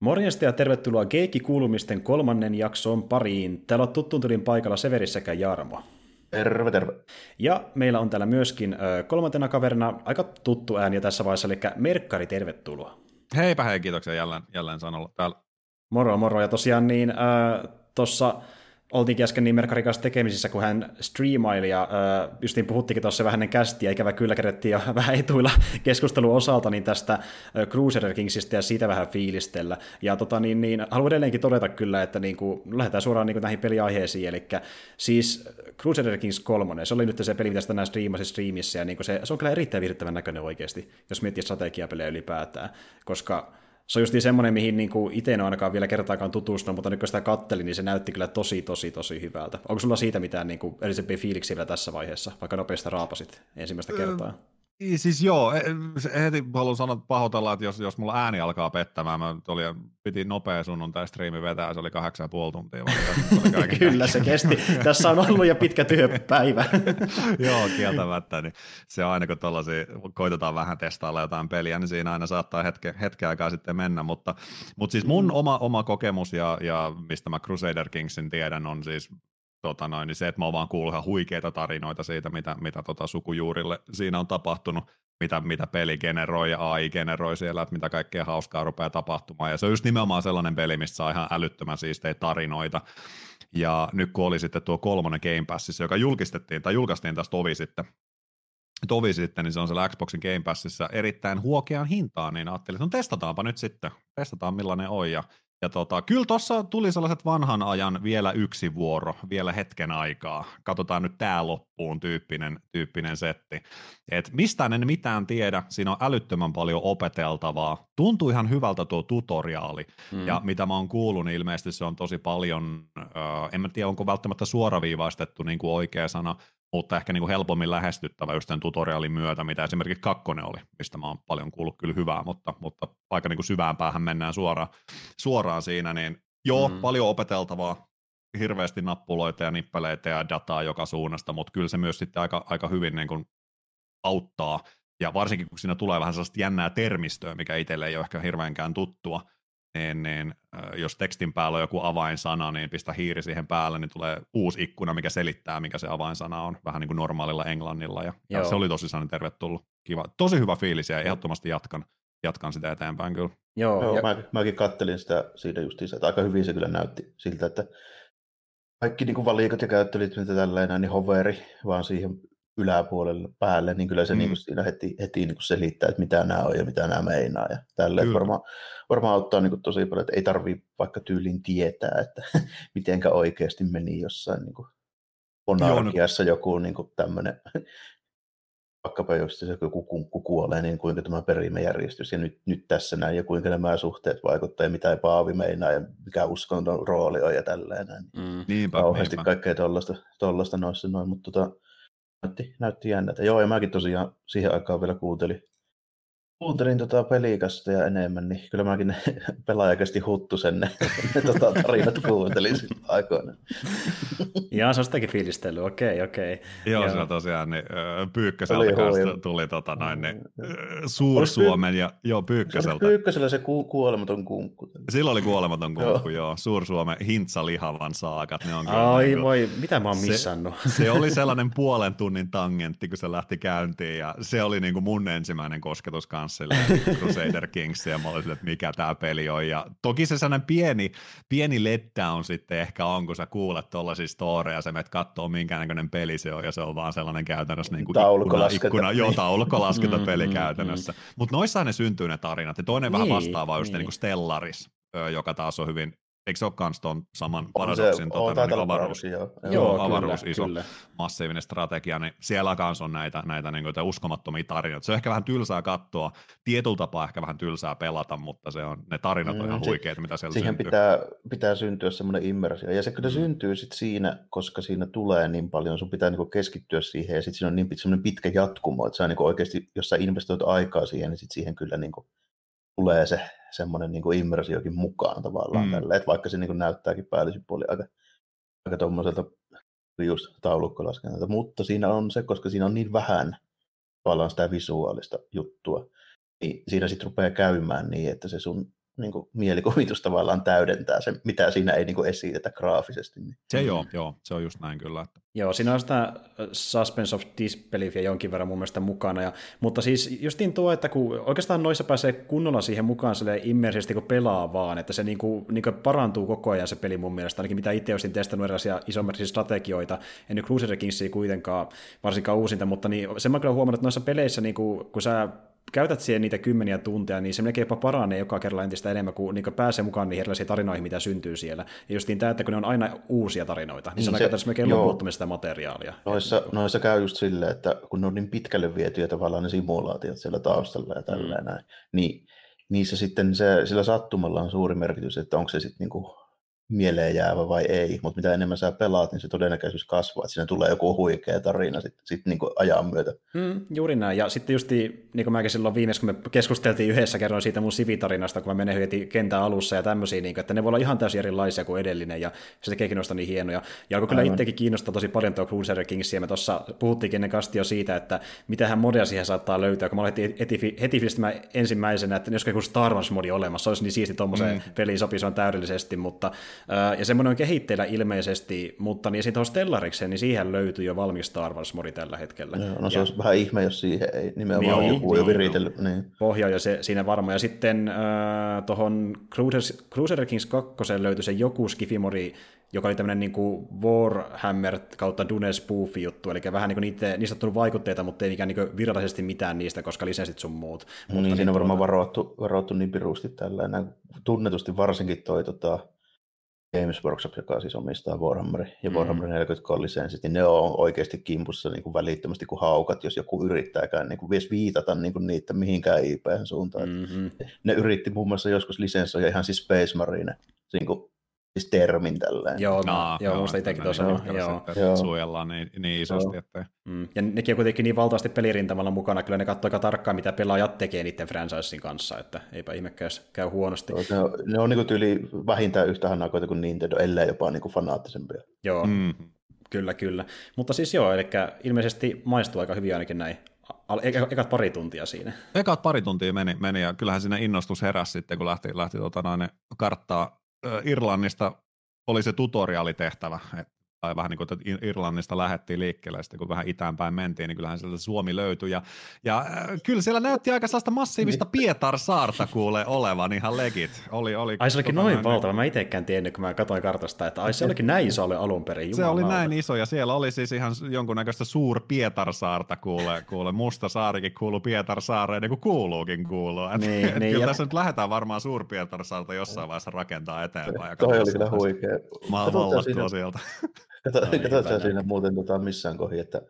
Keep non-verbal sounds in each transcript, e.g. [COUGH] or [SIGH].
Morjesta ja tervetuloa Keikki-kuulumisten kolmannen jakson pariin. Täällä on tuttuun tulin paikalla Severi sekä Jarmo. Terve, terve. Ja meillä on täällä myöskin ö, kolmantena kaverina aika tuttu ääni tässä vaiheessa, eli Merkkari, tervetuloa. Heipä hei, kiitoksia jälleen, jälleen sanolla täällä. Moro, moro. Ja tosiaan niin äh, tuossa oltiinkin äsken niin Merkarin kanssa tekemisissä, kun hän striimaili, ja äh, justiin puhuttiinkin tuossa vähän ennen kästiä, ikävä kyllä kerettiin jo [LAUGHS] vähän etuilla keskustelun osalta niin tästä äh, Crusader Kingsista ja siitä vähän fiilistellä. Ja tota, niin, niin, haluan edelleenkin todeta kyllä, että niin kuin, lähdetään suoraan niin kuin, näihin peliaiheisiin, eli siis Crusader Kings 3, se oli nyt se peli, mitä sitä näin striimasi striimissä, ja niin kuin se, se on kyllä erittäin viihdyttävän näköinen oikeasti, jos miettii strategiapelejä ylipäätään, koska se on just semmoinen, mihin niin itse en ole ainakaan vielä kertaakaan tutustunut, mutta nyt kun sitä kattelin, niin se näytti kyllä tosi, tosi, tosi hyvältä. Onko sulla siitä mitään niin kuin, fiiliksiä vielä tässä vaiheessa, vaikka nopeasti raapasit ensimmäistä kertaa? Siis joo, e, heti haluan sanoa pahoitella, että jos, jos mulla ääni alkaa pettämään, mä oli, piti nopea sunnuntai striimi vetää, se oli kahdeksan ja puoli tuntia. [LAUGHS] Kyllä se kesti. Tässä on ollut jo pitkä työpäivä. [LAUGHS] joo, kieltämättä. Niin se on aina kun tollasia, koitetaan vähän testailla jotain peliä, niin siinä aina saattaa hetke, hetken aikaa sitten mennä. Mutta, mutta siis mun mm. oma, oma kokemus ja, ja mistä mä Crusader Kingsin tiedän on siis tota noin, niin se, että mä oon vaan kuullut ihan huikeita tarinoita siitä, mitä, mitä tota sukujuurille siinä on tapahtunut, mitä, mitä peli generoi ja AI generoi siellä, että mitä kaikkea hauskaa rupeaa tapahtumaan. Ja se on just nimenomaan sellainen peli, mistä saa ihan älyttömän siistejä tarinoita. Ja nyt kun oli sitten tuo kolmonen Game Passissa, joka julkistettiin tai julkaistiin tästä tovi sitten, tovi sitten, niin se on siellä Xboxin Game Passissa erittäin huokean hintaan, niin ajattelin, että no testataanpa nyt sitten, testataan millainen on, ja ja tota, kyllä tuossa tuli sellaiset vanhan ajan vielä yksi vuoro, vielä hetken aikaa. Katsotaan nyt tämä loppuun tyyppinen, tyyppinen setti. Et mistään en mitään tiedä, siinä on älyttömän paljon opeteltavaa. Tuntuu ihan hyvältä tuo tutoriaali, mm. ja mitä mä oon kuullut, niin ilmeisesti se on tosi paljon, äh, en mä tiedä onko välttämättä suoraviivaistettu niin kuin oikea sana, mutta ehkä niin kuin helpommin lähestyttävä just tämän tutorialin myötä, mitä esimerkiksi kakkonen oli, mistä mä oon paljon kuullut kyllä hyvää, mutta, mutta aika niin kuin syvään päähän mennään suoraan, suoraan siinä, niin joo, mm. paljon opeteltavaa, hirveästi nappuloita ja nippeleitä ja dataa joka suunnasta, mutta kyllä se myös sitten aika, aika hyvin niin kuin auttaa, ja varsinkin kun siinä tulee vähän sellaista jännää termistöä, mikä itselle ei ole ehkä hirveänkään tuttua, niin, niin jos tekstin päällä on joku avainsana, niin pistä hiiri siihen päälle, niin tulee uusi ikkuna, mikä selittää, mikä se avainsana on, vähän niin kuin normaalilla englannilla, ja, ja se oli tosi sellainen tervetullut, kiva, tosi hyvä fiilis, ja ehdottomasti jatkan, jatkan sitä eteenpäin kyllä. Joo, Joo ja... mä, mäkin kattelin sitä siitä justiinsa, että aika hyvin se kyllä näytti siltä, että kaikki niin kuin valikat ja käyttelyt, mitä tällainen, niin hoveri vaan siihen yläpuolelle päälle, niin kyllä se mm. niin kuin siinä heti, heti niin kuin selittää, että mitä nämä on ja mitä nämä meinaa. Ja tälleen varmaan, varmaan auttaa niin kuin tosi paljon, että ei tarvitse vaikka tyylin tietää, että [LAUGHS] mitenkä oikeasti meni jossain niin kuin monarkiassa joku niin kuin tämmöinen, [LAUGHS] vaikkapa jos se joku kunkku kuolee, niin kuinka tämä perimejärjestys ja nyt, nyt tässä näin, ja kuinka nämä suhteet vaikuttaa, ja mitä Paavi meinaa, ja mikä uskonnon rooli on, ja tälleen näin. Mm. Niinpä, Kauheasti niinpä. kaikkea tuollaista noissa noin, mutta tota, näytti, näytti jännältä. Joo, ja mäkin tosiaan siihen aikaan vielä kuuntelin, kuuntelin tota pelikasta ja enemmän, niin kyllä mäkin [LAUGHS] pelaajakästi huttusen ne, [LAUGHS] ne tota tarinat kuuntelin silloin aikoina. [LAUGHS] Jaa, se on sitäkin fiilistely, okei, okei. Joo, se on tosiaan, niin Pyykköseltä kanssa tuli tota noin, niin, Suur-Suomen ja joo, Pyykköseltä. Pyykkösellä se ku, kuolematon kunkku. Silloin oli kuolematon kunkku, joo. joo. Suur-Suomen Hintsa-lihavan saakat, ne on Ai niin voi, mitä mä oon missannut? Se, se oli sellainen puolen tunnin tangentti, kun se lähti käyntiin ja se oli niin kuin mun ensimmäinen kosketus kanssa kanssa Crusader Kings, ja mä olin että mikä tämä peli on. Ja toki se sellainen pieni, pieni letdown sitten ehkä on, kun sä kuulet tuollaisia storeja, sä menet katsoo minkä näköinen peli se on, ja se on vaan sellainen käytännössä niin kuin ikkuna, ikkuna, joo, taulukkolaskenta peli mm, käytännössä. Mm, mm. Mutta noissa ne syntyy ne tarinat, ja toinen niin, vähän vastaava just niin. niin kuin Stellaris, joka taas on hyvin Eikö se ole myös tuon saman paradoksin tota, niin avaruus, joo. Joo, avaruus kyllä, iso kyllä. massiivinen strategia, niin siellä kanssa on näitä, näitä niin kuin, uskomattomia tarinoita. Se on ehkä vähän tylsää katsoa, tietyllä tapaa ehkä vähän tylsää pelata, mutta se on, ne tarinat on mm, ihan huikeita, mitä siellä Siihen syntyy. pitää, pitää syntyä semmoinen immersio, ja se kyllä mm. syntyy sit siinä, koska siinä tulee niin paljon, sun pitää niin keskittyä siihen, ja sitten siinä on niin semmoinen pitkä jatkumo, että sä niin oikeasti, jos sä investoit aikaa siihen, niin sit siihen kyllä niin kuin, tulee se semmoinen niin immersiokin mukaan tavallaan mm. tälle, että vaikka se niin kuin näyttääkin päällisin puoli aika, aika tuommoiselta just taulukkolaskentalta, mutta siinä on se, koska siinä on niin vähän tavallaan sitä visuaalista juttua, niin siinä sitten rupeaa käymään niin, että se sun niin kuin, mielikuvitus tavallaan täydentää se, mitä siinä ei niin kuin, esitetä graafisesti. Niin. Se joo, joo, se on just näin kyllä. Että. Joo, siinä on sitä suspense of disbeliefia jonkin verran mun mielestä mukana, ja, mutta siis justiin tuo, että kun oikeastaan noissa pääsee kunnolla siihen mukaan sille immersiivisesti, kun pelaa vaan, että se niin kuin, niin kuin parantuu koko ajan se peli mun mielestä, ainakin mitä itse olisin testannut erilaisia isomersiä strategioita, en nyt Crusader Kingsia kuitenkaan varsinkaan uusinta, mutta niin, sen mä kyllä huomannut, että noissa peleissä, niin kuin, kun sä käytät siihen niitä kymmeniä tunteja, niin se melkein jopa paranee joka kerralla entistä enemmän, kun niin pääsee mukaan niihin erilaisiin tarinoihin, mitä syntyy siellä. Ja just niin tämä, että kun ne on aina uusia tarinoita, niin, niin se on käytännössä melkein loputtomasti sitä materiaalia. Noissa, noissa käy just silleen, että kun ne on niin pitkälle vietyjä tavallaan ne simulaatiot siellä taustalla ja tällä mm. näin, niin niissä sitten se, sillä sattumalla on suuri merkitys, että onko se sitten niinku mieleen jäävä vai ei, mutta mitä enemmän sä pelaat, niin se todennäköisyys kasvaa, että siinä tulee joku huikea tarina sitten sit niin ajan myötä. Mm, juuri näin, ja sitten just niin kuin mäkin silloin viimeksi, kun me keskusteltiin yhdessä kerran siitä mun sivitarinasta, kun mä menen heti kentän alussa ja tämmöisiä, niin kuin, että ne voi olla ihan täysin erilaisia kuin edellinen, ja se tekeekin noista niin hienoja. Ja alkoi kyllä itsekin kiinnostaa tosi paljon tuo Crusader Kings, ja me tuossa puhuttiinkin ennen kasti jo siitä, että mitähän modia siihen saattaa löytää, kun mä olin heti, heti, heti ensimmäisenä, että jos joku Star Wars-modi olemassa, olisi niin siisti tuommoiseen mm. peliin on täydellisesti, mutta ja semmoinen on kehitteillä ilmeisesti, mutta niin sitten Stellarikseen, niin siihen löytyy jo valmis Star Wars-modi tällä hetkellä. Joo, no se ja, olisi vähän ihme, jos siihen ei nimenomaan niin, joku jo viritellyt. Niin. Pohja jo se, siinä varmaan. Ja sitten äh, tuohon Crusader, Crusader Kings 2 löytyi se joku skifimodi, joka oli tämmöinen niin kuin Warhammer kautta Dune spoofi juttu, eli vähän niin kuin niitä, niistä on tullut vaikutteita, mutta ei mikään niin virallisesti mitään niistä, koska lisenssit sun muut. Mutta niin, siinä on varmaan varoittu, varoittu niin pirusti tällä, tunnetusti varsinkin toi tota, Games Workshop, joka siis omistaa Warhammer ja mm. Warhammer 40 lisenssit, niin ne on oikeasti kimpussa niin kuin välittömästi kuin haukat, jos joku yrittääkään niin kuin viitata niin kuin niitä mihinkään IPn suuntaan. Mm-hmm. Ne yritti muun muassa joskus lisensoida ihan siis Space Marine niin kuin siis termin tälleen. Joo, no, no, joo, musta itsekin tuossa on. Joo. joo. Suojellaan niin, niin isosti. Joo. Että... Mm. Ja nekin on kuitenkin niin valtavasti pelirintamalla mukana, kyllä ne katsoo aika tarkkaan, mitä pelaajat tekee niiden franchisein kanssa, että eipä ihmekään, jos käy huonosti. Joo, ne on, ne on niin tyyli vähintään yhtä hannakoita kuin Nintendo, ellei jopa niin kuin fanaattisempia. Joo, mm. kyllä, kyllä. Mutta siis joo, eli ilmeisesti maistuu aika hyvin ainakin näin ekat pari tuntia siinä. Ekat pari tuntia meni, meni ja kyllähän siinä innostus heräsi sitten, kun lähti, lähti tota noin, karttaa Irlannista oli se tutoriaalitehtävä, että tai vähän niin kuin, että Irlannista lähettiin liikkeelle, sitten kun vähän itäänpäin mentiin, niin kyllähän sieltä Suomi löytyi. Ja, ja äh, kyllä siellä näytti aika sellaista massiivista niin. Pietarsaarta kuule olevan ihan legit. Oli, oli, ai se olikin tota, noin näin, valtava, mä itsekään tiennyt, kun mä katsoin kartasta, että ai se olikin näin iso oli alun perin. Se oli näin iso, ja siellä oli siis ihan jonkunnäköistä suur Pietarsaarta kuule, kuule musta saarikin kuuluu Pietarsaareen, niin kuin kuuluukin kuuluu. Et, niin, et niin, kyllä ja... tässä nyt lähdetään varmaan suur Pietarsaarta jossain vaiheessa rakentaa eteenpäin. Toi oli kyllä huikea. Maa vallattua sieltä. Katsotko no, siinä muuten tota missään kohdin, että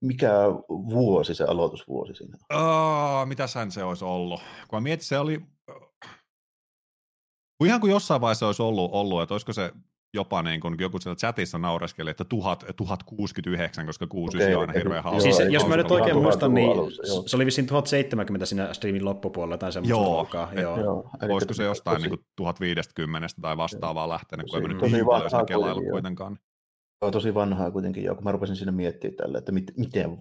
mikä vuosi se aloitusvuosi siinä on? Oh, mitä hän se olisi ollut? Kun mä mietin, se oli... Ihan kuin jossain vaiheessa olisi ollut, ollut että olisiko se jopa niin kuin joku siellä chatissa naureskeli, että 1000, 1069, koska 69 okay, on aina hirveän hauska. Siis, jos mä nyt oikein muistan, niin alussa, se oli vissiin 1070 siinä streamin loppupuolella tai semmoista joo. luokkaa. Joo. joo. Olisiko se jostain tosi, niin kuin 1050 tai vastaavaa lähtenyt, kun ei mennyt niin paljon kelailu kuitenkaan. On tosi vanhaa kuitenkin jo, kun mä rupesin sinne miettimään tälle, että mit, miten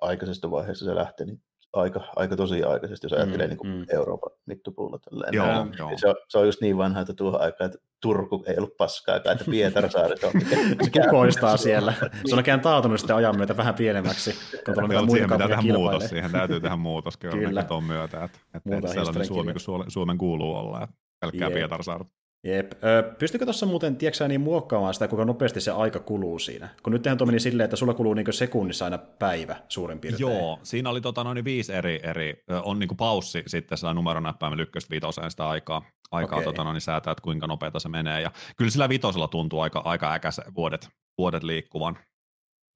aikaisesta vaiheessa se lähtee, niin aika, aika tosi aikaisesti, jos ajattelee mm, niin kuin mm. Euroopan mittupuulla. Tälleen. Joo, ja, joo. Se, on, se on just niin vanha, että tuohon aikaan, että Turku ei ollut paskaa, että Pietarsaaret on. [LAUGHS] Se kukoistaa siellä. Se on oikein taatunut sitten ajan myötä vähän pienemmäksi. Kun tulee siihen pitää tehdä muutos, siihen täytyy tehdä muutos kyllä tuon myötä, että, että sellainen Suomi kuin Suomen kuuluu olla, että pelkkää Pietarsaarta. Jep. Pystykö tuossa muuten, tiedätkö niin muokkaamaan sitä, kuinka nopeasti se aika kuluu siinä? Kun nyt tehän meni silleen, että sulla kuluu niin sekunnissa aina päivä suurin piirtein. Joo, siinä oli tota, noin viisi eri, eri on niin kuin paussi sitten sillä numeronäppäimellä ykköstä viitoseen sitä aikaa, aikaa okay. tota, noin, säätää, että kuinka nopeata se menee. Ja kyllä sillä vitosella tuntuu aika, aika äkäs vuodet, vuodet liikkuvan.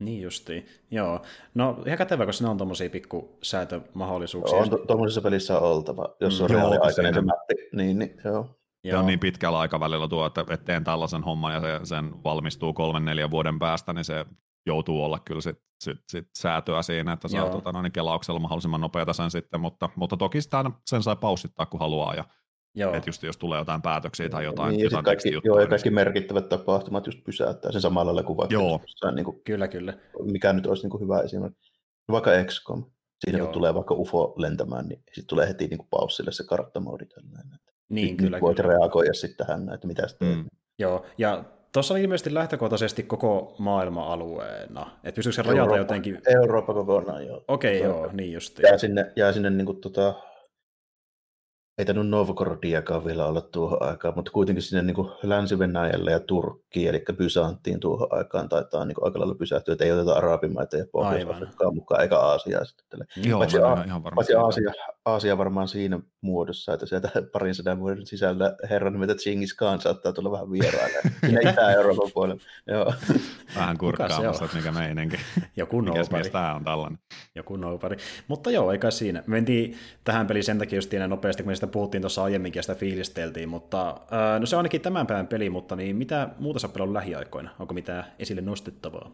Niin justiin, joo. No ihan kätevä, kun siinä on tuommoisia pikkusäätömahdollisuuksia. On, tuommoisessa pelissä on oltava, jos on mm, reaaliaikainen se mappi, niin, niin joo. Joo. Ja niin pitkällä aikavälillä tuo, että, että teen tällaisen homman ja se, sen valmistuu kolmen neljän vuoden päästä, niin se joutuu olla kyllä sit, sit, sit säätöä siinä, että saa tota, no, niin kelauksella mahdollisimman nopeata sen sitten, mutta, mutta toki sitä sen sai paussittaa, kun haluaa, ja Joo. Että just jos tulee jotain päätöksiä tai jotain, niin, jotain kaikki, joo, ja kaikki merkittävät tapahtumat just pysäyttää sen samalla lailla kuin vaikka joo. Jossain, niin kuin, kyllä, kyllä. mikä nyt olisi niin kuin hyvä esimerkki. Vaikka XCOM, siinä joo. kun tulee vaikka UFO lentämään, niin sitten tulee heti niin kuin paussille se karttamoodi. Tällainen. Niin, kyllä. voit kyllä. reagoida sitten tähän, että mitä sitten. Mm. Joo, ja tuossa oli ilmeisesti lähtökohtaisesti koko maailma-alueena. Että pystyykö se rajata Eurooppa, jotenkin... Eurooppa kokonaan, joo. Okei, okay, joo, niin just. Jää sinne, jää sinne niin kuin, tota, ei tainnut Novgorodiakaan vielä olla tuohon aikaan, mutta kuitenkin sinne niin Länsi-Venäjälle ja Turkkiin, eli Bysanttiin tuohon aikaan taitaa niin kuin aika lailla pysähtyä, että ei oteta Arabimaita ja Pohjois-Afrikkaa mukaan, eikä Aasiaa sitten. Joo, paitsi, ihan, ihan paitsi Aasia, Aasia varmaan siinä muodossa, että sieltä [LAUGHS] parin sadan vuoden sisällä herran nimeltä Chingis Khan saattaa tulla vähän vieraille. [LAUGHS] Sinne Itä-Euroopan puolella. Joo. [LAUGHS] Vähän kurkkaamassa, että mikä meininki. Joku nobody. tämä on tällainen? Joku nobody. Mutta joo, eikä siinä. Mentiin tähän peliin sen takia just nopeasti, kun me sitä puhuttiin tuossa aiemminkin ja sitä fiilisteltiin, mutta no se on ainakin tämän päivän peli, mutta niin mitä muuta sä pelannut lähiaikoina? Onko mitään esille nostettavaa?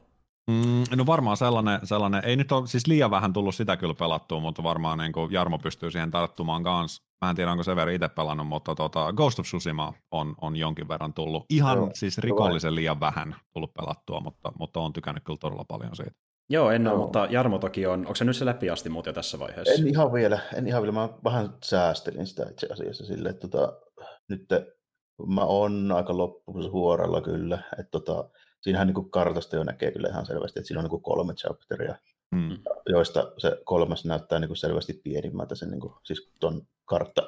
Mm, no varmaan sellainen, sellainen, ei nyt ole siis liian vähän tullut sitä kyllä pelattua, mutta varmaan niin kuin Jarmo pystyy siihen tarttumaan kanssa. Mä en tiedä, onko Severi itse pelannut, mutta tota, Ghost of Tsushima on, on jonkin verran tullut. Ihan Joo, siis rikollisen liian vähän tullut pelattua, mutta, mutta on tykännyt kyllä todella paljon siitä. Joo, en ole, Joo. mutta Jarmo toki on. Onko se nyt se läpi asti muuten tässä vaiheessa? En ihan vielä, en ihan vielä. Mä vähän säästelin sitä itse asiassa silleen, että tota, nyt mä oon aika loppusuoralla kyllä, että tota, siinähän niin kartasta jo näkee kyllä ihan selvästi, että siinä on niin kolme chapteria, mm. joista se kolmas näyttää niin selvästi pienimmältä sen niin kuin, siis ton kartta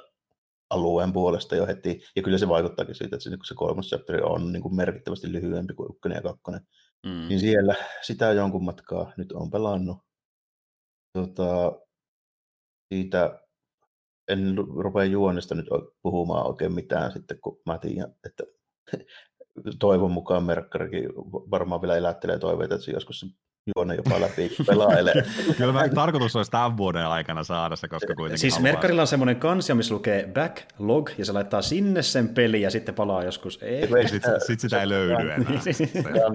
alueen puolesta jo heti, ja kyllä se vaikuttaakin siitä, että se, niin se kolmas chapteri on niin kuin merkittävästi lyhyempi kuin ykkönen ja kakkonen. Mm. Niin siellä sitä jonkun matkaa nyt on pelannut. Tota, siitä en rupea juonesta nyt puhumaan oikein mitään sitten, kun mä tiedän, että toivon mukaan Merkkarikin varmaan vielä elättelee toiveita, että se joskus juonne jopa läpi pelailee. [LAUGHS] Kyllä mä, [LAUGHS] tarkoitus olisi tämän vuoden aikana saada se, koska kuitenkin Siis haluaa... Merkkarilla on semmoinen kansia, missä lukee backlog, ja se laittaa sinne sen peli, ja sitten palaa joskus. Sitten sit, sit sitä ei löydy [LAUGHS] enää.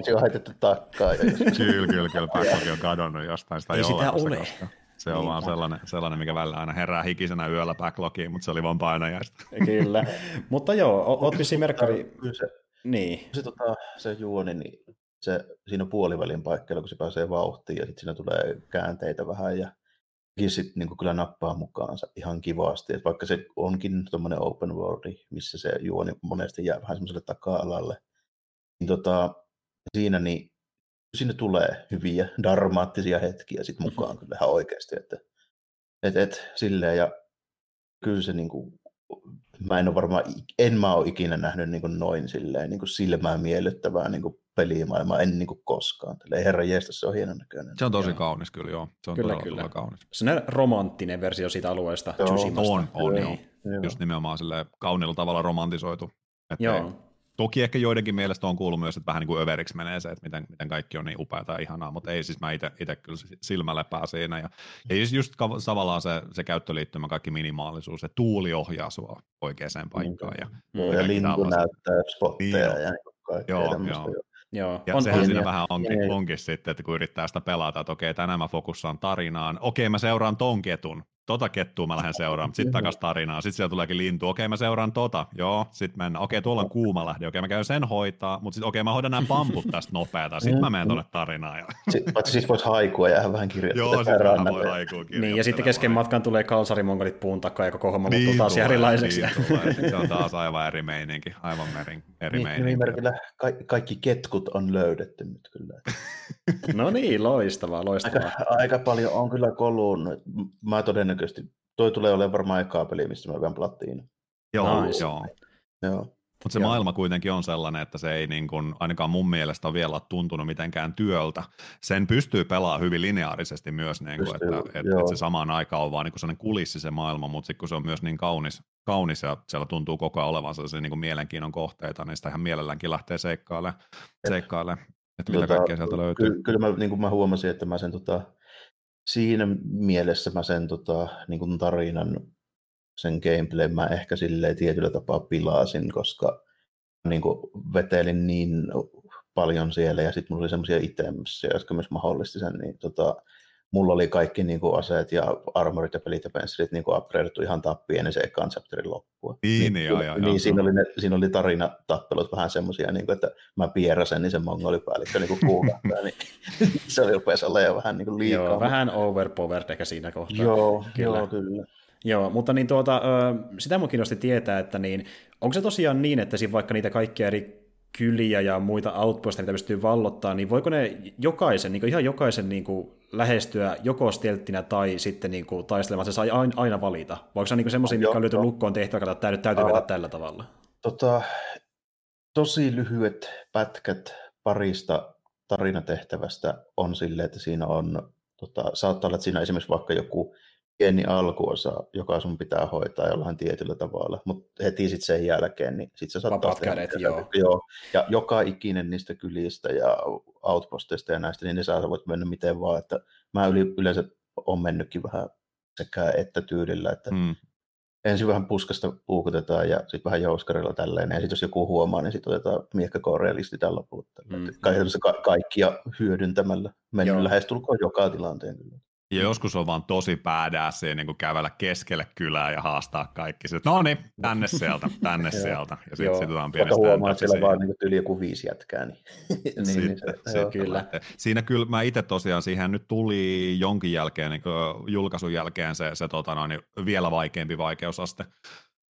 Se on heitetty takkaa. kyllä, kyllä, kyllä. Backlog on kadonnut jostain. Sitä ei, ei sitä ole. Koska... Se on niin, vaan sellainen, sellainen, mikä välillä aina herää hikisenä yöllä backlogiin, mutta se oli vaan painajaista. Kyllä. mutta joo, oot vissiin merkkari... Se, niin. Se, tota, se juoni, niin se, siinä on puolivälin paikkeilla, kun se pääsee vauhtiin ja sitten siinä tulee käänteitä vähän ja sitten niin kyllä nappaa mukaansa ihan kivasti. Et vaikka se onkin tuommoinen open world, missä se juoni monesti jää vähän semmoiselle taka-alalle, niin tota, siinä niin sinne tulee hyviä dramaattisia hetkiä sit mm-hmm. mukaan kyllä ihan oikeasti. Että, et, et, silleen, ja kyllä se niin kuin, mä en ole varmaan, en mä ole ikinä nähnyt niin kuin noin silleen, niin kuin silmään miellyttävää niin kuin pelimaailmaa, en niin kuin koskaan. Tällä herra jeestä, se on hienon näköinen. Se on tosi joo. kaunis kyllä, joo. Se on kyllä, todella, kyllä. todella kaunis. Se on romanttinen versio siitä alueesta, joo. On, on, joo. joo. Just nimenomaan sille kauniilla tavalla romantisoitu. Että joo. Toki ehkä joidenkin mielestä on kuullut myös, että vähän niin kuin överiksi menee se, että miten, miten kaikki on niin upeaa ja ihanaa, mutta ei siis mä itse kyllä silmälepää siinä. Ja, ja siis just tavallaan se, se käyttöliittymä, kaikki minimaalisuus, se tuuli ohjaa sua oikeaan paikkaan. Ja, mm. ja lintu näyttää spotteja niin, ja kaikkea joo, joo. Joo, ja on, sehän on, siinä ja, vähän onkin, ja, onkin sitten, että kun yrittää sitä pelata, että okei, tänään mä fokussaan tarinaan, okei, mä seuraan ton ketun, tota kettua mä lähden seuraamaan, sitten takas tarinaa, sitten siellä tuleekin lintu, okei mä seuraan tota, joo, sitten mennään, okei tuolla on kuuma lähde, okei mä käyn sen hoitaa, mutta sitten okei mä hoidan nämä pamput tästä nopeata, sitten mä menen tuonne tarinaan. Ja... Paitsi siis voisi haikua ja vähän kirjoittaa. Joo, sitten vähän voi haikua Niin, ja sitten kesken matkan tulee kalsarimongolit puun takaa ja koko homma niin muuttuu taas tulee, erilaiseksi. Niin tulee. se on taas aivan eri meininki, aivan eri, eri niin, meininki. Ka- kaikki ketkut on löydetty nyt kyllä. no niin, loistavaa, loistavaa. Aika, aika paljon on kyllä kolunut. Mä todennäköisesti toi tulee olemaan varmaan ekaa peli, missä me vielä plattiin. Joo, nice. joo. joo. Mutta se Joo. maailma kuitenkin on sellainen, että se ei niin kun, ainakaan mun mielestä vielä ole tuntunut mitenkään työltä. Sen pystyy pelaamaan hyvin lineaarisesti myös, niin kun, pystyy, että, että, että se samaan aikaan on vaan niin sellainen kulissi se maailma, mutta sitten kun se on myös niin kaunis, kaunis ja siellä tuntuu koko ajan olevan sellaisia niin mielenkiinnon kohteita, niin sitä ihan mielelläänkin lähtee seikkailemaan, seikkaile, että mitä tota, kaikkea sieltä löytyy. Ky- kyllä mä, niin kuin mä huomasin, että mä sen tota, siinä mielessä mä sen tota, niin kuin tarinan, sen gameplay mä ehkä silleen tietyllä tapaa pilasin, koska niin kuin vetelin niin paljon siellä ja sitten mulla oli semmoisia itemsiä, jotka myös mahdollisti sen, niin tota, mulla oli kaikki niin kuin aseet ja armorit ja pelit ja pensselit niin upgradeattu ihan tappiin ennen se ekan chapterin loppua. Niin, niin, joo, joo, niin joo, siinä, oli ne, siinä oli tarinatappelut vähän semmoisia, niin että mä pierasen, niin se mongolipäällikkö niin kuukahtaa, niin [LAUGHS] se oli rupesi olla jo vähän niin kuin liikaa. Joo, vähän overpowered ehkä siinä kohtaa. Joo, kyllä. Joo, kyllä. Joo, mutta niin tuota, sitä mun kiinnosti tietää, että niin, onko se tosiaan niin, että siinä vaikka niitä kaikkia eri kyliä ja muita outposteja, mitä pystyy vallottaa, niin voiko ne jokaisen, niin ihan jokaisen niin kuin lähestyä joko stelttinä tai sitten niin kuin taistelemaan, se saa aina valita? Vai onko se niin semmoisia, mitkä on lyöty lukkoon tehtävä, että tämä täytyy vetää tällä tavalla? Tota, tosi lyhyet pätkät parista tarinatehtävästä on sille, että siinä on, tota, saattaa olla, että siinä esimerkiksi vaikka joku pieni alkuosa, joka sun pitää hoitaa jollain tietyllä tavalla, mutta heti sitten sen jälkeen, niin sitten sä saat taas kädet, joo. joo. Ja joka ikinen niistä kylistä ja outposteista ja näistä, niin ne saa, voit mennä miten vaan, että mä yleensä on mennytkin vähän sekä että tyylillä, että mm ensin vähän puskasta puukutetaan ja sitten vähän jouskarilla tälleen. Ja sitten jos joku huomaa, niin sitten otetaan miekkakoore ja listetään loput. Mm. Kaikessa ka- kaikkia hyödyntämällä. Mennyt lähestulkoon joka tilanteen. Ja joskus on vaan tosi päädäässä niin kuin kävellä keskelle kylää ja haastaa kaikki. Sitten, no niin, tänne sieltä, tänne [LAUGHS] sieltä. Ja sitten sit on pienestä huomaa, että siellä vaan niin yli joku viisi jätkää. Niin, niin, [LAUGHS] sitten, niin se, se, kyllä. Siinä kyllä mä itse tosiaan, siihen nyt tuli jonkin jälkeen, niin julkaisun jälkeen se, se tota noin, niin vielä vaikeampi vaikeusaste.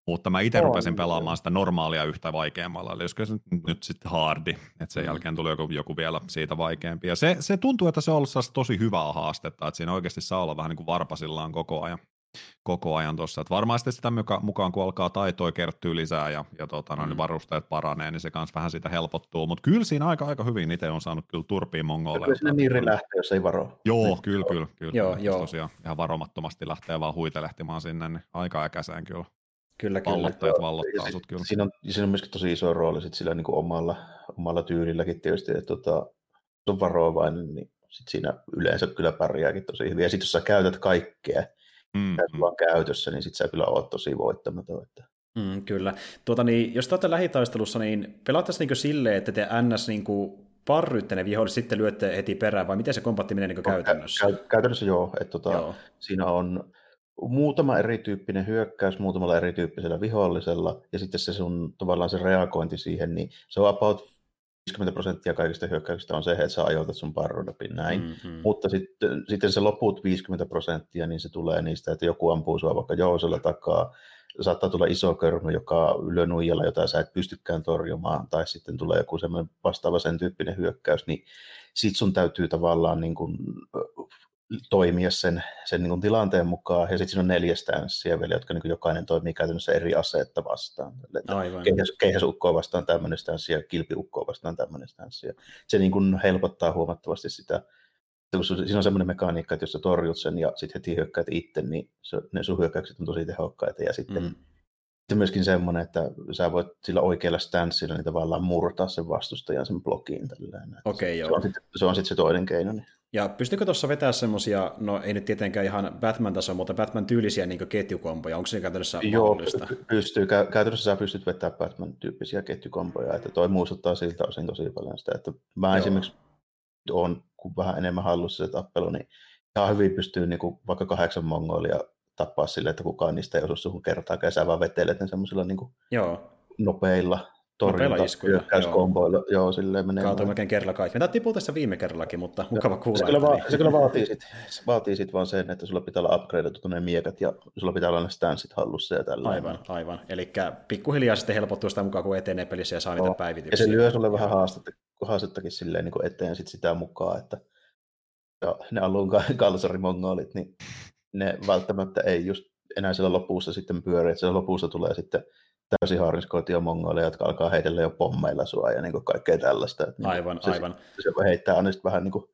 Mutta mä itse rupesin pelaamaan sitä normaalia yhtä vaikeammalla, eli olisiko se nyt sitten hardi, että sen mm. jälkeen tuli joku, joku vielä siitä vaikeampi. Ja se, se tuntuu, että se on ollut tosi hyvää haastetta, että siinä oikeasti saa olla vähän niin kuin varpasillaan koko ajan koko ajan tuossa. Että varmaan sitten sitä mukaan, kun alkaa taitoa kertyä lisää ja, ja tota, mm. niin varusteet paranee, niin se kanssa vähän sitä helpottuu. Mutta kyllä siinä aika, aika hyvin itse on saanut kyllä turpiin mongolle. Kyllä sinne niiri lähtee, jos ei varo. Joo, niin. kyllä, kyllä. kyllä. Joo, joo. Tosiaan ihan varomattomasti lähtee vaan huitelehtimaan sinne, niin aika äkäiseen kyllä. Kyllä, kyllä. Vallottajat vallottaa sut kyllä. Siinä on, siinä on myöskin tosi iso rooli sit sillä niin kuin omalla, omalla tyylilläkin tietysti, että tota, on varovainen, niin sit siinä yleensä kyllä pärjääkin tosi hyvin. Ja sitten jos sä käytät kaikkea, mm, mm. vaan käytössä, niin sitten sä kyllä oot tosi voittamaton. Että... Mm, kyllä. Tuota, niin, jos te olette lähitaistelussa, niin pelaattaisiin niin silleen, että te ns. Niin kuin parryytte ne viholliset, sitten lyötte heti perään, vai miten se kompatti menee niin käytännössä? Kä- käytännössä joo. Että tota, joo. Siinä on muutama erityyppinen hyökkäys muutamalla erityyppisellä vihollisella, ja sitten se sun tavallaan se reagointi siihen, niin se on about 50 prosenttia kaikista hyökkäyksistä on se, että sä ajoitat sun parrun läpi näin, mm-hmm. mutta sitten, sitten se loput 50 prosenttia, niin se tulee niistä, että joku ampuu sua vaikka jousella takaa, saattaa tulla iso körmy, joka lyö nuijalla, jota sä et pystykään torjumaan, tai sitten tulee joku semmoinen vastaava sen tyyppinen hyökkäys, niin sit sun täytyy tavallaan niin kuin toimia sen, sen niin kuin tilanteen mukaan. Ja sitten siinä on neljä stanssiä vielä, jotka niin kuin jokainen toimii käytännössä eri aseetta vastaan. Aivan. Keihäs, keihäsukkoa vastaan tämmöinen stanssi ja kilpiukkoa vastaan tämmöinen stanssi. Se niin kuin helpottaa huomattavasti sitä. Siinä on semmoinen mekaniikka, että jos sä torjut sen ja sitten heti hyökkäät itse, niin se, ne sun hyökkäykset on tosi tehokkaita. Ja sitten mm. Se on myöskin semmoinen, että sä voit sillä oikealla stanssilla niin tavallaan murtaa sen vastustajan sen blokiin. Okay, se, on sitten, se on sitten se toinen keino. Niin. Ja pystykö tuossa vetää semmoisia, no ei nyt tietenkään ihan Batman-taso, mutta Batman-tyylisiä niin ketjukompoja, onko se käytännössä Joo, mahdollista? pystyy. Käytännössä sä pystyt vetämään Batman-tyyppisiä ketjukompoja, että toi muistuttaa siltä osin tosi paljon sitä, että mä Joo. esimerkiksi on kun vähän enemmän hallussa se tappelu, niin ihan hyvin pystyy niin kuin vaikka kahdeksan mongolia tappaa sille, että kukaan niistä ei osu suhun kertaakaan, ja sä vaan vetelet ne semmoisilla niin Joo. nopeilla torjunta hyökkäyskomboilla. Joo. joo, silleen menee. Kaatui melkein kerralla kaikki. Me tipuu tässä viime kerrallakin, mutta mukava kuulla. Se kyllä, va- se kyllä vaatii [LAUGHS] sitten vaatii sit vaan sen, että sulla pitää olla upgradeattu ne miekat ja sulla pitää olla ne stanssit hallussa ja tällä. Aivan, aivan. Eli pikkuhiljaa sitten helpottuu sitä mukaan, kun etenee pelissä ja saa no. niitä päivityksiä. Ja se lyö sulle vähän haastetta, haastettakin silleen niin eteen sit sitä mukaan, että ja ne alun [LAUGHS] kalsarimongolit, niin ne välttämättä ei just enää siellä lopussa sitten pyöri, että siellä lopussa tulee sitten täysin harniskoitia mongolia, jotka alkaa heitellä jo pommeilla sua ja niin kaikkea tällaista. Että niinku aivan, se, aivan. Se, se heittää aina vähän niin kuin,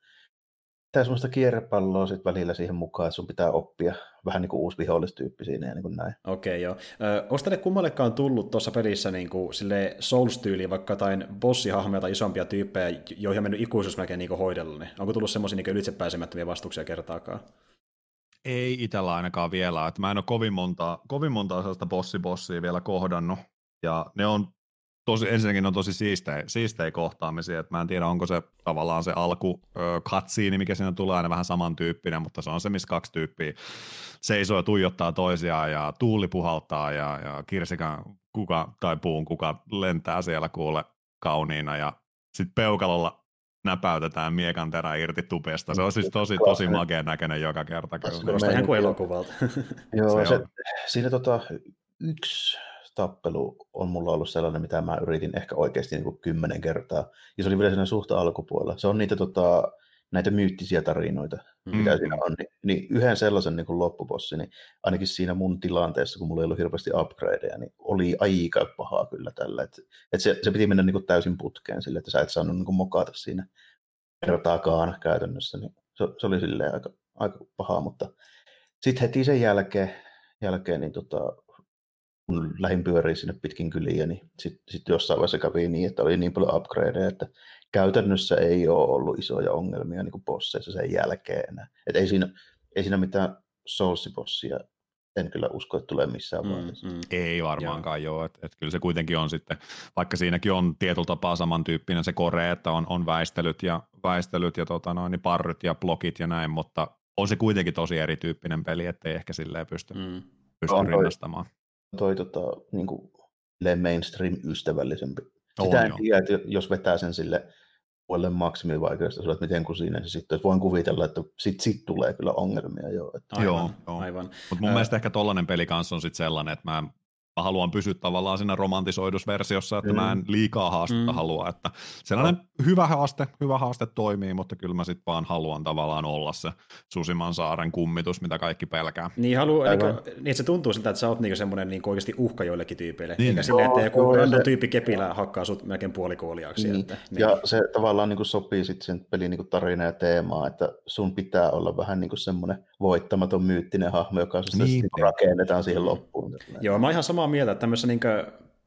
tää semmoista kierrepalloa sit välillä siihen mukaan, että sun pitää oppia vähän niin kuin uusi vihollistyyppi siinä ja niin kuin näin. Okei, okay, joo. Onko teille kummallekaan tullut tuossa pelissä niin kuin, sille Souls-tyyliin vaikka jotain bossihahmoja tai isompia tyyppejä, joihin on mennyt ikuisuus melkein niin hoidella? Niin onko tullut semmoisia niin ylitsepääsemättömiä vastuksia kertaakaan? Ei itsellä ainakaan vielä. Että mä en ole kovin monta, kovin monta sellaista bossibossia vielä kohdannut. Ja ne on tosi, ensinnäkin on tosi siistejä, siistejä kohtaamisia, että mä en tiedä, onko se tavallaan se alku katsiini, mikä siinä tulee aina vähän samantyyppinen, mutta se on se, missä kaksi tyyppiä seisoo ja tuijottaa toisiaan ja tuuli puhaltaa ja, ja kirsikan kuka tai puun kuka lentää siellä kuule kauniina ja sitten peukalolla näpäytetään miekan terä irti tupesta. Se on siis tosi, tosi makeen näköinen joka kerta. Kuulostaa ihan kuin elokuvalta. [LAUGHS] Joo, se, siinä tota, yksi tappelu on mulla ollut sellainen, mitä mä yritin ehkä oikeasti niin kuin kymmenen kertaa. Ja se oli vielä siinä suhta alkupuolella. Se on niitä tota, näitä myyttisiä tarinoita, mm. mitä siinä on. Niin, niin yhden sellaisen niin kuin loppupossi, niin ainakin siinä mun tilanteessa, kun mulla ei ollut hirveästi upgradeja, niin oli aika pahaa kyllä tällä. Et, et se, se piti mennä niin kuin täysin putkeen sille, että sä et saanut niin kuin mokata siinä kertaakaan käytännössä. Niin se, se oli silleen aika, aika pahaa, mutta sitten heti sen jälkeen, jälkeen niin tota, kun lähdin pyöriin sinne pitkin kyliä, niin sitten sit jossain vaiheessa kävi niin, että oli niin paljon upgradeja, että käytännössä ei ole ollut isoja ongelmia niin kuin bosseissa sen jälkeen enää. Et ei, siinä, ei siinä mitään soulsibossia en kyllä usko, että tulee missään mm, vaiheessa. Mm, mm. Ei varmaankaan joo, joo. että et kyllä se kuitenkin on sitten, vaikka siinäkin on tietyllä tapaa samantyyppinen se kore, että on, on väistelyt ja, väistelyt ja tota noin, niin parryt ja blokit ja näin, mutta on se kuitenkin tosi erityyppinen peli, ettei ehkä silleen pysty, mm. pysty on rinnastamaan. Toi, toi tota, niin kuin, mainstream-ystävällisempi. Sitä on, en tiedä, että jos vetää sen sille puolelle maksimivaikeudesta, että miten kuin siinä se sitten, voin kuvitella, että sit, sit tulee kyllä ongelmia jo. Että... Aivan, joo, joo. aivan. Mutta mun Ää... mielestä ehkä tollainen peli kanssa on sitten sellainen, että mä mä haluan pysyä tavallaan siinä romantisoidusversiossa, että mm. mä en liikaa haastetta mm. halua, että sellainen no. hyvä haaste, hyvä haaste toimii, mutta kyllä mä sitten vaan haluan tavallaan olla se Susiman saaren kummitus, mitä kaikki pelkää. Niin, halu, eli, niin että se tuntuu siltä, että sä oot niinku semmoinen niinku oikeasti uhka joillekin tyypeille, niin. eikä silleen, että joku random se... tyyppi kepillä hakkaa sut melkein puolikuoliaaksi. Niin. Että, niin. Ja se tavallaan niinku sopii sitten sen pelin niinku tarina ja teemaa, että sun pitää olla vähän niinku semmoinen voittamaton myyttinen hahmo, joka niin. rakennetaan siihen loppuun. Joo, mä oon ihan samaa mieltä, että tämmöisessä niin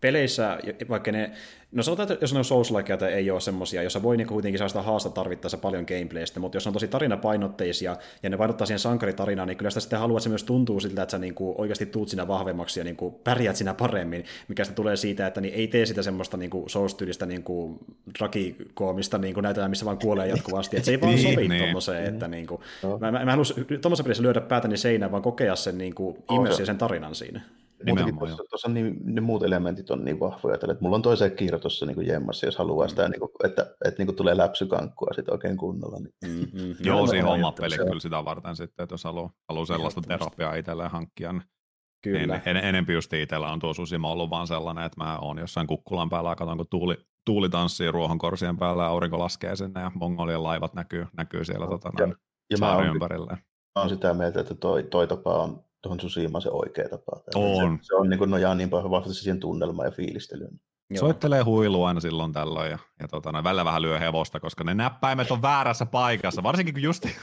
peleissä, vaikka ne, no sanotaan, että jos on souls tai ei ole semmoisia, jossa voi niin kuitenkin saada sitä haasta tarvittaessa paljon gameplaystä, mutta jos on tosi tarinapainotteisia ja ne painottaa siihen sankaritarinaan, niin kyllä sitä sitten haluaa, että se myös tuntuu siltä, että sä niin kuin oikeasti tuut siinä vahvemmaksi ja niin kuin pärjät siinä paremmin, mikä sitä tulee siitä, että niin ei tee sitä semmoista niin kuin souls-tyylistä niin kuin drakikoomista niin kuin näytetään, missä vaan kuolee jatkuvasti, että se ei vaan niin, sovi niin. tuommoiseen, että niin kuin, no. mä, mä, mä haluaisin tuommoisessa pelissä lyödä päätäni seinään, vaan kokea sen niin kuin, sen tarinan siinä. Muutenkin tuossa, tuossa niin, ne muut elementit on niin vahvoja, että mulla on toiseen kiire tuossa niin jemmassa, jos haluaa sitä, niin kuin, että, että, että niin kuin tulee läpsykankkua sitten oikein kunnolla. Niin. Mm-hmm. [LAUGHS] Joo, siinä oma peli kyllä sitä varten sitten, että jos haluaa, haluaa sellaista terapiaa itselleen hankkia, niin Kyllä. En, en, enempi just itsellä on tuo Susima ollut vaan sellainen, että mä oon jossain kukkulan päällä ja katson, kun tuuli, tuuli tanssii ruohonkorsien päällä ja aurinko laskee sinne ja mongolien laivat näkyy, näkyy siellä tota, ja, ja mä oon, ympärillä. Mä oon sitä mieltä, että toi, toi tapa on tuohon Tsushimaan se oikea tapa. On. Se, se on niin kuin nojaa niin paljon vahvasti siihen tunnelmaan ja fiilistelyyn. Joo. Soittelee huilu aina silloin tällöin ja, ja tota, no, välillä vähän lyö hevosta, koska ne näppäimet on väärässä paikassa, varsinkin kun justi,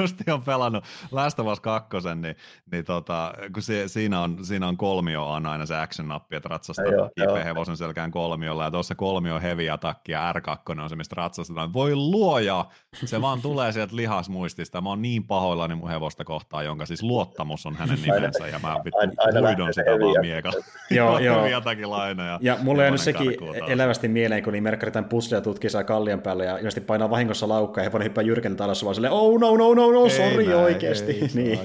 just on pelannut Last of Us 2, niin, niin tota, kun se, siinä, on, siinä on kolmio on aina se action-nappi, että ratsastaa kipeä hevosen selkään kolmiolla, ja tuossa kolmio heavy attack ja R2 on se, mistä ratsastetaan. Voi luoja, se vaan tulee sieltä lihasmuistista. Mä oon niin pahoillani mun hevosta kohtaan, jonka siis luottamus on hänen nimensä, ja mä huidon sitä vaan miekalla. [LAUGHS] Joo, joo. laina. Ja, ja mulle on sekin elävästi mieleen, kun niin Merkkari tämän pusleja tutkii saa kallion päälle, ja ilmeisesti painaa vahingossa laukkaa, ja hevonen hyppää jyrkältä alas, vaan silleen, oh no, no, no, no, sori näin, oikeasti. Ei, niin.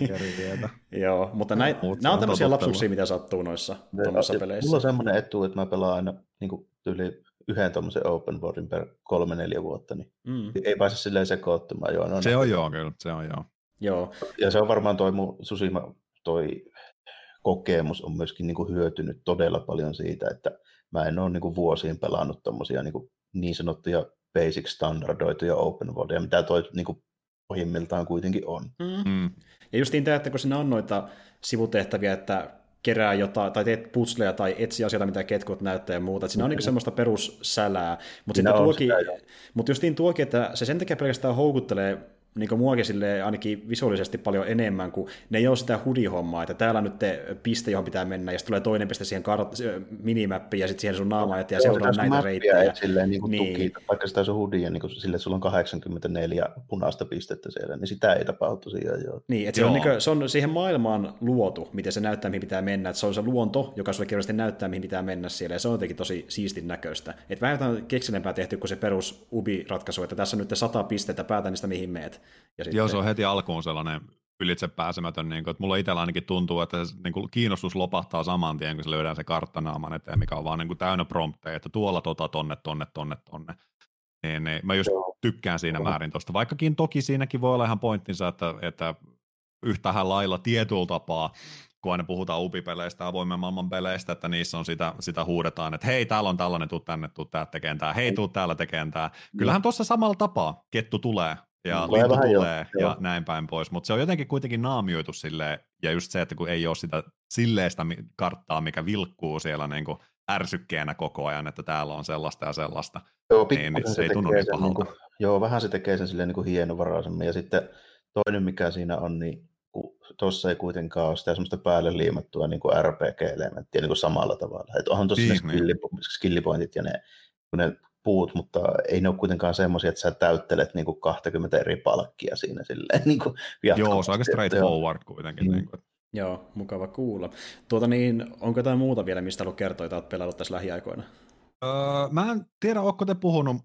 Joo, mutta näin, no, nämä on tämmöisiä lapsuksia, mitä sattuu noissa tuommoissa peleissä. Mulla on semmoinen etu, että mä pelaan aina niin kuin, yli yhden tuommoisen open worldin per kolme-neljä vuotta, niin mm. ei pääse silleen sekoittumaan. Joo, no, se on joo, kyllä, se on joo. joo. Ja se on varmaan toi mun Susima, toi kokemus on myöskin niin kuin hyötynyt todella paljon siitä, että mä en ole niin kuin vuosiin pelannut tommosia niin, kuin niin sanottuja basic standardoituja open worldia, mitä toi niin kuin pohjimmiltaan kuitenkin on. Mm. Mm. Ja justiin tämä, että kun siinä on noita sivutehtäviä, että kerää jotain, tai teet putsleja tai etsi asioita, mitä ketkut näyttää ja muuta. Että siinä on niin semmoista perussälää. Mutta sitten tuokin, mutta justiin tuokin, että se sen takia pelkästään houkuttelee niin muakin sille ainakin visuaalisesti paljon enemmän, kuin ne ei ole sitä hudihommaa, että täällä on nyt te piste, johon pitää mennä, ja sitten tulee toinen piste siihen kart- minimappiin, ja sitten siihen sun naama ja seuraa näitä reittejä. Et silleen, niin kuin niin. Tuki, vaikka sitä on hudia, niin sille sulla on 84 punaista pistettä siellä, niin sitä ei tapahdu tosiaan. Joo. Niin, että se, on, niin kuin, se on siihen maailmaan luotu, miten se näyttää, mihin pitää mennä, että se on se luonto, joka sulle kirjallisesti näyttää, mihin pitää mennä siellä, ja se on jotenkin tosi siistin näköistä. Että vähän jotain keksinempää tehty kuin se perus Ubi-ratkaisu, että tässä on nyt sata pistettä, päätä niistä mihin meet. Ja sitten... Joo, se on heti alkuun sellainen ylitse pääsemätön, niin kuin, että mulla itsellä ainakin tuntuu, että se niin kuin, kiinnostus lopahtaa saman tien, kun se löydään se karttanaaman eteen, mikä on vaan niin kuin, täynnä prompteja, että tuolla tota, tonne, tonne, tonne, tonne. Niin, niin. Mä just tykkään siinä määrin tuosta, vaikkakin toki siinäkin voi olla ihan pointtinsa, että, että yhtähän lailla tietyllä tapaa kun aina puhutaan upipeleistä, avoimen maailman peleistä, että niissä on sitä, sitä huudetaan, että hei, täällä on tällainen, tuu tänne, tuu tää tekemään tää, hei, tuu täällä tekemään tää. Kyllähän tuossa samalla tapaa kettu tulee ja tulee lintu tulee jo, ja jo. näin päin pois, mutta se on jotenkin kuitenkin naamioitu silleen, ja just se, että kun ei ole sitä silleistä karttaa, mikä vilkkuu siellä niin kuin ärsykkeenä koko ajan, että täällä on sellaista ja sellaista, joo, niin, niin se, se ei tunnu niin pahalta. Niin kuin, joo, vähän se tekee sen silleen niin kuin hienovaraisemmin, ja sitten toinen mikä siinä on, niin tuossa ei kuitenkaan ole sitä semmoista päälle liimattua niin kuin RPG-elementtiä niin kuin samalla tavalla. Että onhan tuossa niin, ne niin. skillipointit ja ne, ne puut, mutta ei ne ole kuitenkaan semmoisia, että sä täyttelet niin kuin 20 eri palkkia siinä silleen. [LAUGHS] Niin kuin Joo, se on aika straightforward kuitenkin. Mm. Niin kuin. Joo, mukava kuulla. Tuota niin, onko jotain muuta vielä, mistä haluat kertoa, että olet pelannut tässä lähiaikoina? Öö, mä en tiedä, onko te puhunut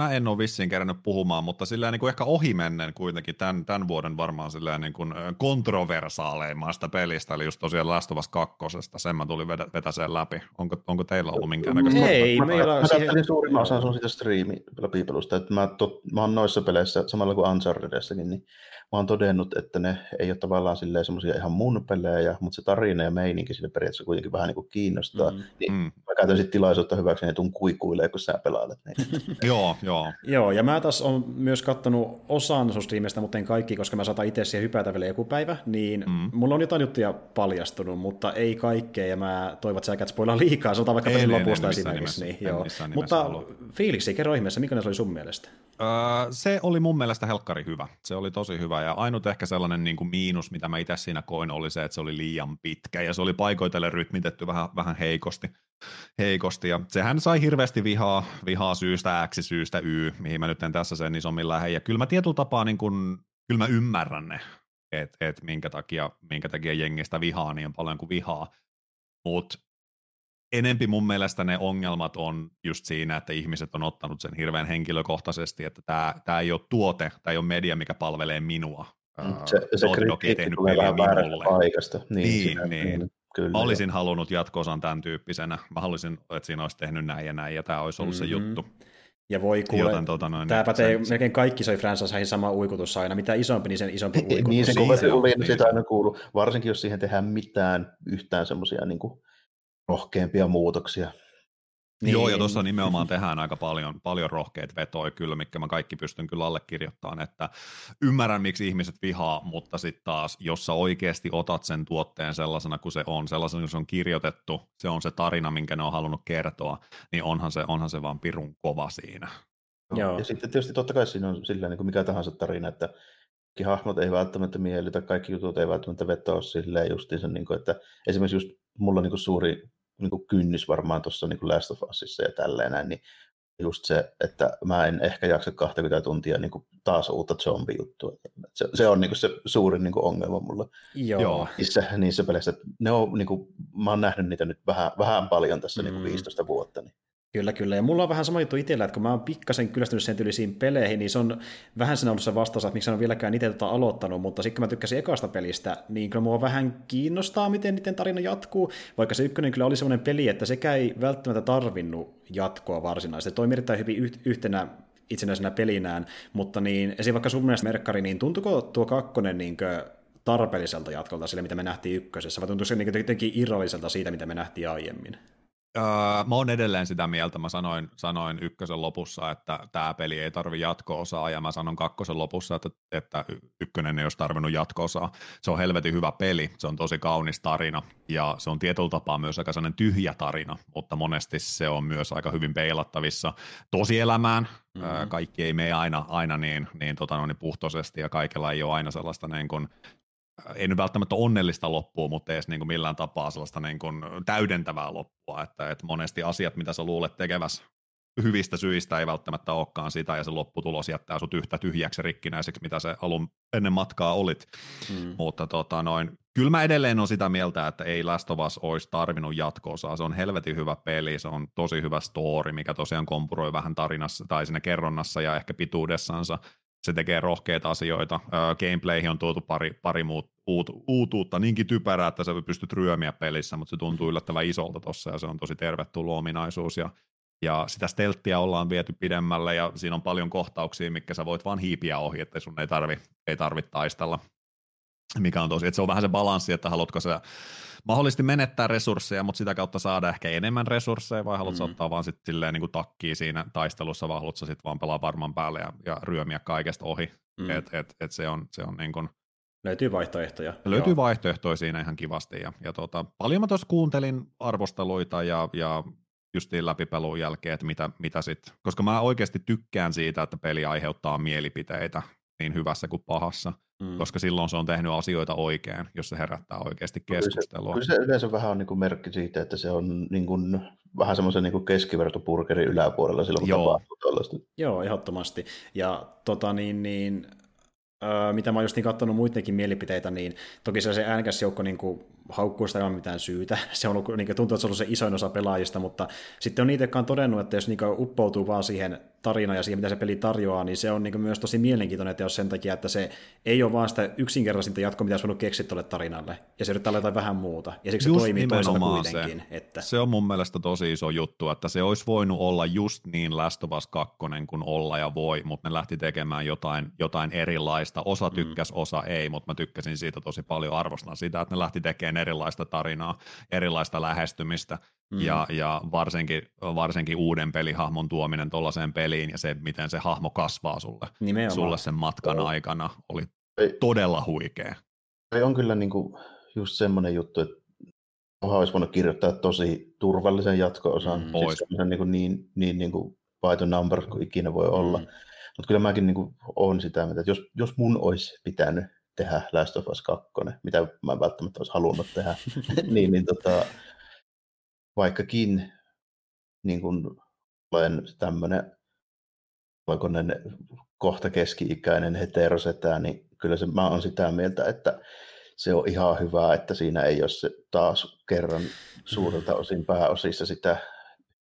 Mä en ole vissiin kerännyt puhumaan, mutta sillä niin kuin ehkä ohimennen kuitenkin tämän, tämän vuoden varmaan sillä niin kuin kontroversaaleimmasta pelistä, eli just tosiaan Last of Us 2. Sen mä tulin vedä, vetäseen läpi. Onko, onko teillä ollut minkäännäköistä? Ei, mä, meillä on siihen... suurimman osan sun sitä striimipiipelusta, että mä, tot, mä oon noissa peleissä, samalla kuin Unchartedessakin, niin mä oon todennut, että ne ei ole tavallaan semmoisia ihan mun pelejä, mutta se tarina ja meininki sille periaatteessa kuitenkin vähän niin kuin kiinnostaa. Mm. Niin mm. mä käytän sitten tilaisuutta hyväksi, niin tuun kuikuilee, kun sä pelailet. Niin. joo, joo. joo, ja mä taas on myös kattonut osan sun striimistä, mutta en kaikki, koska mä saatan itse siihen hypätä vielä joku päivä, niin mm. mulla on jotain juttuja paljastunut, mutta ei kaikkea, ja mä toivon, että sä et spoilaa liikaa, sanotaan vaikka pelin lopusta esimerkiksi. Niin, joo. Mutta fiiliksi, kerro ihmeessä, mikä se oli sun mielestä? Öö, se oli mun mielestä helkkari hyvä. Se oli tosi hyvä ja ainut ehkä sellainen niin kuin miinus, mitä mä itse siinä koin, oli se, että se oli liian pitkä ja se oli paikoitelle rytmitetty vähän, vähän heikosti. Heikosti. Ja sehän sai hirveästi vihaa, vihaa syystä X, syystä Y, mihin mä nyt en tässä sen isommin lähde. Ja kyllä mä tietyllä tapaa, niin kuin, kyllä mä ymmärrän ne, että et minkä, takia, minkä takia jengistä vihaa niin paljon kuin vihaa. Mutta enempi mun mielestä ne ongelmat on just siinä, että ihmiset on ottanut sen hirveän henkilökohtaisesti, että tämä, tämä ei ole tuote, tämä ei ole media, mikä palvelee minua. Se, se kritiikki tulee vähän väärästä paikasta. Niin, niin, niin. niin kyllä, mä olisin jo. halunnut jatkosan tämän tyyppisenä. Mä haluaisin, että siinä olisi tehnyt näin ja näin, ja tämä olisi ollut mm-hmm. se juttu. Ja voi kuule, Joten, tota noin, tämä pätee sen, melkein kaikki soi franchiseihin sama uikutus aina. Mitä isompi, niin sen isompi [LAUGHS] uikutus. niin, se kovasti oli, niin sitä aina kuuluu. Varsinkin, jos siihen tehdään mitään, yhtään semmoisia niin rohkeampia muutoksia. Niin. Joo, ja tuossa nimenomaan tehdään aika paljon, paljon rohkeita vetoja kyllä, mikä mä kaikki pystyn kyllä allekirjoittamaan, että ymmärrän, miksi ihmiset vihaa, mutta sitten taas, jos sä oikeasti otat sen tuotteen sellaisena kuin se on, sellaisena kuin se on kirjoitettu, se on se tarina, minkä ne on halunnut kertoa, niin onhan se, onhan se vaan pirun kova siinä. Joo. Ja sitten tietysti totta kai siinä on sillä niin kuin mikä tahansa tarina, että kaikki hahmot ei välttämättä miellytä, kaikki jutut ei välttämättä vetoa silleen justiinsa, niin kuin, että esimerkiksi just mulla on niin kuin suuri niin kuin kynnys varmaan tuossa niin Last of Usissa ja tälleen näin, niin just se, että mä en ehkä jaksa 20 tuntia niin kuin taas uutta zombie-juttua. Se, se on niin kuin se suurin niin kuin ongelma mulla Joo. Niissä, niissä peleissä. Ne on, niin kuin, mä oon nähnyt niitä nyt vähän, vähän paljon tässä mm. niin kuin 15 vuotta. Niin Kyllä, kyllä. Ja mulla on vähän sama juttu itsellä, että kun mä oon pikkasen kyllästynyt sen tyylisiin peleihin, niin se on vähän sen ollut se vastaus, että miksi en ole vieläkään itse tota aloittanut, mutta sitten kun mä tykkäsin ekasta pelistä, niin kyllä mua vähän kiinnostaa, miten niiden tarina jatkuu, vaikka se ykkönen kyllä oli semmoinen peli, että sekä ei välttämättä tarvinnut jatkoa varsinaisesti. Se toimi erittäin hyvin yhtenä itsenäisenä pelinään, mutta niin, esim. vaikka sun mielestä Merkkari, niin tuntuuko tuo kakkonen niin tarpeelliselta jatkolta sille, mitä me nähtiin ykkösessä, vai tuntuuko se niin jotenkin irralliselta siitä, mitä me nähtiin aiemmin? Öö, mä oon edelleen sitä mieltä. Mä sanoin, sanoin ykkösen lopussa, että tämä peli ei tarvi jatko-osaa, ja mä sanon kakkosen lopussa, että, että ykkönen ei olisi tarvinnut jatko-osaa. Se on helvetin hyvä peli, se on tosi kaunis tarina, ja se on tietyllä tapaa myös aika sellainen tyhjä tarina, mutta monesti se on myös aika hyvin peilattavissa tosielämään. Mm-hmm. Kaikki ei mene aina, aina niin, niin, tota, no, niin puhtoisesti, ja kaikella ei ole aina sellaista niin kuin, ei nyt välttämättä onnellista loppua, mutta edes niin kuin millään tapaa sellaista niin kuin täydentävää loppua, että, että monesti asiat, mitä sä luulet tekevässä hyvistä syistä ei välttämättä olekaan sitä, ja se lopputulos jättää sut yhtä tyhjäksi rikkinäiseksi, mitä se alun ennen matkaa olit. Mm. Mutta tota, noin, kyllä mä edelleen on sitä mieltä, että ei Last of Us olisi tarvinnut jatkoosaa. Se on helvetin hyvä peli, se on tosi hyvä story, mikä tosiaan kompuroi vähän tarinassa tai siinä kerronnassa ja ehkä pituudessansa se tekee rohkeita asioita. Gameplayhin on tuotu pari, pari muut, uut, uutuutta, niinkin typerää, että sä pystyt ryömiä pelissä, mutta se tuntuu yllättävän isolta tossa ja se on tosi tervetullut ominaisuus. Ja ja sitä stelttiä ollaan viety pidemmälle ja siinä on paljon kohtauksia, mikä sä voit vaan hiipiä ohi, että sun ei tarvi, ei tarvi taistella. Mikä on tosi, että se on vähän se balanssi, että haluatko sä mahdollisesti menettää resursseja, mutta sitä kautta saada ehkä enemmän resursseja, vai haluatko mm. ottaa vaan sitten silleen niin kuin takkii siinä taistelussa, vai haluatko sitten vaan pelaa varman päälle ja, ja ryömiä kaikesta ohi. Mm. Et, et, et se on, se on niin kuin, Löytyy vaihtoehtoja. Löytyy Joo. vaihtoehtoja siinä ihan kivasti. Ja, ja tota, paljon mä tuossa kuuntelin arvosteluita ja, ja justiin läpipelun jälkeen, että mitä, mitä sit, koska mä oikeasti tykkään siitä, että peli aiheuttaa mielipiteitä niin hyvässä kuin pahassa, mm. koska silloin se on tehnyt asioita oikein, jos se herättää oikeasti keskustelua. Kyllä se, kyllä se yleensä vähän on niin kuin merkki siitä, että se on niin kuin, vähän semmoisen niin keskivertopurkerin yläpuolella silloin, kun Joo. tapahtuu tällaista. Joo, ehdottomasti. Ja tota, niin, niin, öö, mitä mä oon just niin katsonut muidenkin mielipiteitä, niin toki se, se äänekäs joukko niin kuin, haukkuu sitä ilman mitään syytä. [LAUGHS] Se on ollut, niin kuin, tuntuu, että se on ollut se isoin osa pelaajista, mutta sitten on niitä, jotka on todennut, että jos niin kuin, uppoutuu vaan siihen tarinaan ja siihen, mitä se peli tarjoaa, niin se on niin myös tosi mielenkiintoinen jos sen takia, että se ei ole vaan sitä yksinkertaisinta jatkoa, mitä olisi voinut keksiä tuolle tarinalle, ja se yrittää jotain vähän muuta, ja siksi just se toimii toisaalta kuitenkin. Se. Että... se on mun mielestä tosi iso juttu, että se olisi voinut olla just niin Last of Us 2 kuin olla ja voi, mutta ne lähti tekemään jotain, jotain erilaista. Osa tykkäs, mm. osa ei, mutta mä tykkäsin siitä tosi paljon, arvostan sitä, että ne lähti tekemään erilaista tarinaa, erilaista lähestymistä mm. ja, ja varsinkin, varsinkin uuden pelihahmon tuominen tuollaiseen peliin ja se, miten se hahmo kasvaa sulle, Nimenomaan. sulle sen matkan oh. aikana oli ei, todella huikea. Ei on kyllä niinku just semmoinen juttu, että olisi voinut kirjoittaa tosi turvallisen jatko-osan, mm, siis niin, niin, niin, niin kuin by the number kuin ikinä voi olla. Mm. Mutta kyllä mäkin niin olen sitä että jos, jos mun olisi pitänyt tehdä Last of Us 2, mitä mä en välttämättä olisi halunnut tehdä, [LAUGHS] niin, niin tota, vaikkakin niin kun olen tämmöinen valkoinen kohta keski-ikäinen heterosetä, niin kyllä se, mä olen sitä mieltä, että se on ihan hyvä, että siinä ei ole se taas kerran suurelta osin pääosissa sitä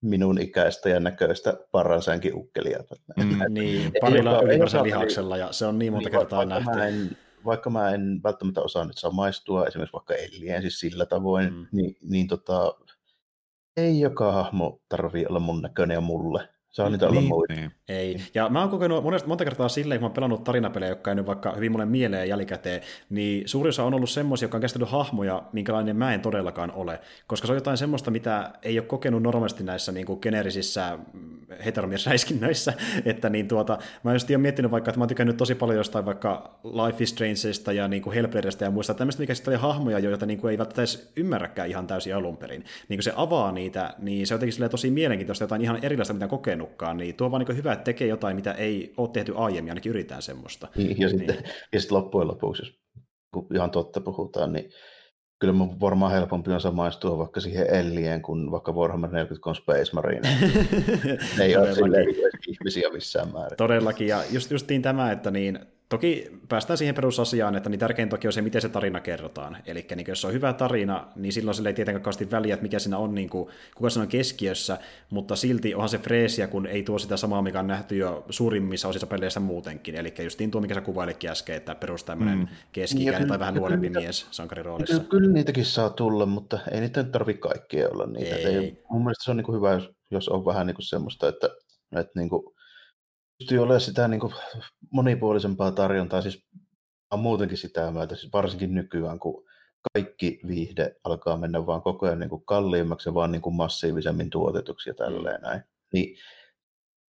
minun ikäistä ja näköistä paransäänkin ukkelia. Mm, niin, parilla ylimääräisellä lihaksella, ja se on niin monta niin, kertaa nähty. Mä en vaikka mä en välttämättä osaa nyt samaistua esimerkiksi vaikka Ellien siis sillä tavoin, mm. niin, niin tota, ei joka hahmo tarvii olla mun näköinen ja mulle. Saa niitä niin, olla muita. Niin. Ei. Ja mä oon kokenut monesta, monta kertaa silleen, kun mä oon pelannut tarinapelejä, jotka ei nyt vaikka hyvin mulle mieleen jälkikäteen, niin suurin osa on ollut semmoisia, jotka on käsitellyt hahmoja, minkälainen mä en todellakaan ole. Koska se on jotain semmoista, mitä ei ole kokenut normaalisti näissä niin kuin generisissä mm, heteromiesräiskinnöissä. [LAUGHS] että niin tuota, mä just oon miettinyt vaikka, että mä oon tykännyt tosi paljon jostain vaikka Life is Strangeista ja niin kuin ja muista tämmöistä, mikä sitten oli hahmoja, joita niin kuin ei välttämättä edes ymmärräkään ihan täysin alun perin. Niin kuin se avaa niitä, niin se on jotenkin tosi mielenkiintoista, jotain ihan erilaista, mitä kokenutkaan niin tuo vaan niin hyvä, että tekee jotain, mitä ei ole tehty aiemmin, ainakin yritetään semmoista. Niin, ja, niin. Sitten, ja sitten loppujen lopuksi, jos ihan totta puhutaan, niin kyllä mun varmaan helpompi on samaistua vaikka siihen Ellien kuin vaikka Warhammer 40 Space Marine. ne [LAUGHS] ei ole silleen ihmisiä missään määrin. Todellakin, ja just, justiin tämä, että niin Toki päästään siihen perusasiaan, että niin tärkein toki on se, miten se tarina kerrotaan. Eli niin jos se on hyvä tarina, niin silloin sille ei tietenkään kauheasti väliä, että mikä siinä on, niin kuin, kuka siinä on keskiössä, mutta silti onhan se freesiä, kun ei tuo sitä samaa, mikä on nähty jo suurimmissa osissa peleissä muutenkin. Eli justiin tuo, mikä sä kuvailikin äsken, että perus tämmöinen mm. keski niin, tai vähän nuorempi kyllä, mies sankariroolissa. Kyllä, kyllä niitäkin saa tulla, mutta ei niitä nyt tarvitse kaikkia olla niitä. Ei. Ei, mun mielestä se on niin kuin hyvä, jos, jos on vähän niin kuin semmoista, että, että niin kuin, pystyy olemaan sitä niin kuin monipuolisempaa tarjontaa, siis on muutenkin sitä myötä, siis varsinkin nykyään, kun kaikki viihde alkaa mennä vaan koko ajan niin kuin kalliimmaksi ja vaan niin kuin massiivisemmin tuotetuksi ja tälleen näin. Niin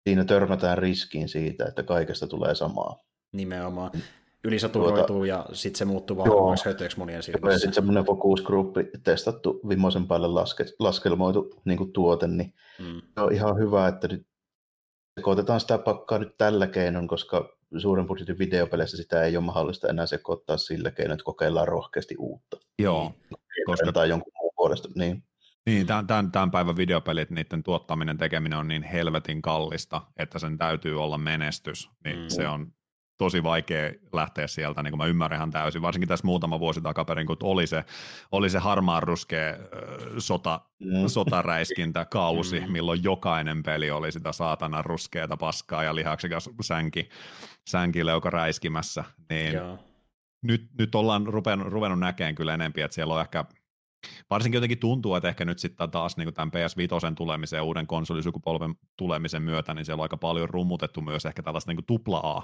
siinä törmätään riskiin siitä, että kaikesta tulee samaa. Nimenomaan. Mm. Ylisaturoituu tuota, ja sitten se muuttuu vaan huomaksi hötöiksi monien silmissä. Sitten semmoinen focus-gruppi testattu viimeisen päälle laske, laskelmoitu niin kuin tuote, niin mm. se on ihan hyvä, että nyt sekoitetaan sitä pakkaa nyt tällä keinoin, koska suuren budjetin videopeleissä sitä ei ole mahdollista enää sekoittaa sillä keinoin, että kokeillaan rohkeasti uutta. Joo. Koska... Tai jonkun muun puolesta, niin. Niin, tämän, tämän, tämän päivän videopelit, niiden tuottaminen, tekeminen on niin helvetin kallista, että sen täytyy olla menestys. Niin mm. se on tosi vaikea lähteä sieltä, niin kuin mä ymmärrän ihan täysin, varsinkin tässä muutama vuosi takaperin, kun oli se, oli se harmaan ruskea sota, mm. sotaräiskintä kausi, mm. milloin jokainen peli oli sitä saatana ruskeata paskaa ja lihaksikas sänki, sänkileuka räiskimässä, niin nyt, nyt ollaan rupenut, ruvennut näkemään kyllä enempi, että siellä on ehkä Varsinkin jotenkin tuntuu, että ehkä nyt sitten taas niin tämän PS5 tulemisen ja uuden konsolisukupolven tulemisen myötä, niin siellä on aika paljon rummutettu myös ehkä tällaista niin A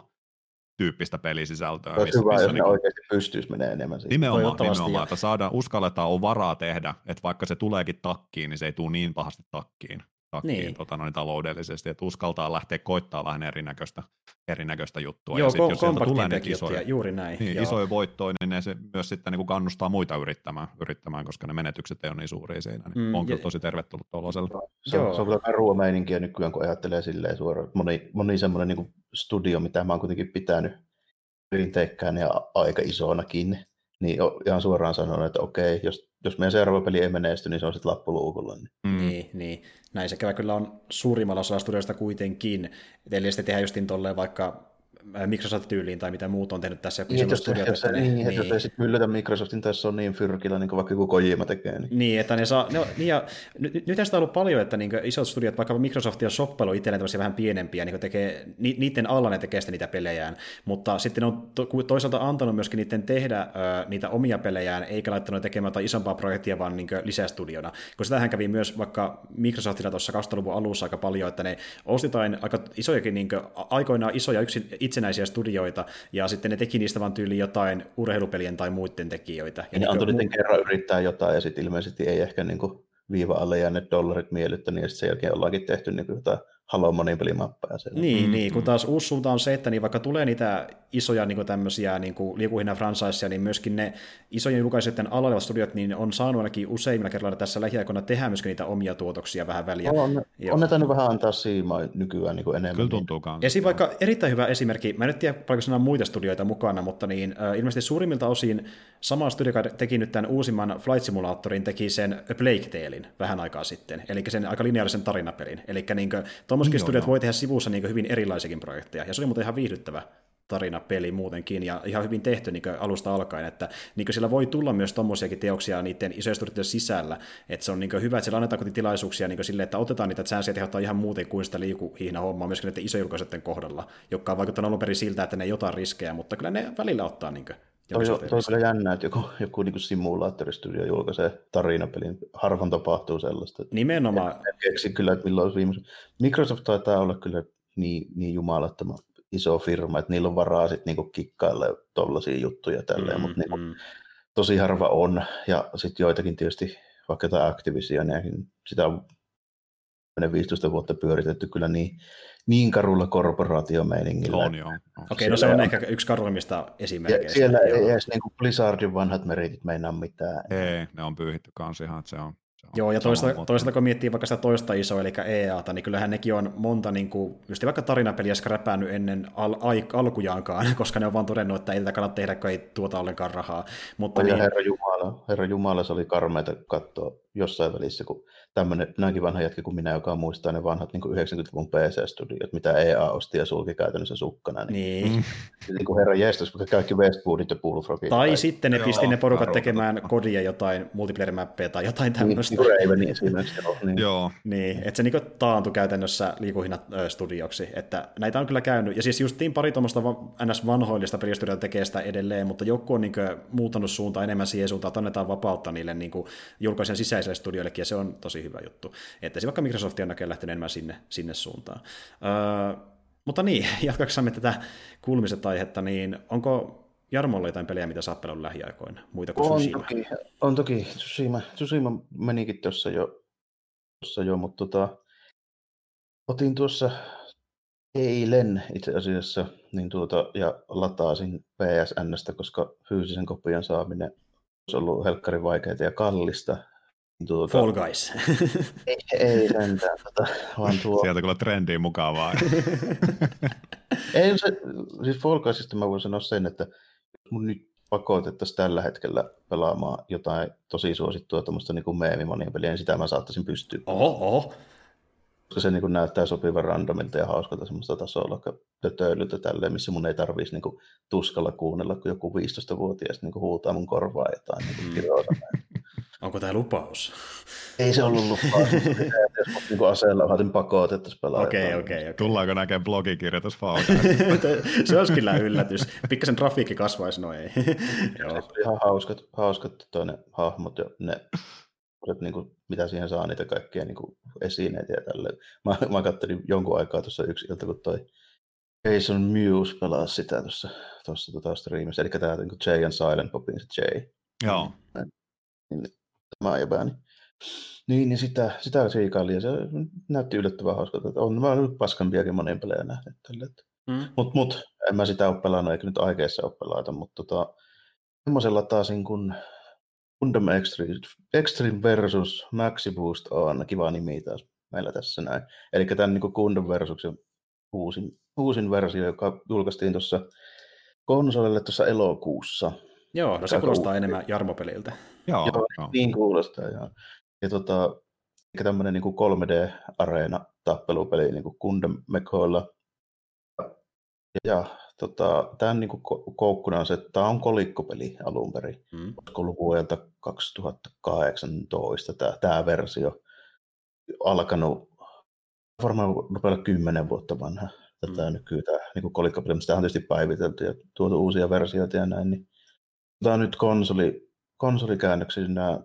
tyyppistä pelisisältöä. Olisi missä, hyvä, missä jos niin kuin... oikeasti pystyisi menemään enemmän siihen. Nimenomaan, nimenomaan että saadaan, uskalletaan, on varaa tehdä, että vaikka se tuleekin takkiin, niin se ei tule niin pahasti takkiin takkiin niin. tota, noin taloudellisesti, että uskaltaa lähteä koittaa vähän erinäköistä, erinäköistä juttua. Joo, ja sit, jos sieltä tulee niitä isoja, juuri näin. Niin, isoja voittoja, niin ne se myös sitten niin kuin kannustaa muita yrittämään, yrittämään, koska ne menetykset ei ole niin suuria siinä. Niin mm, on kyllä tosi tervetullut tuollaisella. Se, Joo. se on kyllä ruoa meininkiä nykyään, kun ajattelee silleen suoraan. Moni, moni semmoinen niin studio, mitä mä oon kuitenkin pitänyt perinteikkään ja aika isonakin, niin ihan suoraan sanon, että okei, jos, jos meidän seuraava peli ei menesty, niin se on sitten lappuluukulla. Niin. Mm. niin, niin. Näin se kyllä on suurimmalla osalla studioista kuitenkin. Eli sitten tehdään justin tolleen vaikka Microsoft-tyyliin tai mitä muut on tehnyt tässä. Niin, jos, studiot, jos, ne, niin, niin, jos ei sitten yllätä Microsoftin tässä on niin fyrkillä, niin kuin vaikka joku Kojima tekee. Niin, niin että ne saa, no, niin ja, nyt, nyt tästä on ollut paljon, että niin isot studiot, vaikka Microsoft ja shoppailu itselleen tämmöisiä vähän pienempiä, niin tekee, ni, niiden alla ne tekee sitten niitä pelejään, mutta sitten ne on to, toisaalta antanut myöskin niiden tehdä ö, niitä omia pelejään, eikä laittanut tekemään tai isompaa projektia, vaan niin lisästudiona. Koska sitähän kävi myös vaikka Microsoftilla tuossa 2000-luvun alussa aika paljon, että ne ostitain aika isojakin, niin kuin, aikoinaan isoja yksin, itsenäisiä studioita, ja sitten ne teki niistä vaan tyyli jotain urheilupelien tai muiden tekijöitä. Ja, ne antoi niiden mu- kerran yrittää jotain, ja sitten ilmeisesti ei ehkä niin kuin viiva alle jääneet dollarit miellyttänyt, ja sitten sen jälkeen ollaankin tehty niin kuin jotain Halo siellä. Niin, mm, niin, kun taas uusi suunta on se, että niin vaikka tulee niitä isoja niin tämmöisiä niin liikuhinnan franchiseja, niin myöskin ne isojen julkaisijoiden alalla studiot niin on saanut ainakin useimmilla kerralla tässä lähiaikoina tehdä myöskin niitä omia tuotoksia vähän väliä. On, on ne tainnut vähän antaa siimaa nykyään niin enemmän. Kyllä tuntuu kanssa. Esim. vaikka erittäin hyvä esimerkki, mä en tiedä paljonko sanoa muita studioita mukana, mutta niin, äh, ilmeisesti suurimmilta osin sama studio, joka teki nyt tämän uusimman Flight Simulatorin, teki sen A Plague Talein vähän aikaa sitten, eli sen aika lineaarisen tarinapelin. Eli niin tuommoisetkin studiot voi tehdä sivussa niin hyvin erilaisiakin projekteja, ja se oli muuten ihan viihdyttävä tarinapeli muutenkin, ja ihan hyvin tehty niin alusta alkaen, että niin sillä voi tulla myös tuommoisiakin teoksia niiden isojen studioiden sisällä, että se on niin hyvä, että siellä annetaan tilaisuuksia niin sille, että otetaan niitä chanceja tehdä ihan muuten kuin sitä liikuhihna hommaa myöskin näiden isojen kohdalla, joka on vaikuttanut alun perin siltä, että ne ei jotain riskejä, mutta kyllä ne välillä ottaa niin Toi, toi, toi kyllä jännä, että joku, joku niin simulaattoristudio julkaisee tarinapelin. Harvoin tapahtuu sellaista. Nimenomaan. En, en keksi kyllä, että milloin viimeisen. Microsoft taitaa olla kyllä niin, niin jumalattoman iso firma, että niillä on varaa sitten niinku kikkailla tuollaisia juttuja tälleen, mm, mutta niinku, mm. tosi harva on. Ja sitten joitakin tietysti, vaikka tämä Activision, niin sitä on 15 vuotta pyöritetty kyllä niin, niin karulla korporaatiomeiningillä. On joo. Okei, okay, no se on, on ehkä yksi karuimmista esimerkkeistä. Siellä joo. ei edes niin kuin Blizzardin vanhat meritit meinaa mitään. Ei, ne on pyyhitty kans ihan, että se on, Joo, ja toista, toisaalta kun miettii vaikka sitä toista isoa, eli EAta, niin kyllähän nekin on monta, niin kuin, just vaikka tarinapeliä skräpännyt ennen al- al- alkujaankaan, [LAUGHS] koska ne on vaan todennut, että ei tätä kannata tehdä, kun ei tuota ollenkaan rahaa. Mutta niin... Herra Jumala, Herra Jumala, se oli karmeita katsoa jossain välissä, kun tämmöinen näinkin vanha jätkä kuin minä, joka muistaa ne vanhat niin 90-luvun PC-studiot, mitä EA osti ja sulki käytännössä sukkana. Niin, niin. niin kuin herra jestas, kun kaikki Westwoodit ja Bullfrogit. Tai, tai sitten ne joo, pisti ne porukat tekemään kodia jotain multiplayer-mappeja tai jotain tämmöistä. Niin, Raven esimerkiksi. Niin. joo. Niin, että se niin taantui käytännössä liikuhinnat studioksi. Että näitä on kyllä käynyt. Ja siis justiin pari tuommoista ns. vanhoillista pelistudiota tekee sitä edelleen, mutta joku on niin muuttanut suuntaan enemmän siihen suuntaan, että annetaan vapautta niille niin julkaisen sisäiselle studioillekin, ja se on tosi hyvä juttu. Että se vaikka Microsoft on näköjään lähtenyt enemmän sinne, sinne suuntaan. Öö, mutta niin, [LAUGHS] jatkaksamme tätä kulmiset aihetta, niin onko Jarmolla jotain pelejä, mitä sä oot lähiaikoina, muita kuin on Tsushima? Toki, on toki, Tsushima, Tsushima menikin tuossa jo, tuossa jo mutta tota, otin tuossa eilen itse asiassa niin tuota, ja lataasin PSNstä, koska fyysisen kopion saaminen olisi ollut helkkarin vaikeaa ja kallista, Tuota, Fall Guys. [LAUGHS] ei, ei sentään, tota, vaan tuo... Sieltä kyllä trendiin mukavaa. [LAUGHS] ei, se, siis Fall Guysista mä voin sanoa sen, että mun nyt pakotettaisiin tällä hetkellä pelaamaan jotain tosi suosittua tuommoista niin meemimonien peliä, niin sitä mä saattaisin pystyä. Oho, oho. Koska se niin kuin näyttää sopivan randomilta ja hauskalta semmoista tasolla, tötöilyltä tälleen, missä mun ei tarvitsisi niin kuin tuskalla kuunnella, kun joku 15-vuotias niin kuin huutaa mun korvaa jotain niin kuin mm. Onko tämä lupaus? Ei se ollut lupaus. Jos niinku aseella ohatin pakotettaisiin pelaa. Okei, okei, okei. Tullaanko näkemään blogikirjoitus [LAUGHS] Se olisi kyllä yllätys. Pikkasen trafiikki kasvaisi, no ei. [LAUGHS] Joo. Oli ihan hauskat, hauskat toinen hahmot ja ne niin kuin, mitä siihen saa niitä kaikkia niin kuin, esineitä ja tälleen. Mä, mä katselin jonkun aikaa tuossa yksi ilta, kun toi Jason Muse pelaa sitä tuossa, tuossa tota streamissa, eli tämä niin Jay and Silent Popin se Jay. Joo. Niin, jäbä, niin, niin, sitä, sitä siikaili ja se näytti yllättävän hauskalta. Että on mä nyt paskampiakin monin pelejä nähnyt. Mm. Mutta mut, en mä sitä ole pelannut, eikä nyt aikeissa ole pelata, mutta tota, semmoisella taas niin kun Gundam Extreme, Extreme versus Maxi Boost on kiva nimi taas meillä tässä näin. Eli tämän niin Gundam versus uusin, uusin versio, joka julkaistiin tuossa konsolille tuossa elokuussa. Joo, no se kuulostaa enemmän Jarmo-peliltä. Joo, joo, joo. niin kuulostaa. Joo. Ja tota, tämmöinen niin 3D-areena tappelupeli niin Gundam Mechoilla. Ja, ja tota, tämän niin koukkuna on se, että tämä on kolikkopeli alun perin. Mm. ollut vuodelta 2018 tämä, tämä versio. Alkanut varmaan rupeaa kymmenen vuotta vanha tätä mm. nykyään niin kolikkopeli, mutta sitä on tietysti päivitelty ja tuotu uusia versioita ja näin. Niin, tämä on nyt konsoli, konsolikäännöksinä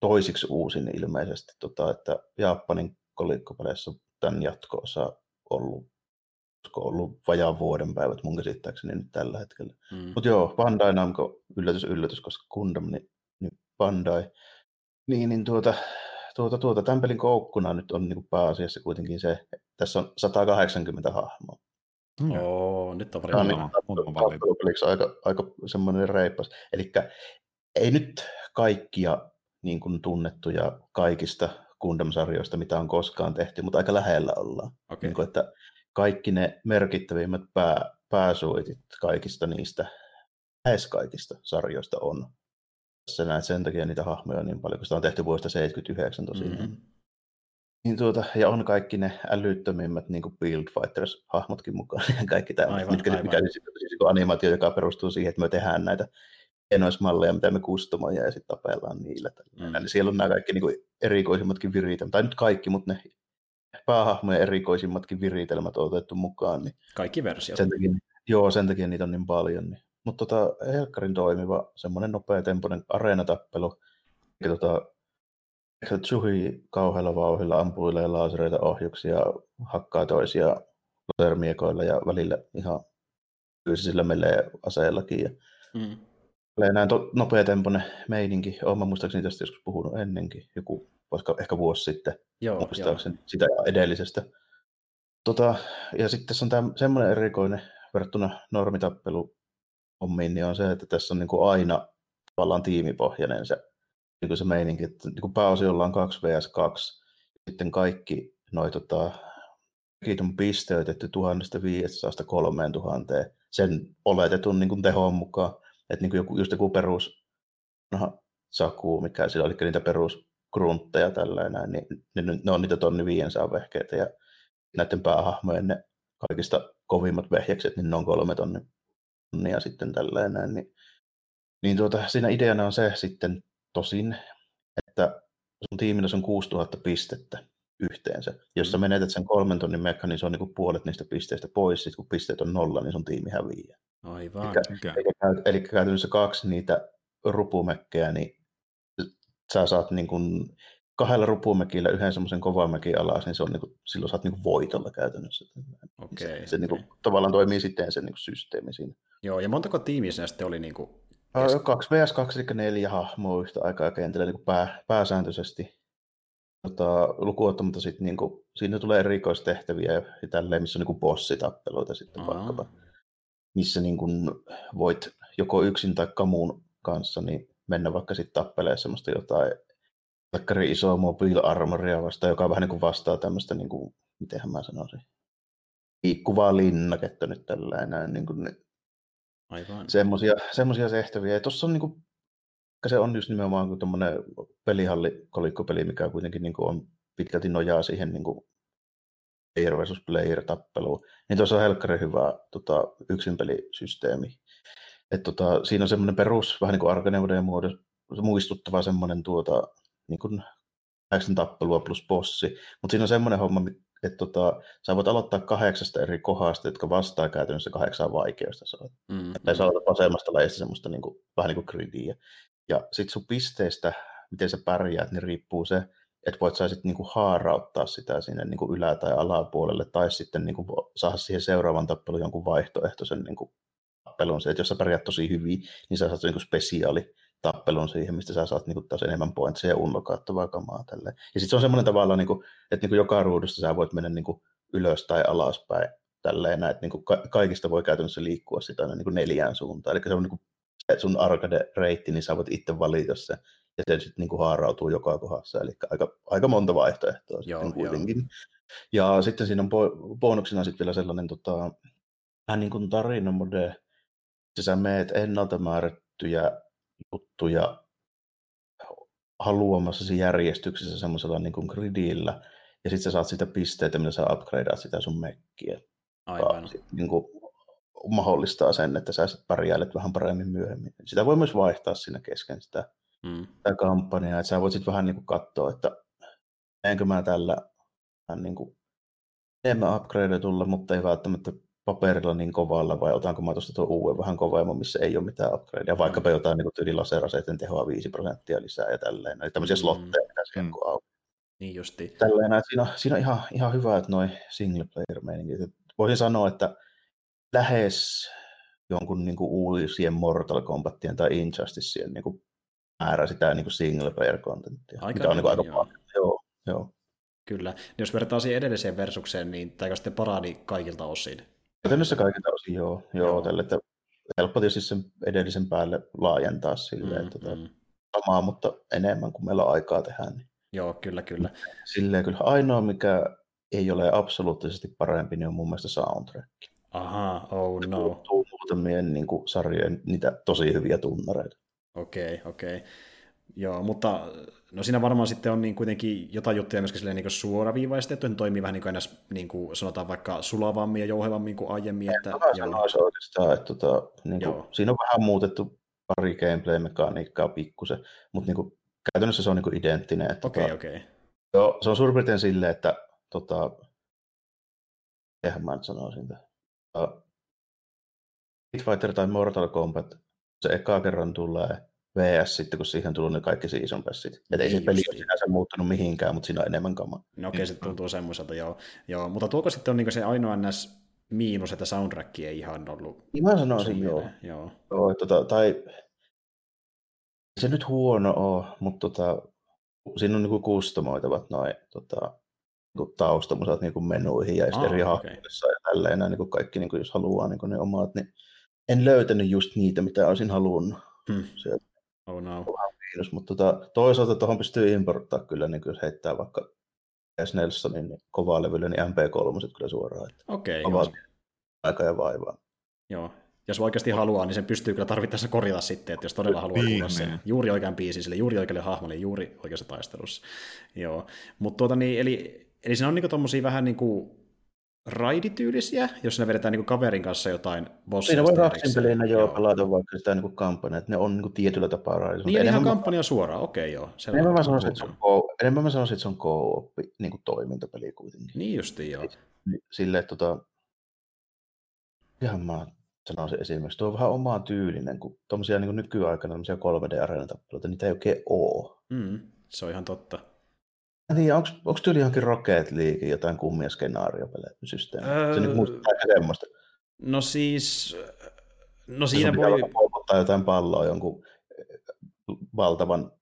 toisiksi uusin ilmeisesti, tota, että Japanin kolikkopeleissä tämän jatko-osa ollut ollut vajaan vuoden päivät mun käsittääkseni nyt tällä hetkellä. Mm. Mutta joo, Bandai Namco, yllätys, yllätys, koska Gundam, niin, niin Bandai. Niin, niin tuota, tuota, tuota, tämän pelin koukkuna nyt on niin pääasiassa kuitenkin se, että tässä on 180 hahmoa. Mm. Joo, nyt on paljon niin, aika, aika semmoinen reippas. Eli ei nyt kaikkia niin kuin tunnettuja kaikista Gundam-sarjoista, mitä on koskaan tehty, mutta aika lähellä ollaan. Okay. Niin kuin, että kaikki ne merkittävimmät pää, pääsuitit kaikista niistä, lähes kaikista sarjoista on. Se näet sen takia niitä hahmoja on niin paljon, kun sitä on tehty vuodesta 79 tosiaan. Mm-hmm. Niin tuota, ja on kaikki ne älyttömimmät niin kuin Build Fighters-hahmotkin mukaan. [LAUGHS] Kaikki tämä, aivan, mitkä, aivan. mikä siis, siis animaatio, joka perustuu siihen, että me tehdään näitä hienoismalleja, mitä me kustomoja ja sitten tapellaan niillä. Mm. Niin siellä on nämä kaikki niin kuin erikoisimmatkin viritelmät, tai nyt kaikki, mutta ne päähahmojen erikoisimmatkin viritelmät on otettu mukaan. Niin Kaikki versiot. Sen takia, joo, sen takia niitä on niin paljon. Niin. Mutta tota, Helkkarin toimiva, semmoinen nopea tempoinen areenatappelu. Ja tota, Tsuhi kauhealla vauhilla ampuilee laasereita ohjuksia, hakkaa toisia lasermiekoilla ja välillä ihan fyysisillä melee aseellakin. Ja mm. Näin to, nopea tempoinen meininki. Olen muistaakseni tästä joskus puhunut ennenkin. Joku koska ehkä vuosi sitten, joo, muistaakseni joo. sitä edellisestä. Tota, ja sitten tässä on tämä semmoinen erikoinen verrattuna normitappelu hommiin, niin on se, että tässä on niin kuin aina tavallaan tiimipohjainen se, niin se meininki, että niin pääosiolla on 2 vs 2, sitten kaikki noi tota, on pisteytetty 1500 3000 sen oletetun niin kuin tehon mukaan, että niin kuin joku, just joku perus no, saku, mikä sillä oli, niitä perus gruntteja tällainen, niin ne, ne, on niitä tonni 500 vehkeitä ja näiden päähahmojen ne kaikista kovimmat vehjekset, niin ne on kolme tonnia sitten tällainen. Niin, niin tuota, siinä ideana on se sitten tosin, että sun tiimillä on 6000 pistettä yhteensä. Jos sä mm. menetät sen kolmen tonnin mekka, niin se on niin puolet niistä pisteistä pois. Sitten kun pisteet on nolla, niin sun tiimi häviää. Aivan. Eli, okay. eli, eli käytännössä kaksi niitä rupumekkejä, niin sä saat niin kuin kahdella rupumekillä yhden semmoisen kovan mekin alas, niin se on niin kuin, silloin saat niin kuin voitolla käytännössä. Okay, se, se niin kuin, tavallaan toimii sitten se niin kuin systeemi siinä. Joo, ja montako tiimiä siinä sitten oli niin kuin kes... 2 vs 2, eli neljä hahmoa yhtä aikaa kentällä niin pää, pääsääntöisesti. Tota, lukuottamatta sitten niin kuin, siinä tulee erikoistehtäviä ja tälleen, missä on niin bossitappeluita sitten Aha. vaikkapa, missä niin kuin voit joko yksin tai kamuun kanssa niin mennä vaikka sitten tappelee semmoista jotain takkari isoa mobiilarmoria vastaan, joka vähän niin kuin vastaa tämmöistä, niin kuin, mitenhän mä sanoisin, liikkuvaa linnaketta nyt tällainen. Niin kuin, Semmoisia, semmoisia tehtäviä. Ja tuossa on niin kuin, se on just nimenomaan kuin tämmöinen pelihalli, kolikkopeli, mikä kuitenkin niin kuin on pitkälti nojaa siihen niin kuin player versus player tappeluun. Niin tuossa on helkkari hyvä tota, yksinpelisysteemi, et tota, siinä on semmoinen perus, vähän niin kuin Arkaneuden muodossa, muistuttava semmoinen tuota, niin kuin tappelua plus bossi, mutta siinä on semmoinen homma, että tota, sä voit aloittaa kahdeksasta eri kohdasta, jotka vastaa käytännössä kahdeksaan vaikeusta. Mm, tai sä aloitat vasemmasta lajista semmoista niin kuin, vähän niin kuin gridiä. Ja sit sun pisteestä, miten sä pärjäät, niin riippuu se, että voit sä sitten niinku haarauttaa sitä sinne niinku ylä- tai alapuolelle, tai sitten niinku saada siihen seuraavan tappelun jonkun vaihtoehtoisen niinku tappelun. Se, että jos sä pärjäät tosi hyvin, niin sä saat niinku spesiaali tappelun siihen, mistä sä saat niinku taas enemmän pointseja ja unlokaattavaa kamaa. Tälleen. Ja sitten se on semmoinen tavalla, niinku, että niinku joka ruudusta sä voit mennä niinku ylös tai alaspäin. Tälleen, että niinku ka- kaikista voi käytännössä liikkua sitä aina niinku neljään suuntaan. Eli se on niinku se sun arcade-reitti, niin sä voit itse valita sen ja se sitten niin haarautuu joka kohdassa, eli aika, aika monta vaihtoehtoa joo, sitten kuitenkin. Joo. Ja sitten siinä on bonuksena sitten vielä sellainen tota, vähän niin kuin tarinamode, että sä meet ennalta määrättyjä juttuja haluamassasi järjestyksessä semmoisella niin kuin gridillä, ja sitten sä saat sitä pisteitä, millä sä upgradeat sitä sun mekkiä. Aivan. Sit, niin kuin, mahdollistaa sen, että sä sitten pärjäilet vähän paremmin myöhemmin. Sitä voi myös vaihtaa siinä kesken sitä mm. tämä kampanja, että sä voit sitten vähän niin kuin katsoa, että enkö mä tällä vähän niin kuin enemmän upgradeatulla, mutta ei välttämättä paperilla niin kovalla, vai otanko mä tuosta tuon uuden vähän kovemman, missä ei ole mitään upgradea, vaikkapa mm. jotain niin tyyli laseraseiden tehoa 5 prosenttia lisää ja tälleen, eli tämmöisiä mm. slotteja, mitä siellä mm. auki. Niin justi. Tälleen, että siinä on, siinä on ihan, ihan hyvä, että noin single player meiningit. Voisin sanoa, että lähes jonkun niin kuin uusien Mortal Kombatien tai Injusticeen niin kuin määrä sitä niin kuin single player contenttia. Aika mikä on niin kuin aika joo. Joo, joo. Kyllä. Jos vertaa siihen edelliseen versukseen, niin tämä sitten parani kaikilta osin. Käytännössä kaikilta osin, joo. joo, joo. Tälle, että helppo tietysti sen edellisen päälle laajentaa silleen, mm, että tota mm. samaa, mutta enemmän kuin meillä on aikaa tehdä. Niin. Joo, kyllä, kyllä. Silleen kyllä ainoa, mikä ei ole absoluuttisesti parempi, niin on mun mielestä soundtrack. Aha, oh no. Muutamien niin kuin, sarjojen niitä tosi hyviä tunnareita. Okei, okay, okei. Okay. Joo, mutta no siinä varmaan sitten on niin kuitenkin jotain juttuja myöskin silleen niin suoraviivaistettu, että toimii vähän niin kuin ennäs, niin kuin sanotaan vaikka sulavammin ja jouhevammin kuin aiemmin. Että, joo. sanoisi oikeastaan, että tota, niin kuin, siinä on vähän muutettu pari gameplay-mekaniikkaa pikkusen, mutta niin kuin, käytännössä se on niin kuin identtinen. Okei, okay, okei. Okay. Joo, se on suurin piirtein silleen, että tota, eihän mä nyt sanoisin, että Street Fighter tai Mortal Kombat se eka kerran tulee VS sitten, kun siihen on tullut ne kaikki season passit. Että ei se niin peli ole sinänsä muuttunut mihinkään, mutta siinä on enemmän kamaa. No okei, okay, se tuntuu semmoiselta, joo. joo. Mutta tuoko sitten on niin se ainoa ns miinus, että soundtrack ei ihan ollut... Niin mä sanoisin, joo. joo. joo tota, tai se nyt huono ole, mutta tota, siinä on niinku kustomoitavat noin tota, niinku taustamusat niinku menuihin ja ah, eri okay. ja tälleen, niinku kaikki, niinku, jos haluaa niinku ne omat, niin en löytänyt just niitä, mitä olisin halunnut. Hmm. Sieltä. Oh no. Miinus, mutta tota, toisaalta tuohon pystyy importtaa kyllä, niin jos heittää vaikka S. Nelsonin niin kovaa levyllä, niin MP3 kyllä suoraan. Okei, okay, aika ja vaivaa. Joo, jos oikeasti haluaa, niin sen pystyy kyllä tarvittaessa korjata sitten, että jos todella haluaa kuulla sen juuri oikean biisin sille juuri oikealle hahmolle, juuri oikeassa taistelussa. Joo, mutta tuota niin, eli, eli siinä on niinku tommosia vähän niin kuin raidityylisiä, jos ne vedetään niin kaverin kanssa jotain bossia. Siinä voi raksinpelinä joo, pelata vaikka sitä niin kampanjaa, että ne on niin tietyllä tapaa raidissa. Niin, ihan kampanja suoraan, okei okay, joo. Enemmän mä, sanoisin, että se on co- enemmän mä sanoisin, että se on co niin kuin toimintapeli kuitenkin. Niin justiin, joo. Sille, että tota, ihan mä sanoisin esimerkiksi, tuo on vähän omaa tyylinen, kun tuommoisia niin nykyaikana 3D-areenatappeluita, niitä ei oikein ole. Mm, se on ihan totta. Niin, onko tyyli johonkin Rocket League jotain kummia skenaariopelejä-systeemiä? Öö, se nyt muistuttaa aika semmoista. No siis, no siinä voi... Ottaa jotain palloa jonkun eh, valtavan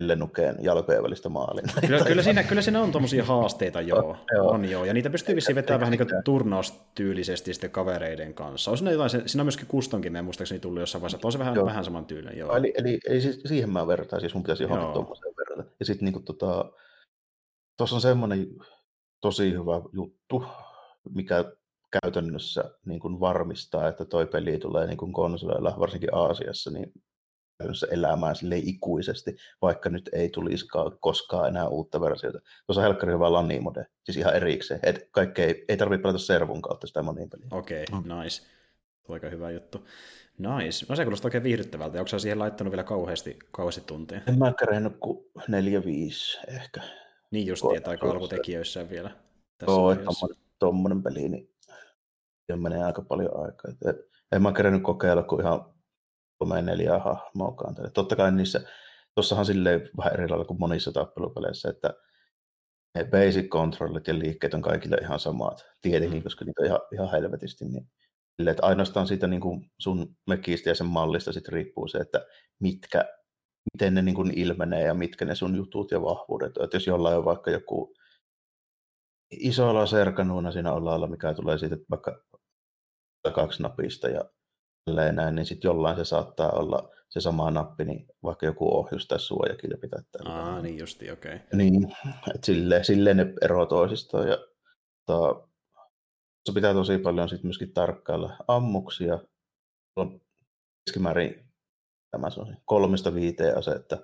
lennukeen jalkojen välistä maaliin. Kyllä, kyllä, siinä, kyllä siinä on tuommoisia haasteita, joo. joo. On joo. Ja niitä pystyy vissiin vetämään vähän niin kuin turnaustyylisesti sitten kavereiden kanssa. On siinä, jotain, siinä on myöskin kustonkin, me muistaakseni tullut jossain vaiheessa, on se vähän, vähän saman tyylinen, joo. Eli, eli, eli siis siihen mä vertaan, siis mun pitäisi johonkin tuommoiseen verrata. Ja sitten niin tota, tuossa on semmoinen tosi hyvä juttu, mikä käytännössä niin kuin varmistaa, että toi peli tulee niin kuin konsoleilla, varsinkin Aasiassa, niin käytännössä elämään sille ikuisesti, vaikka nyt ei tulisikaan koskaan enää uutta versiota. Tuossa on helkkari hyvä LAN-mode, siis ihan erikseen. Et kaikki ei, ei tarvitse pelata servun kautta sitä moniin peliä. Okei, okay, mm. nice. Aika hyvä juttu. Nice. No se kuulostaa oikein viihdyttävältä. Onko sä siihen laittanut vielä kauheasti, kauheasti tunteja? En mä kerennyt kuin neljä, viisi ehkä. Niin just, että aika alkutekijöissä vielä. Tässä Joo, että tommonen peli, niin menee aika paljon aikaa. Et en mä kerennyt kokeilla kuin ihan kolme neljää hahmoa Totta kai niissä, tuossahan silleen vähän eri lailla kuin monissa tappelupeleissä, että ne basic controllit ja liikkeet on kaikille ihan samat. Tietenkin, mm. koska niitä on ihan, ihan helvetisti. Niin, sille, että ainoastaan siitä niin kuin sun mekistä ja sen mallista sit riippuu se, että mitkä, miten ne niin kuin ilmenee ja mitkä ne sun jutut ja vahvuudet on. Että jos jollain on vaikka joku isolla serkanuuna siinä olla, mikä tulee siitä vaikka kaksi napista ja näin, niin sitten jollain se saattaa olla se sama nappi, niin vaikka joku ohjus tai suojakilpi tai tällä. Aa, niin justi, okei. Okay. Niin, että silleen, silleen ne eroavat toisistaan. Ja, tota, se pitää tosi paljon sitten myöskin tarkkailla ammuksia. Keskimäärin tämä on kolmesta viiteen asetta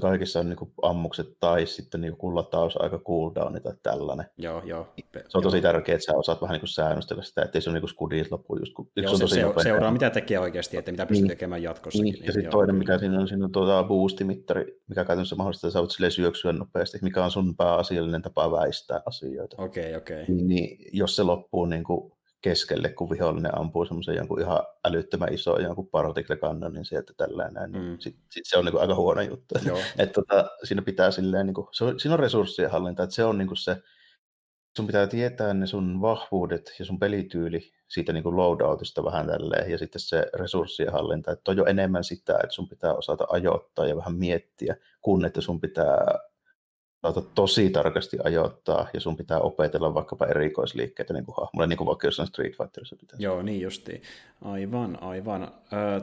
kaikissa on niinku ammukset tai sitten niinku latausaika cooldown tai tällainen. Joo, joo. Se on tosi joo. tärkeää, että sä osaat vähän niinku säännöstellä sitä, ettei se ole niinku skudit loppu just kun joo, on se, se seuraa mitä tekee oikeasti, että mitä pystyy niin. tekemään jatkossa. Niin, ja sitten toinen, mikä siinä on, siinä on tuota boostimittari, mikä käytännössä mahdollistaa, että sä voit syöksyä nopeasti, mikä on sun pääasiallinen tapa väistää asioita. Okei, okay, okei. Okay. Niin, niin, jos se loppuu niin kuin keskelle, kun vihollinen ampuu semmoisen jonkun ihan älyttömän iso jonkun particle cannonin sieltä tällainen, niin mm. sit, sit se on niin kuin aika huono juttu. [LAUGHS] että tota, siinä pitää silleen, niin kuin, se on, siinä on resurssien hallinta, että se on niin kuin se, sun pitää tietää ne sun vahvuudet ja sun pelityyli siitä niin kuin loadoutista vähän tälleen, ja sitten se resurssien hallinta, että on jo enemmän sitä, että sun pitää osata ajoittaa ja vähän miettiä, kun että sun pitää saata tosi tarkasti ajoittaa, ja sun pitää opetella vaikkapa erikoisliikkeitä niin kuin hahmolle, niin kuin vaikka jossain Street Fighterissa pitää. Joo, niin justiin. Aivan, aivan. Ö,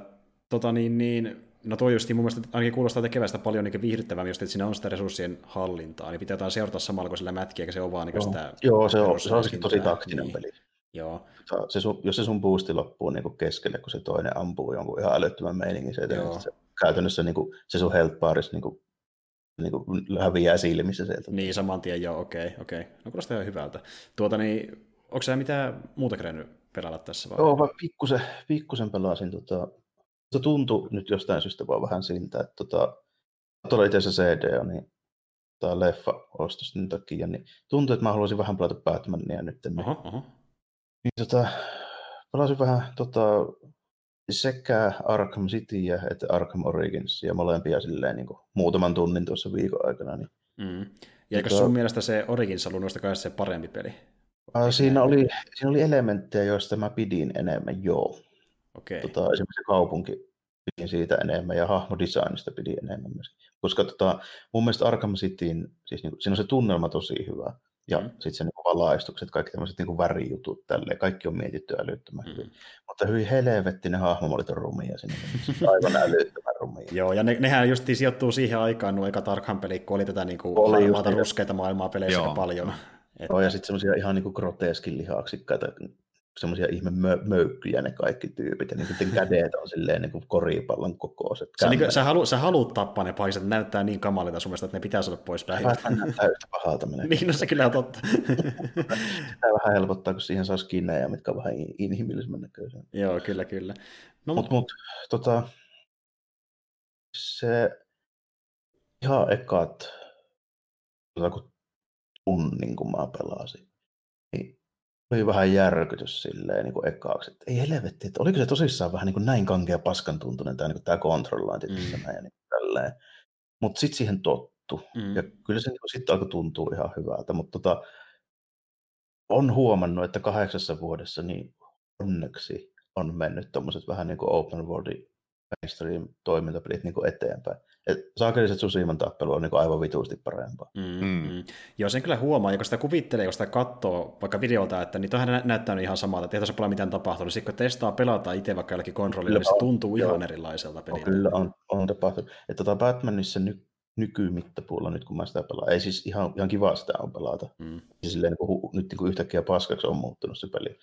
tota niin, niin, no toi justiin mun mielestä ainakin kuulostaa tekevästä paljon niin viihdyttävää, just, että siinä on sitä resurssien hallintaa, niin pitää jotain seurata samalla kuin sillä mätkiä, eikä se ole vaan niin sitä... Joo, se on, se on tosi taktinen niin. peli. Joo. Se sun, jos se sun boosti loppuu niin kuin keskelle, kun se toinen ampuu jonkun ihan älyttömän meiningin, se, se käytännössä niin kuin, se sun health baris niin kuin niin kuin häviää silmissä sieltä. Niin, saman tien joo, okei, okay, okei. Okay. No kuulostaa ihan hyvältä. Tuota niin, onko sä mitään muuta kerennyt pelata tässä vai? Joo, vaan pikkusen, pikkusen pelasin. Tota, se tuntui nyt jostain syystä vaan vähän siltä, että tota, tuolla itse asiassa CD on, niin tämä leffa ostos takia, niin tuntuu, että mä haluaisin vähän pelata Batmania nyt. Niin, oho, oho. niin tota, pelasin vähän tota, sekä Arkham Cityä että Arkham Origins ja molempia silleen niin kuin muutaman tunnin tuossa viikon aikana. Niin, mm. Ja eikö sun mielestä se Origins ollut noista kai se parempi peli? Äh, siinä, oli, siinä oli elementtejä, joista mä pidin enemmän, joo. Okay. Tota, esimerkiksi kaupunki pidin siitä enemmän ja hahmodesignista pidin enemmän myös. Koska tota, mun mielestä Arkham Cityin, siis niin, siinä on se tunnelma tosi hyvä. Ja mm. sitten se niin valaistukset, kaikki tämmöiset niin värijutut, tälleen, kaikki on mietitty älyttömän mm. hyvin. Mutta hyvin helvetti ne hahmomallit on rumia sinne, [LAUGHS] aivan älyttömän rumia. Joo, ja ne, nehän just sijoittuu siihen aikaan, nuo eka Tarkhan pelit, kun oli tätä niin kuin oli harmaata ruskeita maailmaa peleissä paljon. Joo, ja sitten semmoisia ihan niin kuin groteskin lihaksikkaita semmoisia ihme mö- möykkyjä ne kaikki tyypit, ja niiden kädet on silleen niin kuin koripallon kokoiset. Sä, niin, sä, halu, sä haluat tappaa ne paiset, ne näyttää niin kamalilta sun mielestä, että ne pitää saada pois päivältä. näyttää yhtä pahalta menee. niin, no se kyllä on totta. [LAUGHS] Sitä vähän helpottaa, kun siihen saa skinnejä, mitkä on vähän inhimillisemmän näköisiä. Joo, kyllä, kyllä. No, mutta mut, tota, se ihan ekat kun tunnin, kun mä pelasin, oli vähän järkytys silleen niin kuin ekaaksi, että ei helvetti, että oliko se tosissaan vähän niin kuin näin kankea paskan tuntunen tämä, niin tämä kontrollointi mm. tässä ja niin tälleen. Mutta sitten siihen tottu. Mm. Ja kyllä se niin sitten alkoi tuntua ihan hyvältä, mutta tota, on huomannut, että kahdeksassa vuodessa niin onneksi on mennyt tuommoiset vähän niin kuin open world mainstream toimintapelit niin eteenpäin. Et saakeliset Tsushiman tappelu on niin kuin aivan vituusti parempaa. Mm, mm. Mm. Joo, sen kyllä huomaa, kun sitä kuvittelee, kun sitä katsoo vaikka videolta, että niin toihan näyttää ihan samalta, että ei tässä ole mitään tapahtunut. Sitten kun testaa pelata itse vaikka jollakin kontrollilla, niin se tuntuu joo. ihan erilaiselta peliltä. No, kyllä on, on tapahtunut. Että tota Batmanissa ny, nykymittapuulla, nyt kun mä sitä pelaan, ei siis ihan, ihan kiva sitä on pelata. Mm. Silleen, niin kuin, nyt niin kuin yhtäkkiä paskaksi on muuttunut se peli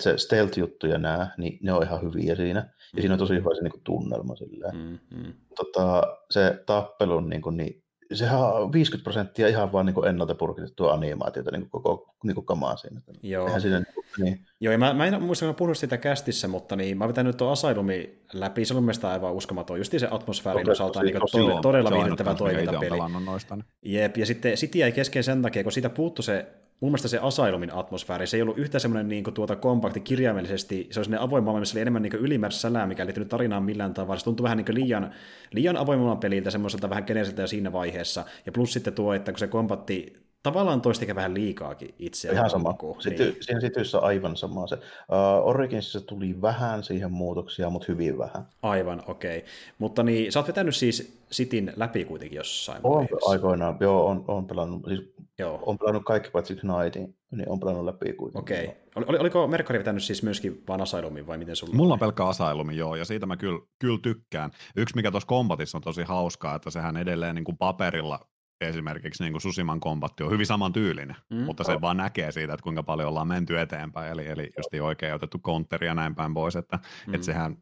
se stealth-juttu ja nämä, niin ne on ihan hyviä siinä. Ja siinä on tosi hyvä se niin kuin, tunnelma silleen. Mm, mm. Tota, se tappelu, niin, kuin, niin sehän on 50 prosenttia ihan vaan niin kuin ennalta purkitettua animaatiota niin kuin koko niin kuin kamaa siinä. Joo. Eihän siinä niin kuin, Niin. Joo, ja mä, mä en muista, että mä puhunut siitä kästissä, mutta niin, mä vetän nyt tuon Asylumi läpi, se on mielestäni aivan uskomaton, just se atmosfäärin Tosi- osalta niin tosi- todella, todella viihdyttävä toimintapeli. noista. niin. Jep, ja sitten City jäi kesken sen takia, kun siitä puuttu se, mun mielestä se Asylumin atmosfääri, se ei ollut yhtä semmoinen niin kuin, tuota kompakti kirjaimellisesti, se oli semmoinen avoin maailma, missä oli enemmän niin ylimääräistä sälää, mikä ei liittynyt tarinaan millään tavalla, se tuntui vähän niin liian, liian avoimemman peliltä, semmoiselta vähän generiseltä jo siinä vaiheessa, ja plus sitten tuo, että kun se kompatti tavallaan toisti ehkä vähän liikaakin itse. Ihan sama. Niin. Sitten, Siinä Cityssä on aivan sama se. Uh, Originsissa tuli vähän siihen muutoksia, mutta hyvin vähän. Aivan, okei. Okay. Mutta niin, sä oot vetänyt siis Sitin läpi kuitenkin jossain On vaiheessa. aikoinaan, joo, on, on pelannut, siis Joo, on pelannut kaikki paitsi Knightin, niin on pelannut läpi kuitenkin. okei. Okay. Oli, oli- oliko Merkari vetänyt siis myöskin vaan Asylumin vai miten sulla Mulla on pelkkä Asylumi, joo, ja siitä mä kyllä, kyllä tykkään. Yksi, mikä tuossa kombatissa on tosi hauskaa, että sehän edelleen niin kuin paperilla esimerkiksi niin kuin Susiman kombatti on hyvin samantyylinen, Mm. mm. mutta se vaan näkee siitä, että kuinka paljon ollaan menty eteenpäin, eli, eli just oikein otettu counteri ja näin päin pois, että, Mm. että sehän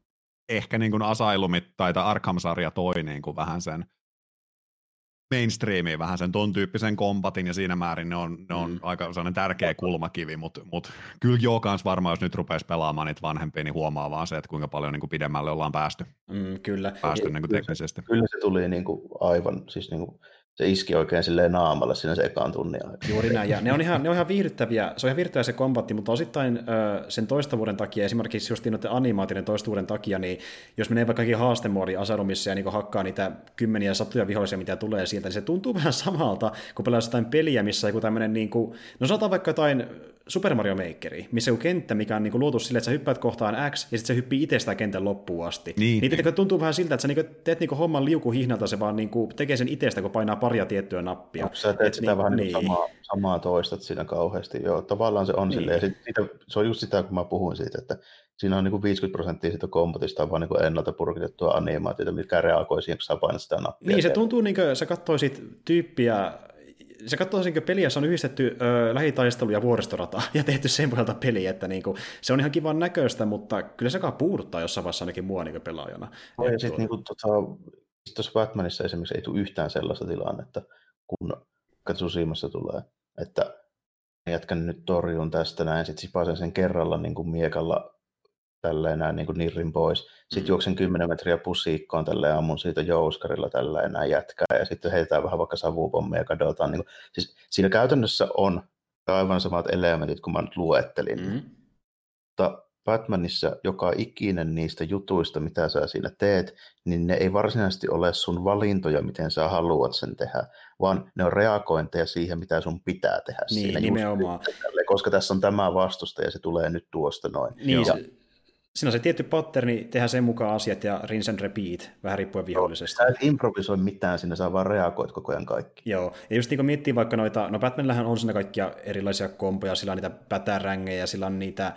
ehkä niin kuin Asylumit tai Arkham-sarja toi niin kuin vähän sen mainstreamiin vähän sen ton tyyppisen kombatin ja siinä määrin ne on, ne on Mm. aika sellainen tärkeä kulmakivi, mutta mut, kyllä joo kans varmaan, jos nyt rupeaisi pelaamaan niitä vanhempia, niin huomaa vaan se, että kuinka paljon niin kuin pidemmälle ollaan päästy, Mm, kyllä. päästy Ja- niin kuin kyllä se- teknisesti. Kyllä se tuli niin kuin aivan, siis niin kuin, se iski oikein silleen naamalle siinä se ekan tunnin aikana. Juuri näin, ja ne on ihan, ne on ihan viihdyttäviä, se on ihan viihdyttävä se kombatti, mutta osittain ö, sen toistavuuden takia, esimerkiksi just noiden animaatioiden toistavuuden takia, niin jos menee vaikka haastemoodi Asylumissa ja niin hakkaa niitä kymmeniä satoja vihollisia, mitä tulee sieltä, niin se tuntuu vähän samalta, kun pelaa jotain peliä, missä joku tämmöinen, niin kuin, no sanotaan vaikka jotain Super Mario Makeri, missä joku kenttä, mikä on niin kuin luotu silleen, että sä hyppäät kohtaan X, ja sitten se hyppii itse sitä kentän loppuun asti. Niin, niin, niin. tuntuu vähän siltä, että sä niin teet niin homman liukuhihnalta, se vaan niin kuin tekee sen itsestä, kun painaa paria tiettyä nappia. Ja. Sä teet Et sitä niin- vähän niin. samaa, samaa toistat siinä kauheasti. Joo, tavallaan se on Niin. silleen. Ja sit, siitä, se on just sitä, kun mä puhuin siitä, että siinä on niin kuin 50 prosenttia siitä kompotista on vaan niin kuin ennalta purkitettua animaatiota, mikä reagoi siihen, kun sä painat sitä nappia. Niin, se tuntuu niin kuin sä katsoisit tyyppiä, sä katsoisit niin peliä, jossa on yhdistetty ö, lähitaistelu ja vuoristorata [LAUGHS] ja tehty sen pohjalta peli, että niin kuin, se on ihan kivan näköistä, mutta kyllä se puuduttaa jossain vaiheessa ainakin mua niin pelaajana. No, ja sitten tuota- niin tota, tuossa Batmanissa esimerkiksi ei tule yhtään sellaista tilannetta, kun Katsusimassa tulee, että jätkän nyt torjun tästä näin, sitten sipasen sen kerralla niin kuin miekalla tälleen näin niin kuin nirrin pois. Sitten Mm. juoksen 10 metriä pussiikkoon tälleen ammun siitä jouskarilla tälleen näin jätkää ja sitten heitetään vähän vaikka savupommia ja kadotaan. Niin kuin, siis siinä käytännössä on aivan samat elementit kuin mä nyt luettelin. Mm. Mutta Batmanissa joka ikinen niistä jutuista, mitä sä siinä teet, niin ne ei varsinaisesti ole sun valintoja, miten sä haluat sen tehdä, vaan ne on reagointeja siihen, mitä sun pitää tehdä Niin, siinä. nimenomaan. Just, koska tässä on tämä vastusta ja se tulee nyt tuosta noin. Niin, ja, se, siinä on se tietty patterni, tehdään sen mukaan asiat ja rinse and repeat, vähän riippuen vihollisesta. sä et improvisoi mitään, sinne sä vaan reagoit koko ajan kaikki. Joo, ja just niin miettii vaikka noita, no Batmanillähän on siinä kaikkia erilaisia kompoja, sillä on niitä pätärängejä, sillä on niitä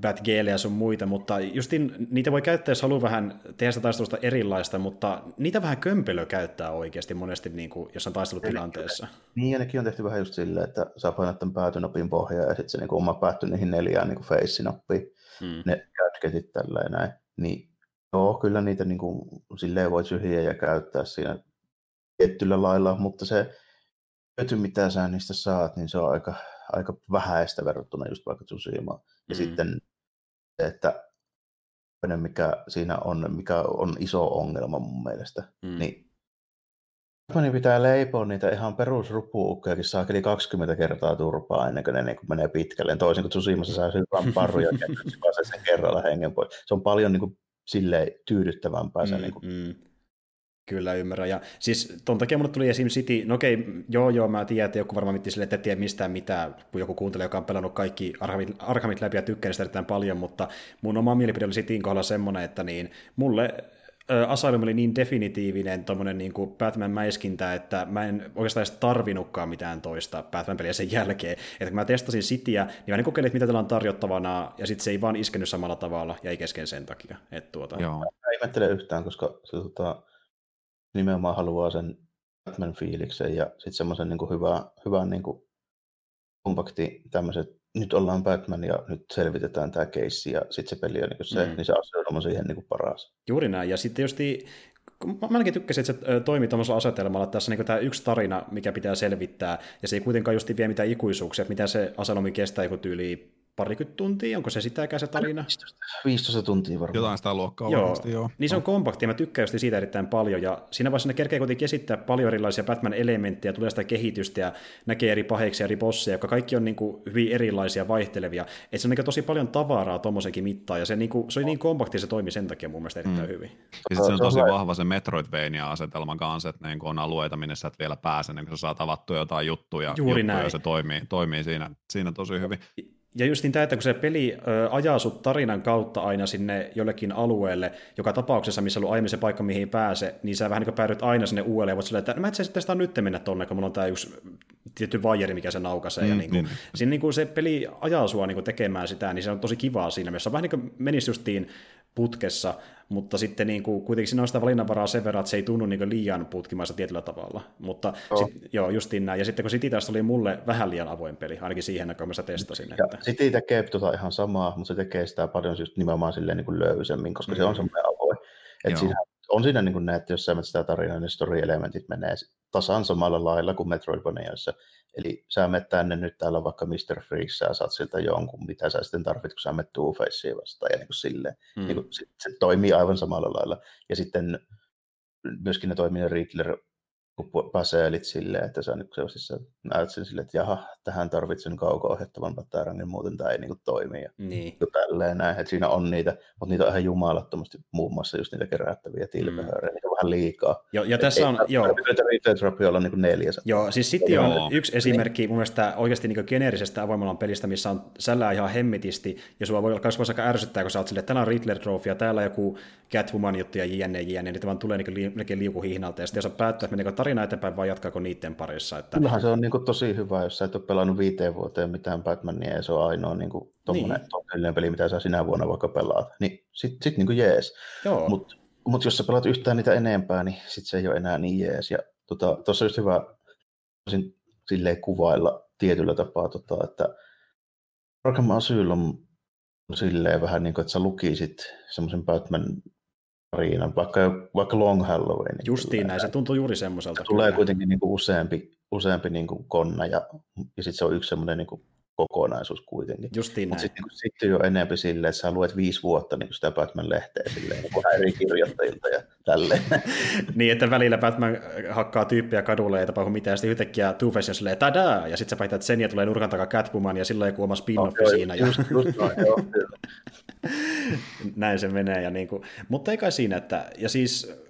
Batgaleja ja sun muita, mutta justin niitä voi käyttää, jos haluaa vähän tehdä sitä taistelusta erilaista, mutta niitä vähän kömpelö käyttää oikeasti monesti niin kuin jossain taistelutilanteessa. Niin, ja nekin on tehty vähän just silleen, että sä painat tämän päätynapin pohjaan ja sitten se niin oma päätty niihin neljään niin face-nappiin. Mm. ne gadgetit tälleen näin, niin joo, kyllä niitä niin kuin, silleen voi syhiä ja käyttää siinä tietyllä lailla, mutta se hyöty, mitä sä niistä saat, niin se on aika, aika vähäistä verrattuna just vaikka Tsushimaan. Ja Mm. sitten se, että mikä siinä on, mikä on iso ongelma mun mielestä, Mm. niin Batmanin pitää leipoa niitä ihan perusrupuukkejakin saakeli 20 kertaa turpaa ennen kuin ne niin kuin menee pitkälle. Toisin kuin Tsushimassa saa hyvän parun ja pääsee sen kerralla hengen pois. Se on paljon niin kuin, silleen tyydyttävämpää. Se, Mm, niin kuin, mm. Kyllä ymmärrän. Ja siis ton takia mulle tuli esim. City, no okei, joo joo, mä tiedän, että joku varmaan mitti sille, että et tiedä mistään mitään, kun joku kuuntelee, joka on pelannut kaikki Arkhamit, Arkhamit läpi ja tykkää sitä erittäin paljon, mutta mun oma mielipide oli Cityin kohdalla semmoinen, että niin mulle Asylum oli niin definitiivinen tommonen niin kuin Batman-mäiskintä, että mä en oikeastaan edes tarvinnutkaan mitään toista Batman-peliä sen jälkeen. Että kun mä testasin Cityä, niin mä niin kokeilin, että mitä tällä on tarjottavana, ja sitten se ei vaan iskenyt samalla tavalla, ja ei kesken sen takia. Että tuota, Joo. mä ihmettele yhtään, koska se tota, nimenomaan haluaa sen Batman-fiiliksen ja sitten semmoisen niin hyvän, hyvän niin kuin, kompakti tämmöiset, nyt ollaan Batman ja nyt selvitetään tämä keissi ja sitten se peli on niin se, Mm. niin se asia on siihen niin paras. Juuri näin, ja sitten justi, kun mä ainakin tykkäsin, että se toimii tuollaisella asetelmalla, että tässä on niin tämä yksi tarina, mikä pitää selvittää, ja se ei kuitenkaan justi vie mitään ikuisuuksia, että mitä se aselomi kestää joku tyyli parikymmentä tuntia, onko se sitäkään se tarina? 15, 15 tuntia varmaan. Jotain sitä luokkaa Joo, varmasti, joo. niin se on kompakti, ja mä tykkään just siitä erittäin paljon, ja siinä vaiheessa ne kerkee kuitenkin esittää paljon erilaisia Batman-elementtejä, tulee sitä kehitystä, ja näkee eri paheksia, eri bosseja, jotka kaikki on niin kuin hyvin erilaisia, vaihtelevia, että se on niin tosi paljon tavaraa tuommoisenkin mittaan, ja se, niin kuin, se oli niin kompakti, se toimi sen takia mun mielestä erittäin mm. hyvin. Ja sit se on tosi vahva se Metroidvania-asetelma kanssa, että niin on alueita, minne sä et vielä pääse, niin kun sä saat avattua jotain juttuja, Juuri juttuja näin. ja se toimii, toimii siinä, siinä tosi hyvin. Ja just niin tämä, että kun se peli ö, ajaa sut tarinan kautta aina sinne jollekin alueelle, joka tapauksessa, missä on ollut aiemmin se paikka, mihin ei pääse, niin sä vähän niin kuin päädyt aina sinne uudelle ja voit silleen, että no mä et sä sitten nyt mennä tonne, kun mulla on tämä yksi tietty vajeri, mikä se naukaisee. Mm, ja niin kuin, niin. Siinä niin kuin se peli ajaa sua niin kuin tekemään sitä, niin se on tosi kivaa siinä mielessä. On vähän niin kuin menisi justiin putkessa, mutta sitten niin kuin, kuitenkin siinä on sitä valinnanvaraa sen verran, että se ei tunnu niin liian putkimaista tietyllä tavalla. Mutta oh. sit, joo, justiin näin. Ja sitten kun City taas oli mulle vähän liian avoin peli, ainakin siihen kun mä sitä testasin. Ja että... City tekee tota ihan samaa, mutta se tekee sitä paljon just nimenomaan silleen niin kuin löysemmin, koska mm. se on semmoinen avoin. Että siinä, on siinä niin kuin ne, että jos sä sitä tarinaa, niin story-elementit menee tasan samalla lailla kuin Metroidvaniassa. Eli sä menet tänne nyt täällä vaikka Mr. Freeze, ja saat siltä jonkun, mitä sä sitten tarvit, kun sä menet Two vastaan, ja niin kuin silleen. Mm. Niin kuin, se, se, toimii aivan samalla lailla. Ja sitten myöskin ne toimii ne Riddler paseelit silleen, että sä, niin sä näet sen silleen, että jaha, tähän tarvitsen kauko-ohjattavan batarangin, muuten tämä ei niin kuin, toimi. Ja niin. tälleen näin, että siinä on niitä, mutta niitä on ihan jumalattomasti muun muassa just niitä kerättäviä tilpehöörejä, mm. niitä vähän liikaa. Jo, ja tässä on, joo. Retail olla niin neljäs. Joo, siis City on joo. yksi esimerkki mun mielestä oikeasti niin geneerisestä avoimalan pelistä, missä on sällää ihan hemmetisti, ja sua voi olla kasvaa aika ärsyttää, kun sä oot silleen, että täällä on Riddler Trophy, ja täällä on joku Catwoman juttu ja jne, jne, niin vaan tulee niin melkein liukuhihnalta, ja sitten jos on päättyä, että meneekö tarina eteenpäin vai jatkaako niiden parissa. Että... Kyllähän se on niin kuin tosi hyvä, jos sä et ole pelannut viiteen vuoteen mitään Batmania, ja se on ainoa niin kuin tommonen niin. peli, mitä sä sinä vuonna vaikka pelaat, niin sit, sit niin kuin jees. Mutta mut jos sä pelaat yhtään niitä enempää, niin sit se ei ole enää niin jees. Ja tuossa tota, just hyvä silleen kuvailla tietyllä tapaa, tota, että Arkham Asylum on silleen vähän niin kuin, että sä lukisit semmoisen Batman tarinan, vaikka, vaikka Long Halloween. Justiin näin, se tuntuu juuri semmoiselta. Tulee kuitenkin niin kuin useampi, useampi niin kuin konna ja, ja sitten se on yksi semmoinen niin kuin kokonaisuus kuitenkin. Justiin Mutta sitten sit jo enemmän silleen, että sä luet viisi vuotta niin sitä Batman-lehteä silleen, niin eri kirjoittajilta ja tälleen. [LAUGHS] niin, että välillä Batman hakkaa tyyppiä kadulle ja tapahtuu mitään, ja sitten yhtäkkiä Two on silleen, tadaa, ja sitten sä päihtäät sen ja tulee nurkan takaa Catwoman, ja silloin joku oma spin-offi no, siinä. Just, ja... just no, joo, [LAUGHS] Näin se menee. Ja niin kuin, mutta ei kai siinä, että, ja siis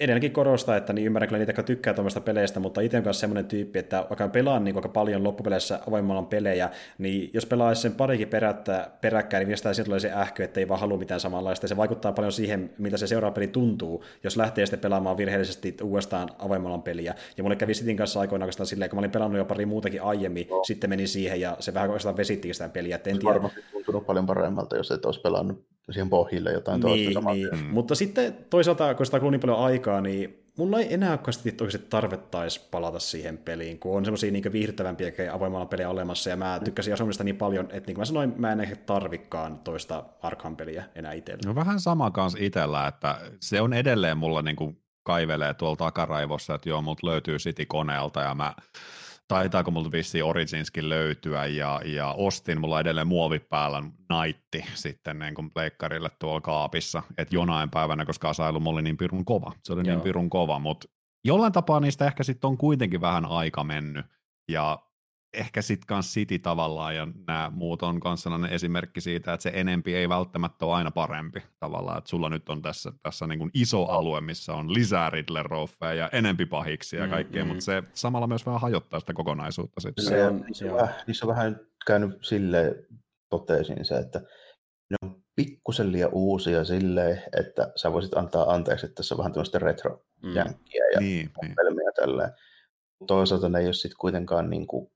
edelleenkin korostaa, että niin ymmärrän kyllä niitä, jotka tykkää tuommoista peleistä, mutta itse on myös semmoinen tyyppi, että vaikka pelaan niin aika paljon loppupeleissä avoimman pelejä, niin jos pelaa sen parikin perättä, peräkkäin, niin mielestäni tulee se ähkö, että ei vaan halua mitään samanlaista. Se vaikuttaa paljon siihen, miltä se seuraava peli tuntuu, jos lähtee sitten pelaamaan virheellisesti uudestaan avoimman peliä. Ja mulle kävi Sitin kanssa aikoinaan oikeastaan silleen, kun mä olin pelannut jo pari muutakin aiemmin, no. sitten meni siihen ja se vähän oikeastaan vesittiin sitä peliä. En tiedä. varmasti tuntunut paljon paremmalta, jos et olisi pelannut siihen pohjille jotain niin, toista samaa. Niin. Mm. Mutta sitten toisaalta, kun sitä on niin paljon aikaa, niin mulla ei enää oikeasti tarvettaisi palata siihen peliin, kun on semmoisia niin viihdyttävämpiä avoimalla pelejä olemassa, ja mä tykkäsin asumista niin paljon, että niin kuin mä sanoin, mä en ehkä tarvikkaan toista Arkham-peliä enää itsellä. No vähän sama kanssa itsellä, että se on edelleen mulla niin kuin kaivelee tuolla takaraivossa, että joo, mut löytyy City-koneelta, ja mä taitaako multa vissiin Originskin löytyä, ja, ja ostin, mulla edelleen muovipäällä Nightti sitten niin kuin pleikkarille tuolla kaapissa, että jonain päivänä, koska Asylum oli niin pirun kova, se oli niin Joo. niin pirun kova, mutta jollain tapaa niistä ehkä sitten on kuitenkin vähän aika mennyt, ja ehkä sitten kans City tavallaan ja nämä muut on myös sellainen esimerkki siitä, että se enempi ei välttämättä ole aina parempi tavallaan, että sulla nyt on tässä, tässä niin kuin iso alue, missä on lisää riddler ja enempi pahiksi ja kaikkea, mm, mutta se samalla myös vähän hajottaa sitä kokonaisuutta sitten. Se on, se on, vähän, niissä on vähän käynyt silleen, totesin se, että ne on pikkusen liian uusia silleen, että sä voisit antaa anteeksi, että tässä on vähän tämmöistä retro-jänkkiä mm. ja niin, niin. tälleen. Toisaalta ne ei ole sitten kuitenkaan niin kuin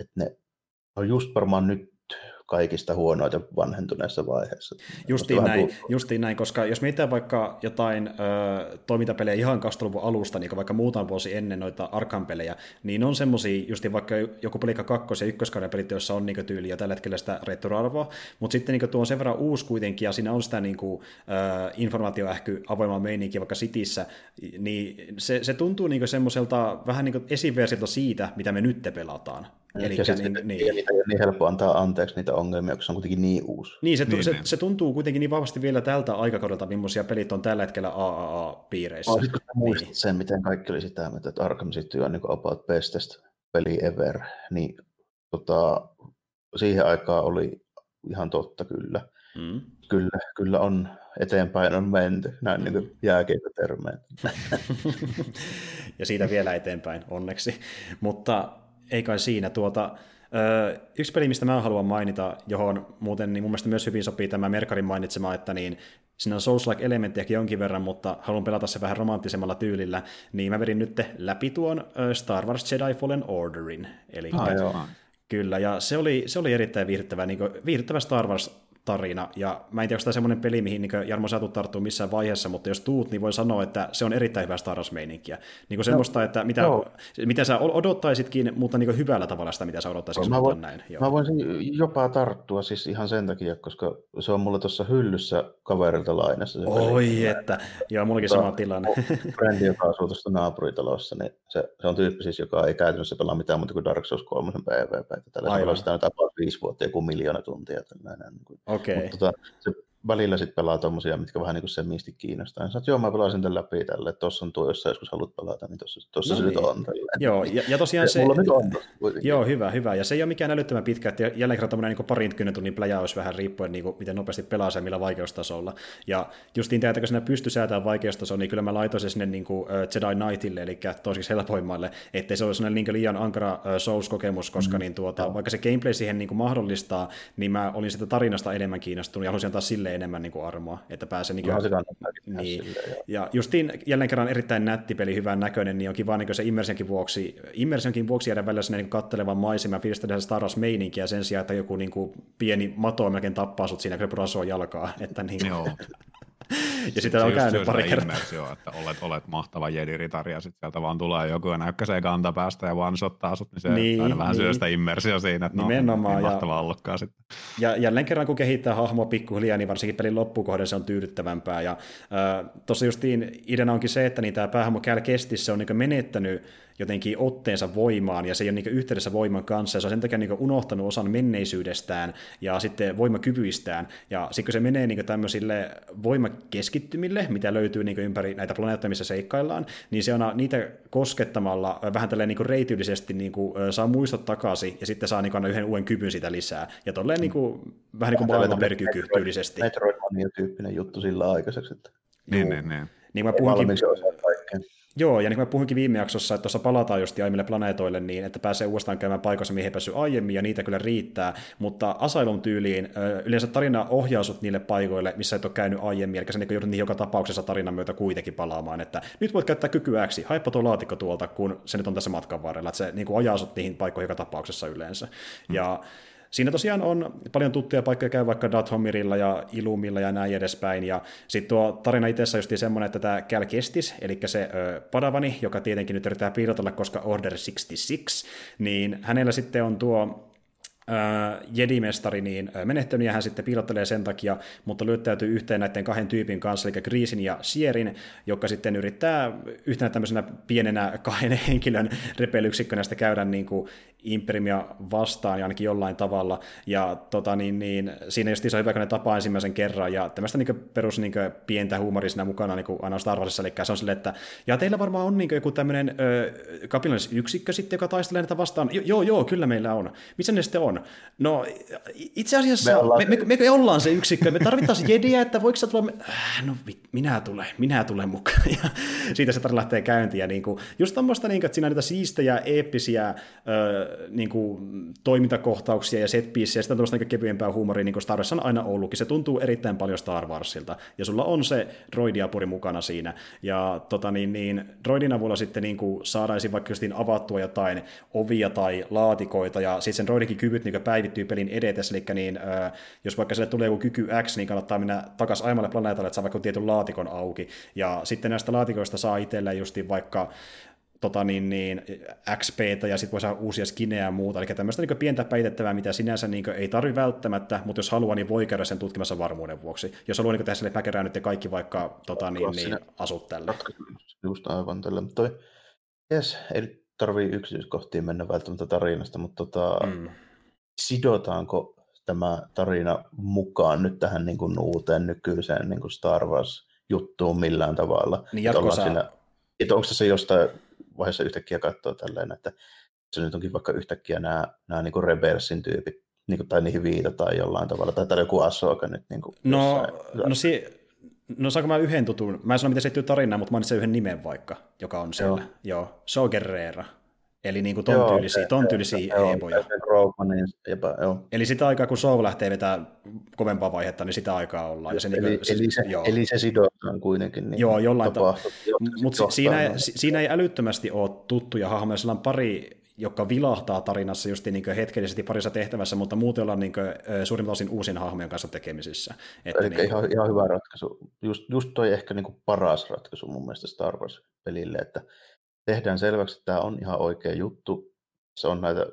että ne on just varmaan nyt kaikista huonoita vanhentuneessa vaiheessa. Justiin näin, justiin näin, koska jos mietitään vaikka jotain ö, toimintapelejä ihan 20 alusta, niin vaikka muutama vuosi ennen noita Arkham-pelejä, niin on semmoisia, justiin vaikka joku Pelika 2 ja ykköskauden pelit, joissa on niin tyyliä tällä hetkellä sitä retroarvoa, mutta sitten niin tuo on sen verran uusi kuitenkin, ja siinä on sitä niin kuin, ö, informaatioähky avoimaa meininkiä vaikka Sitissä, niin se, se tuntuu niin semmoiselta vähän niin esiversiolta siitä, mitä me nyt pelataan. Elikkä, ja niin, niin, niin. niitä ei ole niin helppo antaa anteeksi niitä ongelmia, koska se on kuitenkin niin uusi. Niin, se, Niin, se, niin. se, tuntuu kuitenkin niin vahvasti vielä tältä aikakaudelta, millaisia pelit on tällä hetkellä AAA-piireissä. Oh, kun sä muistat Niin. sen, miten kaikki oli sitä mieltä, että Arkham City on niin about bestest peli ever, niin tota, siihen aikaan oli ihan totta kyllä. Mm. Kyllä, kyllä on eteenpäin on menty, näin niin kuin jääkiekkotermeen. [LAUGHS] ja siitä vielä eteenpäin, onneksi. Mutta ei kai siinä. Tuota, ö, yksi peli, mistä mä haluan mainita, johon muuten niin mun mielestä myös hyvin sopii tämä Merkarin mainitsema, että niin siinä on Souls-like-elementtiäkin jonkin verran, mutta haluan pelata se vähän romanttisemmalla tyylillä, niin mä vedin nyt läpi tuon Star Wars Jedi Fallen Orderin. Eli Ah, joo. Kyllä, ja se oli, se oli erittäin viihdyttävä, niin kuin, viihdyttävä Star Wars-tarina, ja mä en tiedä, onko tämä semmoinen peli, mihin niin Jarmo sä tulet tarttua missään vaiheessa, mutta jos tuut, niin voin sanoa, että se on erittäin hyvä Star Wars-meininkiä. Niin kuin semmoista, että mitä, joo. mitä sä odottaisitkin, mutta niin hyvällä tavalla sitä, mitä sä odottaisit, Mä voin- näin. Joo. Mä voisin jopa tarttua siis ihan sen takia, koska se on mulla tuossa hyllyssä kaverilta lainassa. Se Oi, peli. että, joo, mullakin sama tilanne. Frendi, joka asuu tuossa naapuritalossa, niin se, se on tyyppi siis, joka ei käytännössä pelaa mitään muuta kuin Dark Souls 3 PvP. Tällä tavalla sitä nyt about viisi vuotta, joku miljoona tuntia. Tällainen. Niin kuin. Okei. Mutta tota, se välillä sitten pelaa tommosia, mitkä vähän niin kuin semisti kiinnostaa. Niin sä oot, joo, mä pelasin tämän läpi tälle, että tossa on tuo, jos sä joskus haluat pelata, niin tossa, tossa No se nyt niin. on. Tälleen. Joo, ja, ja tosiaan se... Mulla nyt on kuitenkin. Joo, hyvä, hyvä. Ja se ei ole mikään älyttömän pitkä, että jälleen kerran tämmöinen niin parinkymmenen tunnin pläjäys vähän riippuen, niin kuin, miten nopeasti pelaa se, millä vaikeustasolla. Ja justiin tämä, että kun sinä pystyy säätämään vaikeustasoa, niin kyllä mä laitoin se sinne niin kuin, Jedi Knightille, eli toisiksi helpoimmalle, ettei se ole sellainen niin liian ankara Souls-kokemus, koska mm. niin, tuota, vaikka se gameplay siihen niin kuin mahdollistaa, niin mä olin sitä tarinasta enemmän kiinnostunut ja halusin antaa sille enemmän niin kuin armoa, että pääsee niin Kyllähän kuin, se tehdä Niin. silleen, joo. ja justiin jälleen kerran erittäin nätti peli, hyvän näköinen, niin on kiva niin se immersionkin vuoksi, immersionkin vuoksi jäädä välillä sinne niin kattelevan maisema ja fiilistellä Star Wars meininkiä sen sijaan, että joku niin kuin pieni mato melkein tappaa sut siinä, kun se jalkaa. Että niin, Joo. [LAUGHS] [LAUGHS] ja sitä on käynyt se pari kertaa. immersio, että olet, olet mahtava jedi-ritari ja sitten sieltä vaan tulee joku ja näykkäsee kantapäästä ja one-shottaa sut, niin se Niin, aina vähän niin. syö sitä immersio siinä, että Nimenomaan, no, ja- niin mahtavaa ollutkaan sitten. Ja jälleen kerran, kun kehittää hahmoa pikkuhiljaa, niin varsinkin pelin loppukohden se on tyydyttävämpää. Ja äh, tuossa justiin ideana onkin se, että niin tämä päähahmo Cal Kestis, se on niin menettänyt jotenkin otteensa voimaan, ja se ei ole niin yhteydessä voiman kanssa, ja se on sen takia niin unohtanut osan menneisyydestään ja sitten voimakyvyistään. Ja sitten kun se menee niin tämmöisille voimakeskittymille, mitä löytyy niin ympäri näitä planeettoja, missä seikkaillaan, niin se on niitä koskettamalla äh, vähän tälleen niin reityydisesti niin kuin, saa muistot takaisin, ja sitten saa niin aina yhden uuden kyvyn sitä lisää. Ja tolleen niin kuin, vähän niin kuin maailman per kyky tyylisesti. Metroidvania-tyyppinen juttu sillä aikaiseksi, että Niin, Juu. niin, niin. Niin mä puhunkin. Joo, ja niin kuin mä puhuinkin viime jaksossa, että tuossa palataan just aiemmille planeetoille niin, että pääsee uudestaan käymään paikoissa, mihin ei päässyt aiemmin, ja niitä kyllä riittää, mutta Asylum tyyliin yleensä tarina ohjaa sut niille paikoille, missä et ole käynyt aiemmin, eli sä niin joudut niihin joka tapauksessa tarinan myötä kuitenkin palaamaan, että nyt voit käyttää kykyä X, haippa tuo laatikko tuolta, kun se nyt on tässä matkan varrella, että se niin kuin ajaa sut niihin paikkoihin joka tapauksessa yleensä. Ja Siinä tosiaan on paljon tuttuja paikkoja, käy vaikka Dathomirilla ja Ilumilla ja näin edespäin. Ja sitten tuo tarina itsessä just semmoinen, että tämä Cal Kestis, eli se ö, Padavani, joka tietenkin nyt yrittää piilotella, koska Order 66, niin hänellä sitten on tuo Jedi-mestari niin ää, menehtynyt ja hän sitten piilottelee sen takia, mutta lyöttäytyy yhteen näiden kahden tyypin kanssa, eli Griisin ja Sierin, joka sitten yrittää yhtenä tämmöisenä pienenä [LAUGHS] kahden henkilön repeilyksikkönä sitä käydä niin kuin Imperiumia vastaan ja ainakin jollain tavalla, ja tota, niin, niin, siinä just on hyvä, kun ne tapaa ensimmäisen kerran, ja tämmöistä niin perus niin pientä huumoria siinä mukana niin kuin aina Star Warsissa, eli se on silleen, että ja teillä varmaan on niin joku tämmöinen kapinallisyksikkö sitten, joka taistelee näitä vastaan. Jo, joo, joo, kyllä meillä on. Missä ne sitten on? No, itse asiassa Me ollaan me, me, me, ollaan se yksikkö, me tarvittaisiin jediä, että voiko sä tulla... Äh, No minä tulen, minä tulen mukaan. [LAUGHS] Ja siitä se lähtee käyntiin. Ja niin kuin, just tämmöistä, niin kuin, että siinä on niitä siistejä, eeppisiä ö, niin kuin, toimintakohtauksia ja set ja sitten tämmöistä niin kevyempää huumoria, niin kuin Star Wars on aina ollutkin. Se tuntuu erittäin paljon Star Warsilta. Ja sulla on se droidiapuri mukana siinä. Ja tota, niin, niin, droidin avulla sitten niin kuin, saadaan vaikka avattua jotain ovia tai laatikoita, ja sitten sen droidikin kyvyt niin päivittyy pelin edetessä, eli niin, jos vaikka sille tulee joku kyky X, niin kannattaa mennä takaisin aiemmalle planeetalle, että saa vaikka tietyn laatikon auki, ja sitten näistä laatikoista saa itselleen justiin vaikka tota niin, niin, XPtä ja sitten voi saada uusia skinejä ja muuta, eli tämmöistä niin pientä päitettävää, mitä sinänsä niin ei tarvi välttämättä, mutta jos haluaa, niin voi käydä sen tutkimassa varmuuden vuoksi. Jos haluaa niin tehdä sille, kerään nyt kaikki vaikka tota, niin, niin, asut. Ratkaisu just aivan tällä. Mutta toi, yes, eli tarvii yksityiskohtiin mennä välttämättä tarinasta, mutta tota, mm. Sidotaanko tämä tarina mukaan nyt tähän niin kuin uuteen nykyiseen niin kuin Star Wars-juttuun millään tavalla? Niin siinä... että onko se jostain vaiheessa yhtäkkiä katsoa tälleen, että se nyt onkin vaikka yhtäkkiä nämä, nämä niin kuin Rebelsin tyypit, niin kuin, tai niihin viitataan jollain tavalla, tai täällä joku Asoka nyt niin kuin no, jossain, no, si- no saanko mä yhden tutun, mä en sano miten se tarinaa, mutta mainitsen yhden nimen vaikka, joka on siellä. Joo, Joo Sogerreera. Eli niin kuin ton joo, tyylisiä, ton tyylisiä eeboja. Eli sitä aikaa, kun Soul lähtee vetää kovempaa vaihetta, niin sitä aikaa ollaan. Ja se, eli, niin kuin, eli, se, joo. eli se sidotaan kuitenkin. Niin joo, jollain tavalla. Mutta siinä, siinä ei älyttömästi ole tuttuja hahmoja. Sillä on pari joka vilahtaa tarinassa just niin hetkellisesti parissa tehtävässä, mutta muuten ollaan niin suurimman osin uusien hahmojen kanssa tekemisissä. Että Eli niin ihan, ihan hyvä ratkaisu. Just, just toi ehkä niin kuin paras ratkaisu mun mielestä Star Wars-pelille, että tehdään selväksi, että tämä on ihan oikea juttu. Se on näitä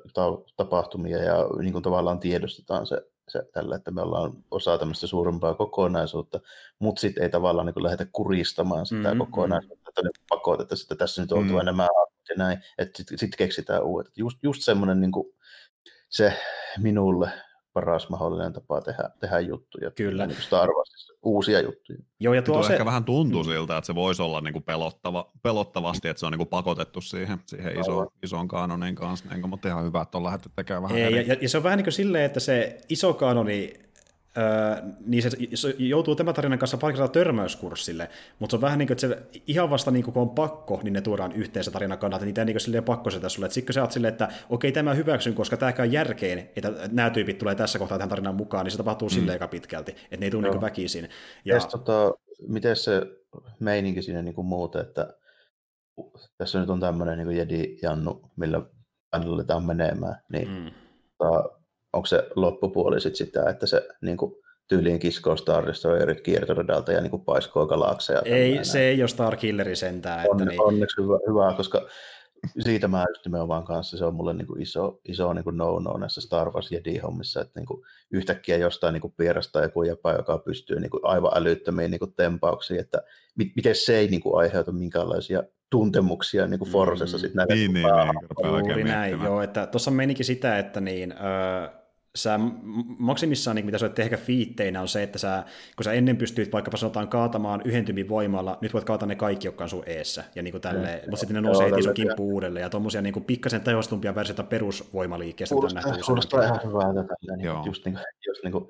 tapahtumia ja niin kuin tavallaan tiedostetaan se, se tällä, että me ollaan osa tämmöistä suurempaa kokonaisuutta, mutta sitten ei tavallaan niin lähdetä kuristamaan sitä mm-hmm. kokonaisuutta, että ne pakotetaan, että tässä nyt on mm-hmm. enemmän ja näin, että sitten sit keksitään uudet. Just, just semmoinen niin kuin, se minulle paras mahdollinen tapa tehdä, tehdä juttuja. Kyllä. Niin Star Warsissa, uusia juttuja. Joo, ja tuo se... ehkä vähän tuntuu siltä, että se voisi olla niin kuin pelottava, pelottavasti, että se on niin kuin pakotettu siihen, siihen iso, isoon kanoniin kanssa, niin kuin, mutta ihan hyvä, että on lähdetty tekemään vähän Ei, ja, ja, se on vähän niin kuin silleen, että se iso kanoni Öö, niin se, se joutuu tämän tarinan kanssa pari törmäyskurssille, mutta se on vähän niin kuin, että se ihan vasta niin kuin, kun on pakko, niin ne tuodaan yhteen se tarinan kannalta, niin ei niin silleen pakko sitä sulle. Sitten kun sä oot silleen, että okei, tämä hyväksyn, koska tämä käy järkeen, että nämä tyypit tulee tässä kohtaa tähän tarinan mukaan, niin se tapahtuu mm. silleen aika pitkälti, että ne ei tule niin väkisin. Ja... tota, miten se meininki siinä niin kuin muuten, että tässä nyt on tämmöinen niin jedi-jannu, millä annetaan menemään, niin mm. tota, onko se loppupuoli sit sitä, että se niin kuin, tyyliin kiskoo Star Destroyerit kiertoradalta ja niin kuin paiskoo galakseja. Ei, se ei ole Star Killeri sentään. On, että niin... Onneksi hyvä, hyvä, koska siitä mä just nimenomaan kanssa, se on mulle niin kuin iso, iso niin kuin no-no näissä Star Wars Jedi-hommissa, että niin kuin yhtäkkiä jostain niin kuin pierasta joku jäpä, joka pystyy niin kuin aivan älyttömiin niin kuin tempauksiin, että mi- miten se ei niin kuin aiheuta minkäänlaisia tuntemuksia niin kuin Forcessa. Mm, sit näitä niin, niin, niin, Juuri näin, joo, että tuossa menikin sitä, että niin, öö, sä maksimissaan, niin mitä sä voit tehdä fiitteinä, on se, että sä, kun sä ennen pystyit vaikkapa sanotaan kaatamaan yhdentymin voimalla, nyt voit kaata ne kaikki, jotka on sun eessä, ja niin kuin tälleen, mm. mutta sitten ne nousee heti sun kimppu uudelleen, ja tuommoisia niin pikkasen tehostumpia versioita perusvoimaliikkeestä. Kuulostaa, kuulostaa ihan hyvältä tälleen, niin, just, niin, just niin kuin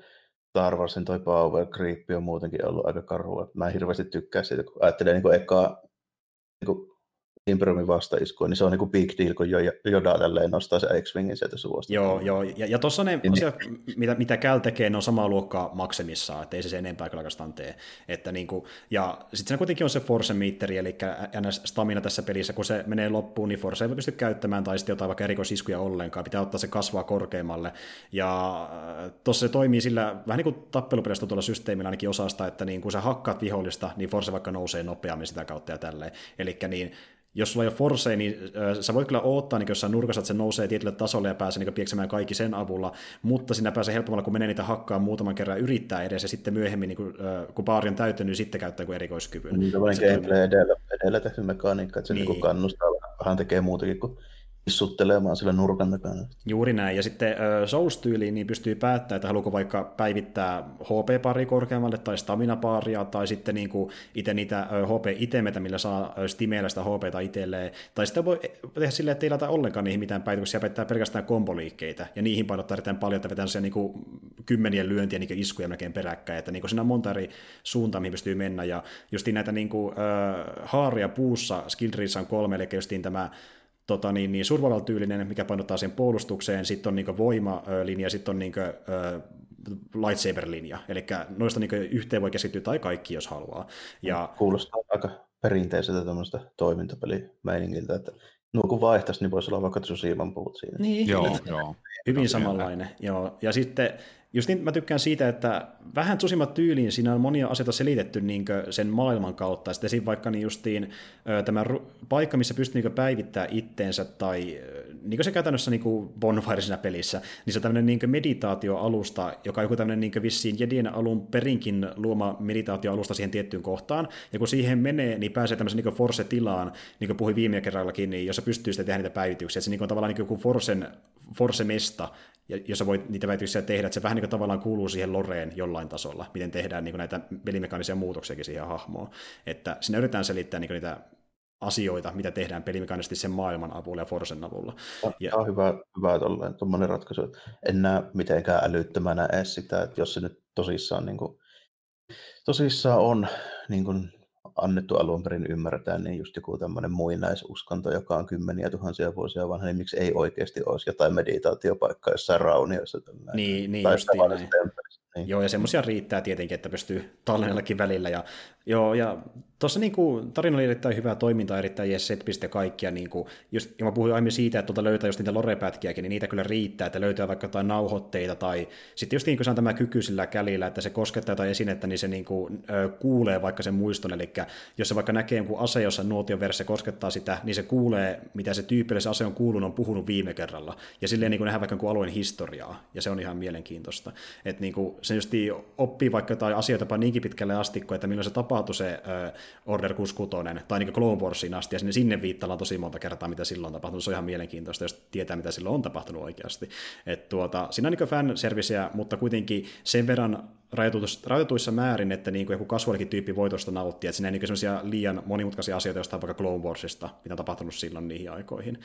Star Warsin toi Power Creep on muutenkin ollut aika karua. Mä en hirveästi tykkää siitä, kun ajattelee niin kuin ekaa niin kuin Imperiumin vastaiskua, niin se on niinku big deal, kun Joda tälleen nostaa se X-Wingin sieltä suosta. Joo, joo. ja, ja tuossa ne niin, asiat, mitä, mitä Cal tekee, ne on samaa luokkaa maksimissaan, että ei se sen enempää kyllä tee. Että niinku, ja sitten se kuitenkin on se Force Meter, eli NS stamina tässä pelissä, kun se menee loppuun, niin Force ei pysty käyttämään, tai sitten jotain vaikka erikoisiskuja ollenkaan, pitää ottaa se kasvaa korkeammalle. Ja äh, tuossa se toimii sillä, vähän niin kuin tappelupelistä tuolla systeemillä ainakin osasta, että niin kun sä hakkaat vihollista, niin Force vaikka nousee nopeammin sitä kautta ja tälleen. Eli niin jos sulla ei ole force, niin äh, sä voit kyllä odottaa niin jossain nurkassa, että se nousee tietylle tasolle ja pääsee niin pieksemään kaikki sen avulla, mutta siinä pääsee helpommalla, kun menee niitä hakkaa muutaman kerran yrittää edes, ja sitten myöhemmin, niin kun, äh, kun baari on täyttänyt, niin sitten käyttää kuin erikoiskyvyn. Niin, se gameplay edellä, edellä tehty mekaniikka, että se niin. Niin kannustaa vähän tekee muutakin kuin issuttelemaan sillä nurkan takana. Juuri näin, ja sitten äh, Souls-tyyliin niin pystyy päättämään, että haluaako vaikka päivittää HP-pari korkeammalle tai stamina-paria, tai sitten niin kuin itse niitä äh, HP-itemeitä, millä saa äh, Stimeillä sitä HPta itselleen, tai sitten voi tehdä silleen, että ei laita ollenkaan niihin mitään päivityksiä, päättää pelkästään komboliikkeitä, ja niihin painottaa erittäin paljon, että vetää niin kuin kymmenien lyöntiä niin iskuja melkein peräkkäin, että niin kuin siinä on monta eri suuntaa, mihin pystyy mennä, ja justiin näitä niin kuin, äh, haaria puussa, skill on kolme, eli justiin tämä tota, niin, niin survival-tyylinen, mikä painottaa sen puolustukseen, sitten on niin voimalinja, sitten on niin kuin, uh, lightsaber-linja, eli noista niin yhteen voi keskittyä tai kaikki, jos haluaa. Ja, Kuulostaa aika perinteiseltä tämmöistä toimintapelimeiningiltä, että nuo kun vaihtaisi, niin voisi olla vaikka Tsusiman puhut siinä. Niin, joo, joo. Hyvin samanlainen, joo. Ja sitten just niin mä tykkään siitä, että vähän Tsushima tyyliin siinä on monia asioita selitetty niin sen maailman kautta. Sitten siinä vaikka niin justiin tämä paikka, missä pystyy niin päivittämään itteensä tai niin kuin se käytännössä niin kuin Bonfire siinä pelissä, niin se tämmöinen niin meditaatioalusta, joka on joku tämmöinen niin vissiin Jedien alun perinkin luoma meditaatioalusta siihen tiettyyn kohtaan, ja kun siihen menee, niin pääsee tämmöisen niin Force-tilaan, niin kuin puhuin viime kerrallakin, niin jossa pystyy sitten tehdä niitä päivityksiä, että se niin on tavallaan niin joku Forcen, Force-mesta, jossa voit niitä väityksiä tehdä, että se vähän niin kuin tavallaan kuuluu siihen loreen jollain tasolla, miten tehdään niin kuin näitä pelimekaanisia muutoksiakin siihen hahmoon. Että sinne yritetään selittää niin kuin niitä asioita, mitä tehdään pelimekaanisesti sen maailman avulla ja Forsen avulla. On, ja... on hyvä, hyvä tuommoinen ratkaisu. En näe mitenkään älyttömänä edes sitä, että jos se nyt tosissaan, niin kuin, tosissaan on niin kuin annettu alun perin ymmärtää, niin just joku tämmöinen muinaisuskonto, joka on kymmeniä tuhansia vuosia vanha, niin miksi ei oikeasti olisi jotain meditaatiopaikkaa jossain raunioissa. Niin, niin, tai näin. Niin. Joo, ja semmoisia riittää tietenkin, että pystyy tallennellakin välillä. Ja, joo, ja tuossa niin tarina oli erittäin hyvää toimintaa, erittäin jees setpist ja kaikkia. Niin kuin, just, ja mä puhuin aiemmin siitä, että tuolta löytää just niitä lorepätkiäkin, niin niitä kyllä riittää, että löytää vaikka jotain nauhoitteita, tai sitten just niin kuin se on tämä kyky sillä kälillä, että se koskettaa jotain esinettä, niin se niin kuin, ö, kuulee vaikka sen muiston, eli jos se vaikka näkee jonkun ase, jossa nuotion verse koskettaa sitä, niin se kuulee, mitä se tyyppi, se ase on kuulunut, on puhunut viime kerralla, ja silleen niin kuin nähdään vaikka alueen historiaa, ja se on ihan mielenkiintoista. Että niin kuin, se just oppii vaikka jotain asioita niinkin pitkälle asti, että milloin se tapahtui se Order 66, tai niin Clone Warsin asti, ja sinne, sinne viittaillaan tosi monta kertaa, mitä silloin on tapahtunut. Se on ihan mielenkiintoista, jos tietää, mitä silloin on tapahtunut oikeasti. Et tuota, siinä on niin fanserviceä, mutta kuitenkin sen verran rajoituissa määrin, että niin kuin joku kasvuolikin tyyppi voi tuosta nauttia, että siinä ei niin liian monimutkaisia asioita jostain vaikka Clone Warsista, mitä on tapahtunut silloin niihin aikoihin.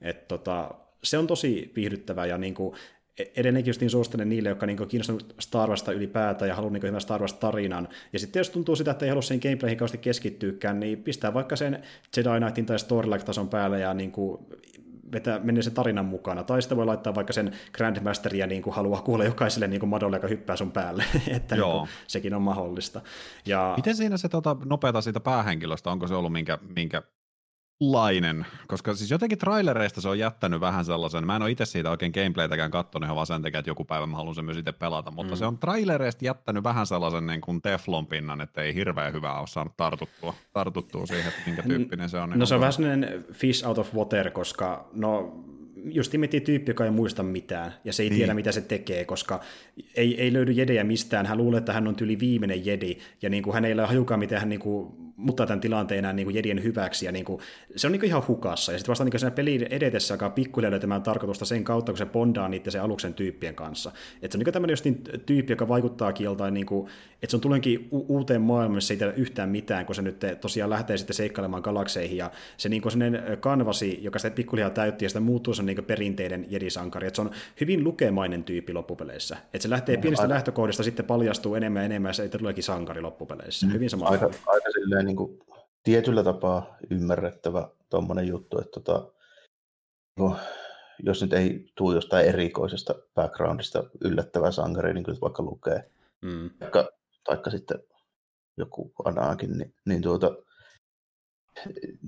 Et tota, se on tosi viihdyttävää ja niin kuin, edelleenkin just niin suosittelen niille, jotka niin kiinnostunut Star Warsta ylipäätään ja haluaa niin hyvän Star Wars-tarinan. Ja sitten jos tuntuu sitä, että ei halua sen gameplayhin kauheasti keskittyykään, niin pistää vaikka sen Jedi Knightin tai Story-tason päälle ja niin kuin vetää, menee sen tarinan mukana. Tai sitten voi laittaa vaikka sen Grandmasteria niin kuin haluaa kuulla jokaiselle niin kuin madolle, joka hyppää sun päälle. [LAUGHS] että Joo. Niin kuin, sekin on mahdollista. Ja... Miten siinä se tota, nopeata siitä päähenkilöstä, onko se ollut minkä, minkä lainen, koska siis jotenkin trailereista se on jättänyt vähän sellaisen, mä en ole itse siitä oikein gameplaytäkään katsonut ihan vaan sen takia, että joku päivä mä haluan sen myös itse pelata, mutta mm. se on trailereista jättänyt vähän sellaisen niin kuin teflon pinnan, että ei hirveän hyvää ole saanut tartuttua, tartuttua siihen, että minkä tyyppinen se on. Niin no se on vähän sellainen fish out of water, koska no just miettii tyyppi, joka ei muista mitään, ja se ei niin. tiedä, mitä se tekee, koska ei, ei löydy jedejä mistään. Hän luulee, että hän on yli viimeinen jedi, ja niin kuin hän ei ole hajukaan, miten hän niin kuin, muuttaa tämän tilanteen enää niin kuin jedien hyväksi, ja niin kuin, se on niin kuin ihan hukassa. Ja sitten vasta niin siinä pelin edetessä alkaa pikkuhiljaa löytämään tarkoitusta sen kautta, kun se bondaa niiden se aluksen tyyppien kanssa. Että se on niin tämmöinen just niin tyyppi, joka vaikuttaa kieltain, niin kuin, että se on tulenkin u- uuteen maailmaan, missä ei tiedä yhtään mitään, kun se nyt tosiaan lähtee sitten seikkailemaan galakseihin, ja se niin kuin kanvasi, joka sitä pikkuhiljaa täytti, ja sitä muuttuu sen niin perinteiden jedisankari. Että se on hyvin lukemainen tyyppi loppupeleissä. Että se lähtee pienistä aika... lähtökohdista, sitten paljastuu enemmän ja enemmän, ja se tuleekin sankari loppupeleissä. Mm. Hyvin sama. Aika, aika silleen niin kuin, tietyllä tapaa ymmärrettävä tuommoinen juttu, että tota, no, jos nyt ei tule jostain erikoisesta backgroundista yllättävää sankari, niin kyllä vaikka lukee, mm. taikka, taikka sitten joku Anakin, niin, niin tuota,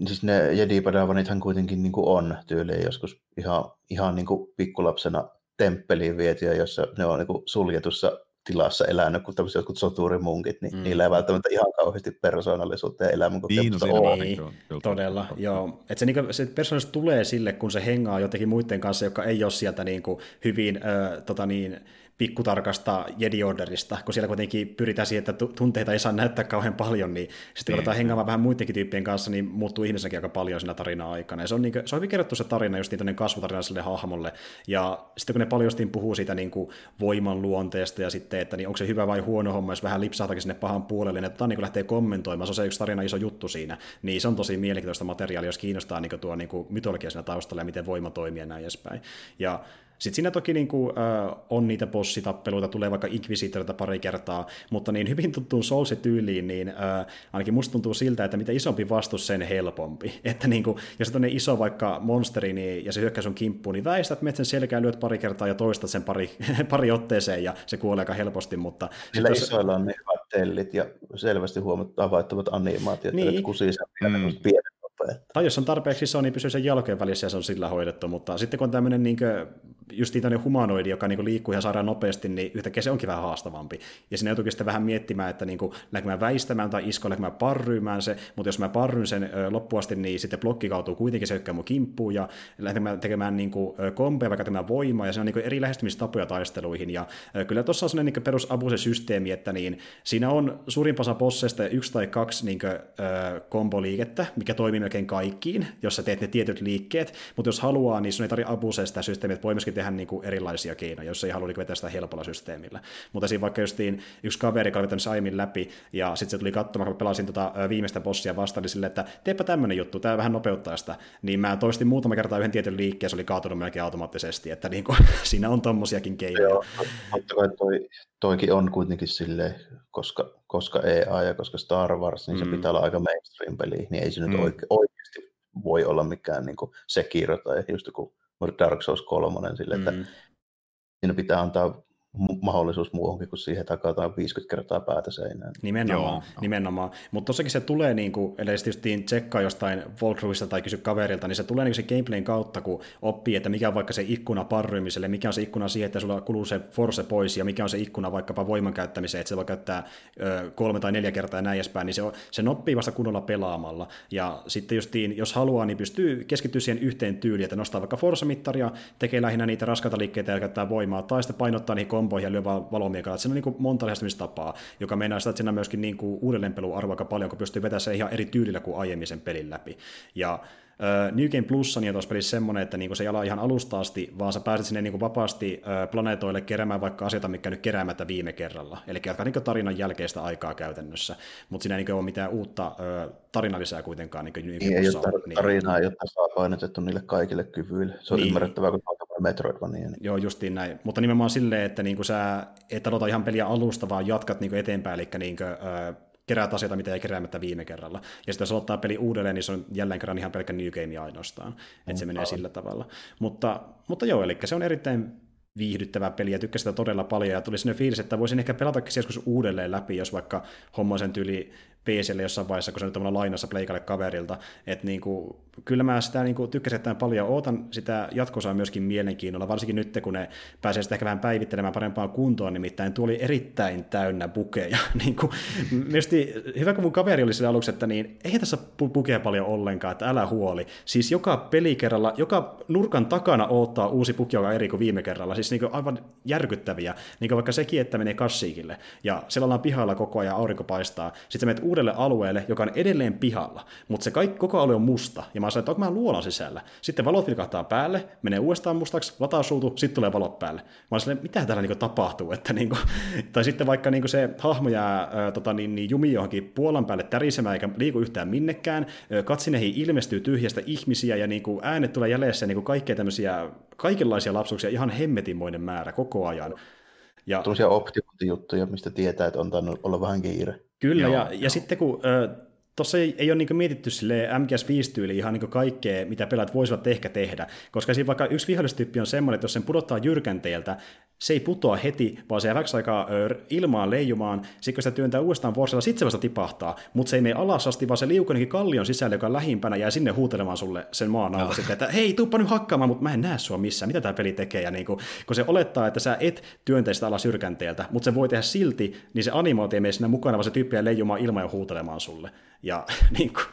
siis ne jedi padavanithan kuitenkin niin kuin on tyyliin joskus ihan, ihan niin kuin pikkulapsena temppeliin vietiä, jossa ne on niin kuin suljetussa tilassa elänyt, kun tämmöiset jotkut soturimunkit, niin mm. niillä ei välttämättä ihan kauheasti persoonallisuutta ja elämän niin, no, Ei, todella, joo. Et se, niinku, se persoonallisuus tulee sille, kun se hengaa jotenkin muiden kanssa, jotka ei ole sieltä niinku hyvin äh, tota niin, pikkutarkasta Jedi Orderista, kun siellä kuitenkin pyritään siihen, että tunteita ei saa näyttää kauhean paljon, niin sitten kun aletaan hengaamaan vähän muidenkin tyyppien kanssa, niin muuttuu ihmisenkin aika paljon siinä tarinan aikana. Ja se on, niin kuin, se on hyvin kerrottu se tarina just niin kasvutarina sille hahmolle. Ja sitten kun ne paljostiin puhuu siitä niin kuin voiman luonteesta ja sitten, että niin onko se hyvä vai huono homma, jos vähän lipsahtakin sinne pahan puolelle, niin että niin lähtee kommentoimaan. Se on se yksi tarina iso juttu siinä. Niin se on tosi mielenkiintoista materiaalia, jos kiinnostaa niin kuin tuo niin kuin mytologia siinä taustalla ja miten voima toimii ja näin edespäin. Ja sitten siinä toki niin kuin, äh, on niitä bossitappeluita, tulee vaikka Inquisitorita pari kertaa, mutta niin hyvin tuttuun Souls-tyyliin, niin äh, ainakin musta tuntuu siltä, että mitä isompi vastus, sen helpompi. [LAUGHS] Että niin kuin, jos on iso vaikka monsteri niin, ja se hyökkää sun kimppuun, niin väistät metsän selkään, lyöt pari kertaa ja toistat sen pari, [LAUGHS] pari otteeseen ja se kuolee aika helposti. Mutta Sillä jos... isoilla on ne hyvät tellit ja selvästi huomattavat havaittavat animaatiot, niin. että kusii sen mm. pienet Tai jos on tarpeeksi iso, niin pysyy sen jalkojen välissä ja se on sillä hoidettu, mutta sitten kun on tämmöinen niin just tämmöinen humanoidi, joka niin kuin liikkuu ihan saadaan nopeasti, niin yhtäkkiä se onkin vähän haastavampi. Ja siinä joutuukin sitten vähän miettimään, että niin kuin, lähdenkö mä väistämään tai isko, lähdenkö mä parryymään se, mutta jos mä parryn sen loppuasti, niin sitten blokki kaatuu kuitenkin, se hyökkää mun kimppuun, ja lähdenkö mä tekemään niin kuin, kompeja, vaikka tekemään voimaa, ja se on niin kuin eri lähestymistapoja taisteluihin, ja kyllä tuossa on sellainen niin perus systeemi, että niin, siinä on suurin osa bosseista yksi tai kaksi niin kuin, komboliikettä, mikä toimii melkein kaikkiin, jos sä teet ne tietyt liikkeet, mutta jos haluaa, niin sun ei tarvitse abusea sitä systeemiä, että voi myöskin tehdä niin kuin erilaisia keinoja, jos ei halua niin vetää sitä helpolla systeemillä. Mutta siinä vaikka justiin yksi kaveri, joka oli aiemmin läpi, ja sitten se tuli katsomaan, kun pelasin tota viimeistä bossia vastaan, niin silleen, että teepä tämmöinen juttu, tämä vähän nopeuttaa sitä. Niin mä toistin muutama kertaa yhden tietyn liikkeen, se oli kaatunut melkein automaattisesti, että niin kuin, [LAUGHS] siinä on tommosiakin keinoja. Joo, kai toi, toikin on kuitenkin silleen, koska, koska EA ja koska Star Wars, niin se mm. pitää olla aika mainstream-peli, niin ei se nyt mm. oike, oikeasti voi olla mikään niin kuin Sekiro tai just joku Dark Souls 3, sille, että mm. siinä pitää antaa mahdollisuus muuhunkin kuin siihen, että takataan 50 kertaa päätä seinään. Nimenomaan, Joo. nimenomaan. mutta tossakin se tulee, niin kuin, eli tietysti tsekkaa jostain walkthroughista tai kysy kaverilta, niin se tulee niin se gameplayn kautta, kun oppii, että mikä on vaikka se ikkuna parrymiselle, mikä on se ikkuna siihen, että sulla kuluu se force pois, ja mikä on se ikkuna vaikkapa voiman käyttämiseen, että se voi käyttää ö, kolme tai neljä kertaa ja näin edespäin, niin se, on, se noppii vasta kunnolla pelaamalla. Ja sitten justiin, jos haluaa, niin pystyy keskittyä siihen yhteen tyyliin, että nostaa vaikka force-mittaria, tekee lähinnä niitä raskaita liikkeitä ja käyttää voimaa, tai sitten painottaa niihin komboihin ja lyö vaan valomiekalla. Siinä on niin monta lähestymistapaa, joka mennään sitä, että siinä on myöskin niin kuin uudelleenpeluarvo aika paljon, kun pystyy vetämään se ihan eri tyylillä kuin aiemmin sen pelin läpi. Ja New Game Plus niin on tuossa pelissä semmoinen, että niinku se ei ala ihan alusta asti, vaan sä pääset sinne niinku vapaasti planeetoille keräämään vaikka asioita, mikä nyt keräämättä viime kerralla. Eli jatkaa niinku tarinan jälkeistä aikaa käytännössä, mutta siinä ei niinku ole mitään uutta tarinaa lisää kuitenkaan. Niinku New Game ei, ei ole tar- tarinaa, niin. jotta saa painotettu niille kaikille kyvyille. Se on niin. ymmärrettävää, kun Metroidvania. Niin. Joo, justiin näin. Mutta nimenomaan silleen, että niinku sä et aloita ihan peliä alusta, vaan jatkat niinku eteenpäin, eli niinku, ö, keräät asioita, mitä ei keräämättä viime kerralla. Ja sitten jos ottaa peli uudelleen, niin se on jälleen kerran ihan pelkkä New Game ainoastaan. Mm, että se mm, menee aivan. sillä tavalla. Mutta, mutta joo, eli se on erittäin viihdyttävä peli ja tykkäsin sitä todella paljon ja tuli sinne fiilis, että voisin ehkä pelata joskus uudelleen läpi, jos vaikka hommoisen tyyli PClle jossain vaiheessa, kun se nyt on lainassa pleikalle kaverilta. Että niin kuin, kyllä mä sitä niin kuin, tykkäsin että paljon. Ootan sitä jatkosaa myöskin mielenkiinnolla, varsinkin nyt, kun ne pääsee sitä ehkä vähän päivittelemään parempaan kuntoon, nimittäin tuo oli erittäin täynnä bukeja. [LAUGHS] niin kuin, mielestäni, hyvä, kun mun kaveri oli sillä aluksi, että niin, ei tässä bukeja paljon ollenkaan, että älä huoli. Siis joka pelikerralla, joka nurkan takana odottaa uusi buki, joka eri kuin viime kerralla. Siis niin kuin, aivan järkyttäviä. Niin kuin vaikka sekin, että menee kassiikille. Ja siellä ollaan pihalla koko ajan, aurinko paistaa. Sitten menet uudelle alueelle, joka on edelleen pihalla, mutta se kaikki, koko alue on musta, ja mä sanoin, että onko mä luolan sisällä. Sitten valot vilkahtaa päälle, menee uudestaan mustaksi, latausuutu, sitten tulee valot päälle. Mä sanoin, mitä täällä niinku tapahtuu, että niinku, [LAUGHS] tai sitten vaikka niinku se hahmo jää ää, tota, niin, niin, jumi johonkin puolan päälle tärisemään eikä liiku yhtään minnekään, katsineihin ilmestyy tyhjästä ihmisiä, ja niinku äänet tulee jäljessä, niinku kaikkea tämmöisiä, kaikenlaisia lapsuksia, ihan hemmetinmoinen määrä koko ajan. Ja, Tuollaisia optimointijuttuja, mistä tietää, että on tainnut olla vähän kiire. Kyllä, joo, ja, ja sitten kun tuossa ei, ei ole niin mietitty sille MGS5-tyyli ihan niin kaikkea, mitä pelaat voisivat ehkä tehdä, koska siinä vaikka yksi vihollistyyppi on semmoinen, että jos sen pudottaa jyrkänteeltä, se ei putoa heti, vaan se jää väksi aikaa ilmaan leijumaan, sitten kun sitä työntää uudestaan vuosilla, sitten se vasta tipahtaa, mutta se ei mene alas asti, vaan se liukuu kallion sisälle, joka on lähimpänä, jää sinne huutelemaan sulle sen maan alla no. sitten, että hei, tuuppa nyt hakkaamaan, mutta mä en näe sua missään, mitä tämä peli tekee, ja niin kuin, kun se olettaa, että sä et työntä sitä alas jyrkänteeltä, mutta se voi tehdä silti, niin se animaatio ei mene sinne mukana, vaan se tyyppi leijumaan ilman ja huutelemaan sulle. Ja [LAUGHS] niin kuin,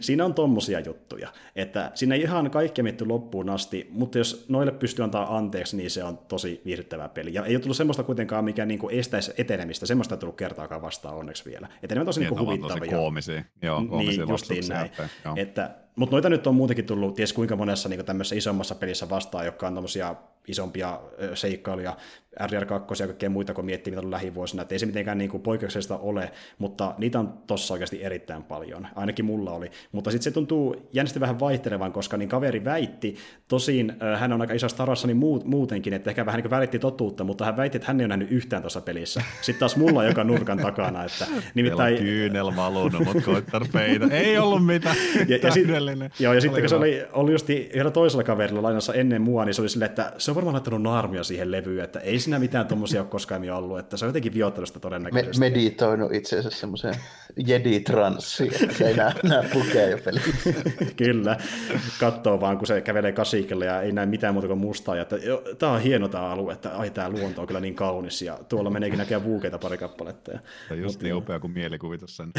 siinä on tommosia juttuja, että siinä ei ihan kaikki mietty loppuun asti, mutta jos noille pystyy antaa anteeksi, niin se on tosi viihdyttävä peli. Ja ei ole tullut semmoista kuitenkaan, mikä niin kuin estäisi etenemistä, semmoista ei tullut kertaakaan vastaan onneksi vielä. Että ne on tosi niin, niin huvittavia. Tosi koomisia. Joo, koomisia niin, näin. Että, mutta noita nyt on muutenkin tullut, ties kuinka monessa niin tämmöisessä isommassa pelissä vastaan, jotka on tämmöisiä isompia seikkailuja, RDR2 ja kaikkea muita, kun miettii, mitä on lähivuosina. Että ei se mitenkään niin kuin poikkeuksellista ole, mutta niitä on tossa oikeasti erittäin paljon. Ainakin mulla oli. Mutta sitten se tuntuu jännästi vähän vaihtelevan, koska niin kaveri väitti, tosin hän on aika iso starassa niin muut, muutenkin, että ehkä vähän niin välitti totuutta, mutta hän väitti, että hän ei ole nähnyt yhtään tuossa pelissä. Sitten taas mulla joka nurkan takana. Että, nimittäin... Meillä on kyynel valunut, mutta koittaa peitä. Ei ollut mitään. Ja, ja, sit, joo, ja sitten kun se oli, oli just yhdellä toisella kaverilla lainassa ennen mua, niin se oli silleen, että se on varmaan laittanut naarmia siihen levyyn, että ei siinä mitään tuommoisia ole koskaan ollut, että se on jotenkin viottanut sitä todennäköisesti. Me, meditoinut itse asiassa semmoiseen jedi-transsiin, että se ei [LAUGHS] näe, näe pukeja pelissä. Kyllä, katsoo vaan, kun se kävelee kasikelle ja ei näe mitään muuta kuin mustaa, ja että tämä on hieno tämä alue, että ai tämä luonto on kyllä niin kaunis, ja tuolla meneekin näkee vuukeita pari kappaletta. Ja, on just niin upea kuin mielikuvitus sen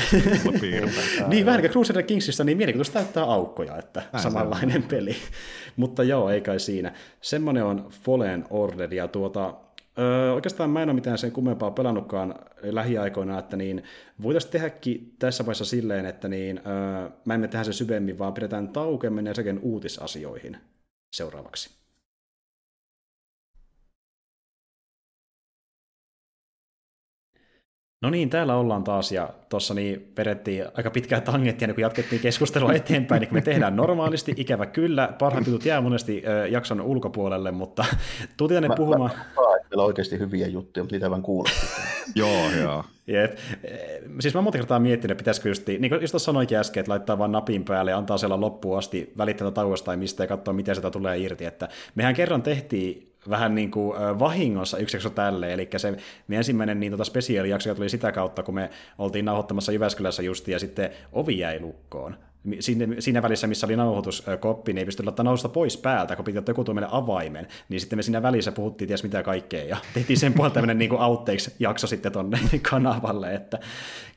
[LAUGHS] Niin vähän kuin Crusader Kingsissa, niin mielikuvitus täyttää aukkoja, että Näin samanlainen peli. [LAUGHS] Mutta joo, ei kai siinä. Semmoinen on Fallen Order, ja tuota, Öö, oikeastaan mä en ole mitään sen kummempaa pelannutkaan lähiaikoina, että niin voitaisiin tehdäkin tässä vaiheessa silleen, että niin, öö, mä emme tehdä se syvemmin, vaan pidetään taukemmin ja sekin uutisasioihin seuraavaksi. No niin, täällä ollaan taas ja tuossa niin vedettiin aika pitkää tangenttia, niin kun jatkettiin keskustelua eteenpäin, niin me tehdään normaalisti, ikävä kyllä. Parhaat jutut jää monesti äh, jakson ulkopuolelle, mutta tultiin tänne puhumaan. Mä, mä, meillä on oikeasti hyviä juttuja, mutta niitä vaan kuuluu. [LAUGHS] joo, joo. Jep. Siis mä monta kertaa miettinyt, että pitäisikö just, niin kuin just sanoikin äsken, että laittaa vaan napin päälle ja antaa siellä loppuun asti välittämättä tauosta tai mistä ja katsoa, miten sitä tulee irti. Että mehän kerran tehtiin vähän niin kuin vahingossa yksi jakso tälle, eli se me ensimmäinen niin tota spesiaalijakso tuli sitä kautta, kun me oltiin nauhoittamassa Jyväskylässä justi, ja sitten ovi jäi lukkoon. Siinä, siinä välissä, missä oli nauhoituskoppi, niin ei pystynyt laittaa nauhoitusta pois päältä, kun piti joku meille avaimen. Niin sitten me siinä välissä puhuttiin ties mitä kaikkea, ja [LAUGHS] tehtiin sen puolta tämmöinen niin outtakes-jakso sitten tonne [LAUGHS] kanavalle, että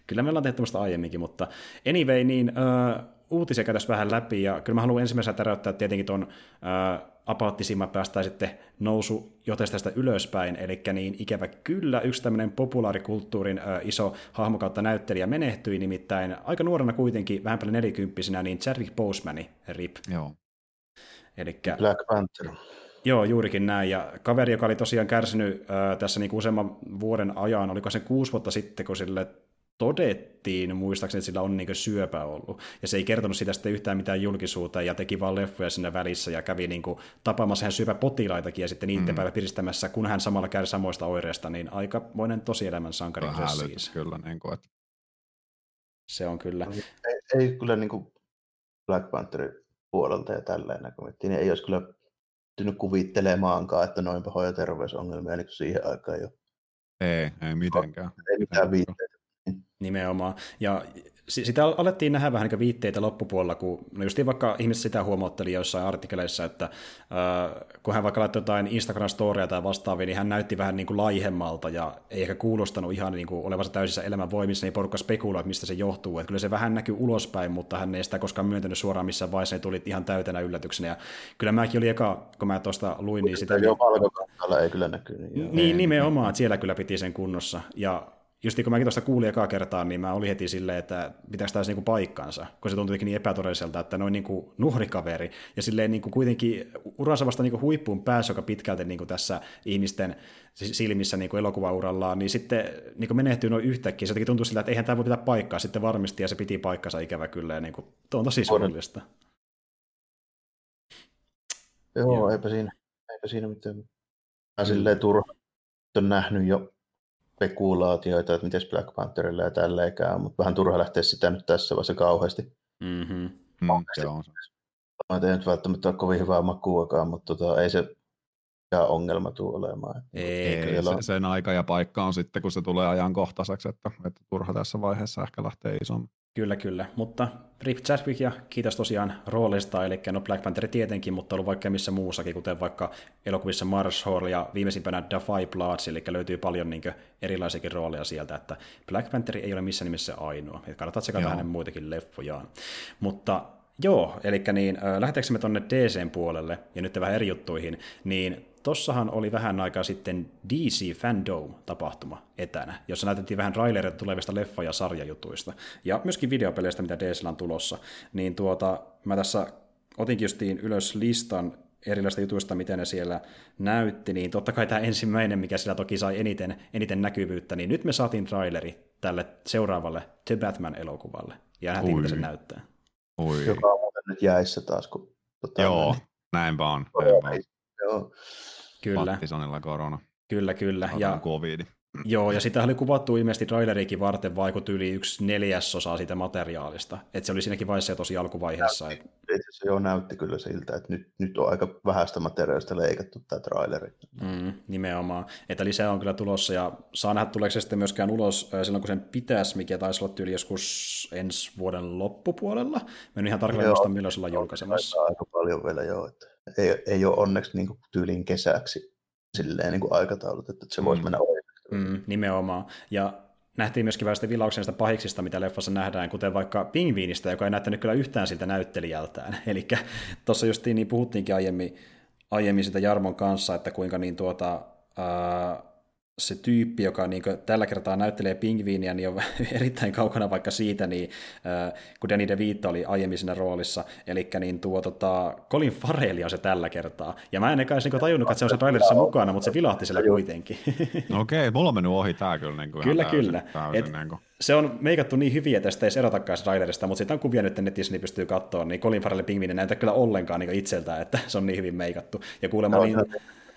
kyllä me ollaan tehty tämmöistä aiemminkin, mutta anyway, niin uh, uutisia käytäisiin vähän läpi, ja kyllä mä haluan ensimmäisenä täräyttää tietenkin ton uh, apaattisimman päästään sitten nousu tästä ylöspäin, eli niin ikävä kyllä yksi tämmöinen populaarikulttuurin ö, iso hahmo kautta näyttelijä menehtyi, nimittäin aika nuorena kuitenkin, vähän paljon nelikymppisenä, niin Chadwick Bosemani, RIP. Joo. Elikkä, Black Panther. Joo, juurikin näin. Ja kaveri, joka oli tosiaan kärsinyt ö, tässä niin useamman vuoden ajan, oliko se kuusi vuotta sitten, kun sille todettiin, muistaakseni, että sillä on niin syöpä ollut. Ja se ei kertonut sitä sitten yhtään mitään julkisuutta ja teki vaan leffoja siinä välissä ja kävi niin kuin tapaamassa hän syöpäpotilaitakin ja sitten niiden mm. päivä piristämässä, kun hän samalla käy samoista oireista, niin aikamoinen tosielämän sankari siis. kyllä. Niin kuin, että... Se on kyllä. Ei, ei kyllä niin kuin Black Pantherin puolelta ja tälleen niin ei olisi kyllä pystynyt kuvittelemaankaan, että noin pahoja terveysongelmia niin siihen aikaan jo. Ei, ei mitenkään. Ei mitään viitteitä Nimenomaan. Ja sitä alettiin nähdä vähän niin viitteitä loppupuolella, kun no just vaikka ihmiset sitä huomautteli joissain artikkeleissa, että äh, kun hän vaikka laittoi jotain Instagram-storia tai vastaavia, niin hän näytti vähän niin kuin laihemmalta ja ei ehkä kuulostanut ihan niin kuin olevansa täysissä elämän voimissa, niin porukka spekuloi, että mistä se johtuu. Että kyllä se vähän näkyy ulospäin, mutta hän ei sitä koskaan myöntänyt suoraan missään vaiheessa, ne tuli ihan täytenä yllätyksenä. Ja kyllä mäkin oli eka, kun mä tuosta luin, niin sitä... Joo, valkokankalla ei kyllä näkyy. Niin, niin nimenomaan, että siellä kyllä piti sen kunnossa. Ja just niin kun mäkin tuosta kuulin ekaa kertaa, niin mä olin heti silleen, että pitääkö tämä niinku paikkansa, kun se tuntui niin epätodelliselta, että noin niinku nuhrikaveri, ja silleen niinku kuitenkin uransa vasta niinku huippuun pääsi, joka pitkälti niinku tässä ihmisten silmissä niinku elokuvaurallaan, niin sitten niinku menehtyy noin yhtäkkiä, se tuntui siltä, että eihän tämä voi pitää paikkaa, sitten varmisti, ja se piti paikkansa ikävä kyllä, ja niinku, tuo on tosi surullista. Joo, Joo, eipä siinä, eipä siinä mitään. Mä silleen turha on nähnyt jo spekulaatioita, että miten Black Pantherilla ja tälleen käy, mutta vähän turha lähteä sitä nyt tässä vaiheessa kauheasti. Mm-hmm. Mm, se on. Mä en nyt välttämättä ole kovin hyvää makuakaan, mutta tota, ei se mikään ongelma tule olemaan. Ei, ei se, sen aika ja paikka on sitten, kun se tulee ajankohtaiseksi, että, että turha tässä vaiheessa ehkä lähtee isommin. Kyllä, kyllä. Mutta Rip Chadwick ja kiitos tosiaan roolista, eli no Black Panther tietenkin, mutta ollut vaikka missä muussakin, kuten vaikka elokuvissa Marshall ja viimeisimpänä The Five Bloods, eli löytyy paljon niin erilaisiakin rooleja sieltä, että Black Panther ei ole missään nimessä ainoa. Kannattaa tsekata hänen muitakin leffojaan. Mutta Joo, eli niin, lähdetäänkö me tuonne DCn puolelle, ja nyt vähän eri juttuihin, niin tossahan oli vähän aikaa sitten DC Fandom-tapahtuma etänä, jossa näytettiin vähän trailereita tulevista leffa- ja sarjajutuista, ja myöskin videopeleistä, mitä DC on tulossa. Niin tuota, mä tässä otinkin justiin ylös listan erilaisista jutuista, miten ne siellä näytti, niin totta kai tämä ensimmäinen, mikä sillä toki sai eniten, eniten näkyvyyttä, niin nyt me saatiin traileri tälle seuraavalle The Batman-elokuvalle, ja nähtiin, mitä se näyttää. Ui. Joka on muuten nyt jäissä taas, kun... Tota, Joo, näinpä on. Näinpä on. Joo. Kyllä. Pattisonilla korona. Kyllä, kyllä. Ja, COVID. Joo, ja sitä oli kuvattu ilmeisesti traileriikin varten vaikut yli yksi neljäsosa siitä materiaalista. Että se oli siinäkin vaiheessa tosi alkuvaiheessa. Et... itse asiassa jo näytti kyllä siltä, että nyt, nyt on aika vähäistä materiaalista leikattu tämä traileri. Mm, nimenomaan. Että lisää on kyllä tulossa ja saa nähdä tuleeko se sitten myöskään ulos silloin kun sen pitäisi, mikä taisi olla tyyli joskus ensi vuoden loppupuolella. Mä en ihan tarkalleen muista milloin se ollaan julkaisemassa. Aika paljon vielä joo, että ei, ei ole onneksi niin kuin tyyliin kesäksi silleen niin kuin aikataulut, että se voisi mm. mennä ohi. Mm, nimenomaan. Ja nähtiin myöskin vähän sitä pahiksista, mitä leffassa nähdään, kuten vaikka Pingviinistä, joka ei näyttänyt kyllä yhtään siltä näyttelijältään. [LAUGHS] Eli tuossa justiin niin puhuttiinkin aiemmin, aiemmin sitä Jarmon kanssa, että kuinka niin tuota, ää, se tyyppi, joka niin tällä kertaa näyttelee pingviiniä, niin on [LAUGHS] erittäin kaukana vaikka siitä, niin, äh, kun Danny DeVito oli aiemmin siinä roolissa. Eli niin tuo tota, Colin Farrell on se tällä kertaa. Ja mä en eka edes niin tajunnut, että se on se trailerissa mukana, mutta se vilahti siellä kuitenkin. Okei, okay, mulla on mennyt ohi tää kyllä. Niin kuin kyllä, täysin, kyllä. Täysin, Et, niin kuin. Se on meikattu niin hyviä, että sitä ei erotakaan trailerista, mutta siitä on kuvia nyt netissä, niin pystyy katsoa, niin Colin Farrell pingviini näyttää kyllä ollenkaan niin itseltään, että se on niin hyvin meikattu. Ja kuulemma no, niin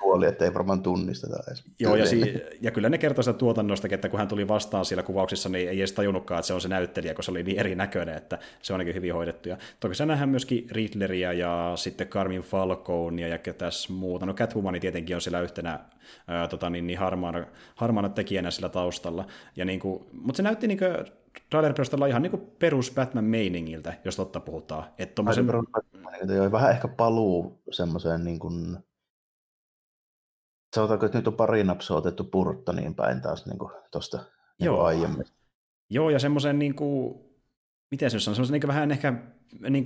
puoli, että ei varmaan tunnisteta edes. Joo, ja, si- ja kyllä ne kertoo sitä tuotannosta, että kun hän tuli vastaan siellä kuvauksissa, niin ei edes tajunnutkaan, että se on se näyttelijä, kun se oli niin erinäköinen, että se on ainakin hyvin hoidettu. Ja toki se nähdään myöskin Riddleria ja sitten Carmin Falconea ja ketäs muuta. No Catwoman tietenkin on siellä yhtenä ää, tota, niin, niin harmaana, harmaana tekijänä sillä taustalla. Ja niin kuin, mutta se näytti niin kuin, trailer perusteella ihan niin perus Batman-meiningiltä, jos totta puhutaan. Että tommosen... Vähän ehkä paluu semmoiseen niin kuin sanotaanko, että nyt on pari napsua otettu purtta niin päin taas niin tuosta niin Joo. aiemmin. Joo, ja semmoisen, niin kuin, miten se on, semmoisen niin vähän ehkä niin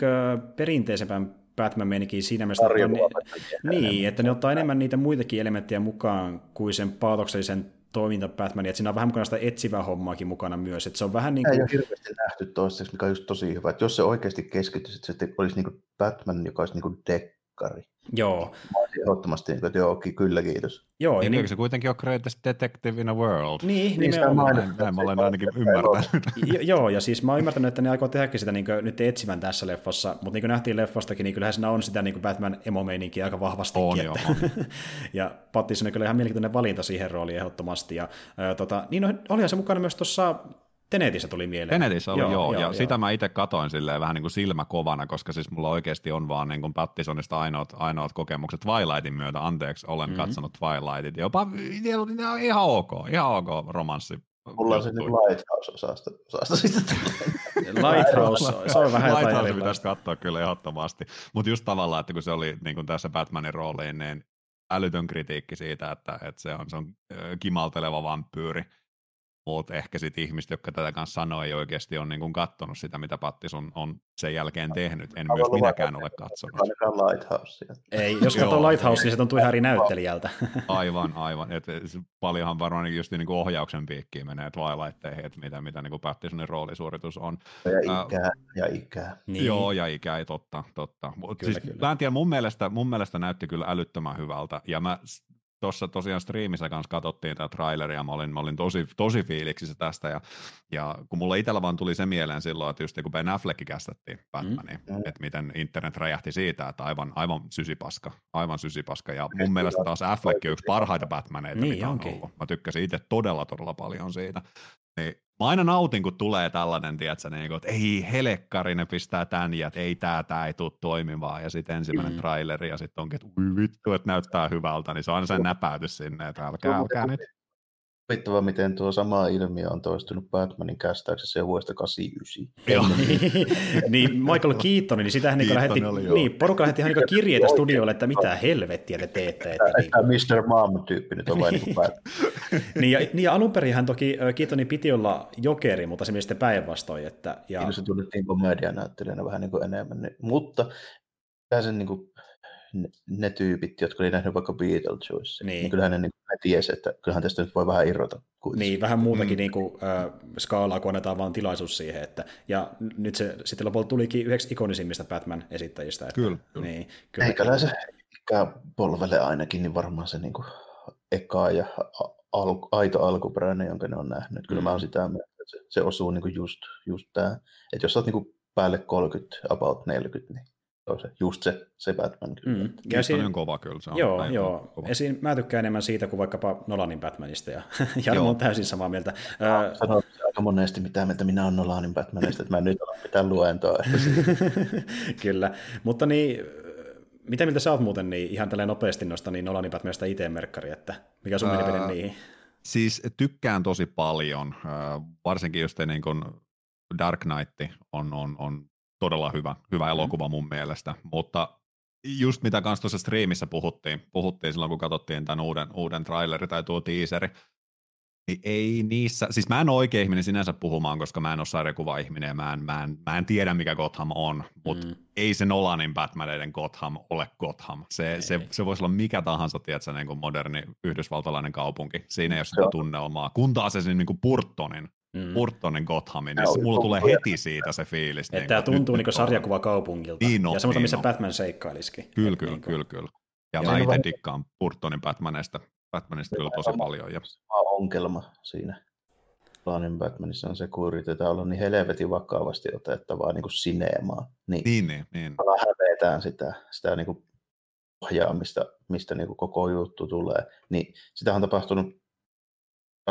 perinteisempään batman menikin siinä mielessä, että ne, niin, että ne ottaa enemmän niitä muitakin elementtejä mukaan kuin sen paatoksellisen toiminta Batman, että siinä on vähän mukana sitä etsivää hommaakin mukana myös, että se on vähän niin kuin... Ei ole hirveästi nähty toistaiseksi, mikä on just tosi hyvä, että jos se oikeasti keskittyisi, että se olisi niin kuin Batman, joka olisi niin kuin dekkari, Joo. Ehdottomasti, että joo, kyllä kiitos. Joo, ja niin, se kuitenkin on greatest detective in a world. Niin, niin nimenomaan. Näin, näin mä olen ainakin ymmärtänyt. [LAUGHS] joo, ja siis mä oon ymmärtänyt, että ne aikoo tehdäkin sitä niin kuin, nyt etsivän tässä leffassa, mutta niin kuin nähtiin leffastakin, niin kyllähän siinä on sitä niin kuin Batman emo aika vahvastikin. On, että, joo, [LAUGHS] ja Pattinson on kyllä ihan mielenkiintoinen valinta siihen rooliin ehdottomasti. Ja, ää, tota, niin no, olihan se mukana myös tuossa Tenetissä tuli mieleen. Tenetissä oli, joo, joo, ja joo. sitä mä itse katoin silleen vähän niin kuin silmäkovana, koska siis mulla oikeasti on vaan niin kuin Pattisonista ainoat, ainoat kokemukset Twilightin myötä, anteeksi, olen mm-hmm. katsonut Twilightit, jopa ihan ok, ihan ok romanssi. Mulla on se nyt Lighthouse-osasta osasta sitten. [LAUGHS] Lighthouse, se on vähän Lighthouse pitäisi katsoa kyllä ehdottomasti, mutta just tavallaan, että kun se oli niin kuin tässä Batmanin rooliin, niin älytön kritiikki siitä, että, että se on, se on kimalteleva vampyyri, mutta ehkä sitten ihmiset, jotka tätä kanssa sanoo, ei oikeasti ole niin katsonut sitä, mitä Pattis on, on sen jälkeen tehnyt. En myös minäkään ole katsonut. Ei, jos katsoo Lighthouse, niin se tuntuu ihan eri näyttelijältä. [LAUGHS] aivan, aivan. Et paljonhan varmaan just niin kuin ohjauksen piikkiin menee Twilightteihin, että mitä, mitä niin Pattisonin roolisuoritus on. Ja ikää, uh, ja ikää. Niin. Joo, ja ikää, totta, totta. Mut kyllä, siis, kyllä. Mä en tiedä, mun mielestä, mun mielestä näytti kyllä älyttömän hyvältä, ja mä tuossa tosiaan striimissä kanssa katsottiin tämä traileri ja mä olin, mä olin tosi, tosi fiiliksissä tästä ja, ja kun mulla itsellä vaan tuli se mieleen silloin, että just kun Ben Affleck kästettiin mm. että miten internet räjähti siitä, että aivan, aivan sysipaska, aivan sysipaska ja mun mielestä taas Affleck on yksi parhaita Batmaneita, niin, mitä on ollut. Mä tykkäsin itse todella, todella paljon siitä. Niin Mä aina nautin, kun tulee tällainen, tiedätkö, niin kuin, että ei helekkari, ne pistää tän ja ei tää, tää ei tule toimimaan. Ja sitten ensimmäinen mm. traileri ja sitten onkin, että vittu, että näyttää hyvältä, niin se on aina sen näpäytys sinne, että älkää, älkää nyt. Huvittava, miten tuo sama ilmiö on toistunut Batmanin kästääksessä jo vuodesta 89. Joo, [LAUGHS] niin Michael Keaton, niin sitähän niin lähetti, niin, porukka lähetti ihan niin kirjeitä studioille, että mitä helvettiä te teette. Että, niin Mr. Mom-tyyppi nyt on vain niin [LAUGHS] niin, ja, niin, ja alun perin hän toki Keatonin piti olla jokeri, mutta se meni sitten päinvastoin. Että, ja... Niin, se tunnettiin komedianäyttelijänä vähän niin kuin enemmän. Niin, mutta sen niin kuin, ne, ne tyypit, jotka oli nähnyt vaikka Beetlejuice, niin, niin kyllähän ne, niin, ne tiesi, että kyllähän tästä nyt voi vähän irrota. Kuitenkin. Niin, vähän muutakin mm. niin kuin, äh, skaalaa, kun annetaan vaan tilaisuus siihen. Että, ja nyt se sitten lopulta tulikin yhdeksi ikonisimmista Batman-esittäjistä. Että, kyllä. Niin, kyllä. Eikä se polvelle ainakin, niin varmaan se niin kuin, eka ja al, aito alkuperäinen, jonka ne on nähnyt. Kyllä mm. mä oon sitä mieltä, että se, se osuu niin kuin just, just tämä. Että jos sä oot niin kuin päälle 30, about 40, niin on se, just se, se Batman kyllä. Mm. Ja siinä, on kova kyllä. Se on joo, joo. Kova. Esiin, mä tykkään enemmän siitä kuin vaikkapa Nolanin Batmanista, ja [LAUGHS] Jarmo on täysin samaa mieltä. Sanoit aika monesti, mitä mieltä minä olen Nolanin Batmanista, että mä nyt alan pitää luentoa. [LAUGHS] Kyllä, mutta niin, mitä miltä sä oot muuten niin, ihan tällä nopeasti noista niin Nolanin Batmanista IT-merkkari, että mikä sun uh, mielipide niihin? Siis tykkään tosi paljon, varsinkin just niin kuin Dark Knight on, on, on todella hyvä, hyvä mm. elokuva mun mielestä, mutta just mitä kanssa tuossa striimissä puhuttiin, puhuttiin silloin, kun katsottiin tämän uuden, uuden traileri tai tuo teaseri, niin ei niissä, siis mä en ole oikein ihminen sinänsä puhumaan, koska mä en ole sarjakuva-ihminen ja mä en, mä en, mä en tiedä mikä Gotham on, mutta mm. ei se Nolanin Batmaneiden Gotham ole Gotham. Se, se, se voisi olla mikä tahansa, tiedätkö, niin kuin moderni yhdysvaltalainen kaupunki. Siinä ei ole sitä tunnelmaa. Kun taas se niin kuin Burtonin, mm. Burtonin Gothamin, niin se, mulla tulee heti siitä se fiilis. Että niin tämä tuntuu niin sarjakuva kaupungilta. Niin on, ja semmoista, niin missä on. Batman seikkailisikin. Kyllä, kyllä, niin kyllä, kyllä. Ja, ja mä itse dikkaan Burtonin Batmanista, Batmanista kyllä tosi paljon. Ja... ongelma siinä Planin Batmanissa on se, kun yritetään olla niin helvetin vakavasti otettavaa niin kuin sinemaa. Niin, niin, niin. niin. hävetään sitä, sitä niin kuin ohjaamista, mistä niin kuin koko juttu tulee. Niin sitä on tapahtunut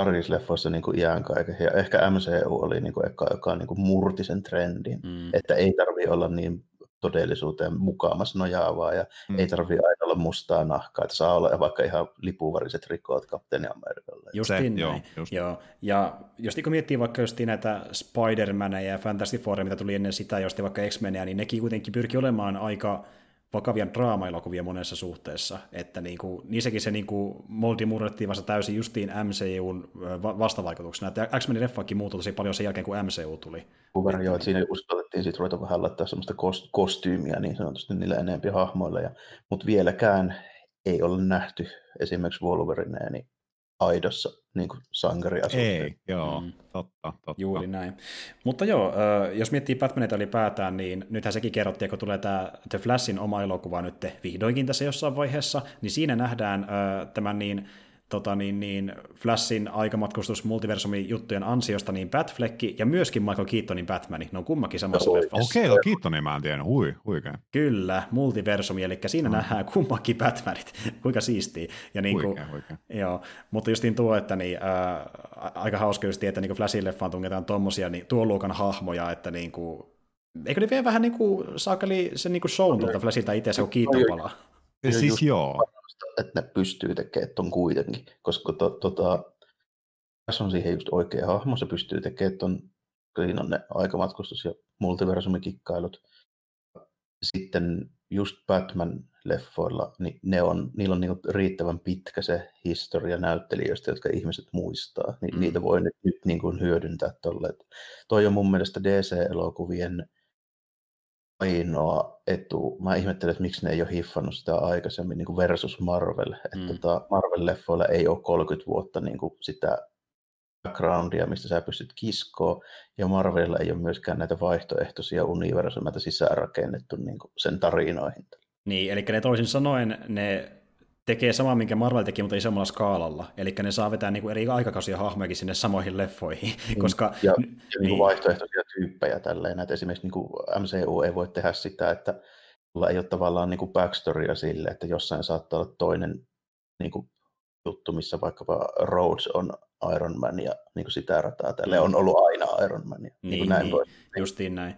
sarjisleffoissa niin kuin iän kaiken. Ja ehkä MCU oli niin kuin eka, joka niin kuin murti sen trendin, mm. että ei tarvi olla niin todellisuuteen mukaamassa nojaavaa ja mm. ei tarvi aina olla mustaa nahkaa, että saa olla vaikka ihan lipuvariset rikkoat kapteeni Amerikalle. Justiin näin. Joo, just. joo. Ja jos niin miettii vaikka just näitä Spider-Maneja ja Fantastic Four, mitä tuli ennen sitä, jos vaikka X-Menia, niin nekin kuitenkin pyrki olemaan aika vakavia draama-elokuvia monessa suhteessa, että niin kuin, niissäkin se niin kuin, moldi murrettiin vasta täysin justiin MCUn vastavaikutuksena, että X-Menin leffakin muuttui tosi paljon sen jälkeen, kun MCU tuli. Verran, joo, että siinä uskallettiin sitten ruveta vähän laittaa semmoista kostyymiä niin sanotusti niille enempi hahmoille, ja, mutta vieläkään ei ole nähty esimerkiksi Wolverinea, niin aidossa niin kuin sankariasuhteen. Ei, joo, mm. totta, totta. Juuri näin. Mutta joo, jos miettii Batmanita ylipäätään, niin nythän sekin kerrottiin, kun tulee tämä The Flashin oma elokuva nyt vihdoinkin tässä jossain vaiheessa, niin siinä nähdään tämän niin tota, niin, niin, Flashin aikamatkustus multiversumin juttujen ansiosta niin Batfleck ja myöskin Michael Keatonin Batman, ne on kummakin samassa leffassa. Okei, okay, Keatonin mä en tiedä, hui, huikea. Kyllä, multiversumi, eli siinä mm. nähdään kummakin Batmanit, [LAUGHS] kuinka siistiä. Ja niin kuin, huikea, huikea. Joo, mutta justiin tuo, että niin, ää, aika hauska just, että niin Flashin leffaan tungetaan tuommoisia niin, tuon luokan hahmoja, että niin kuin, eikö ne vie vähän niin kuin, saakeli sen niin kuin shown tuolta Flashilta itse, se on Keaton palaa. Siis joo että ne pystyy tekemään ton kuitenkin, koska to, tota, tässä on siihen just oikea hahmo, se pystyy tekemään ton, siinä on ne aikamatkustus- ja multiversumikikkailut. Sitten just Batman-leffoilla, niin ne on, niillä on niinku riittävän pitkä se historia näyttelijöistä, jotka ihmiset muistaa, niin mm. niitä voi nyt, nyt niinku hyödyntää tolle. Toi on mun mielestä DC-elokuvien ainoa etu. Mä ihmettelen, että miksi ne ei ole hiffannut sitä aikaisemmin niin kuin versus Marvel. Mm. Että tota, Marvel-leffoilla ei ole 30 vuotta niin kuin sitä backgroundia, mistä sä pystyt kiskoon, ja Marvelilla ei ole myöskään näitä vaihtoehtoisia universumeita sisäänrakennettu niin kuin sen tarinoihin. Niin, eli ne toisin sanoen ne tekee samaa, minkä Marvel teki, mutta isommalla skaalalla. Eli ne saa vetää niin kuin eri aikakausia hahmojakin sinne samoihin leffoihin. [LAUGHS] Mm. Koska, ja, ja niin, niin vaihtoehtoisia tyyppejä tälleen. Että esimerkiksi niin kuin MCU ei voi tehdä sitä, että ei ole tavallaan niin kuin backstorya sille, että jossain saattaa olla toinen niin kuin juttu, missä vaikkapa Rhodes on Iron Man ja niin kuin sitä rataa. Tälle mm. on ollut aina Iron Man. Ja, niin, niin, näin niin, voi. justiin näin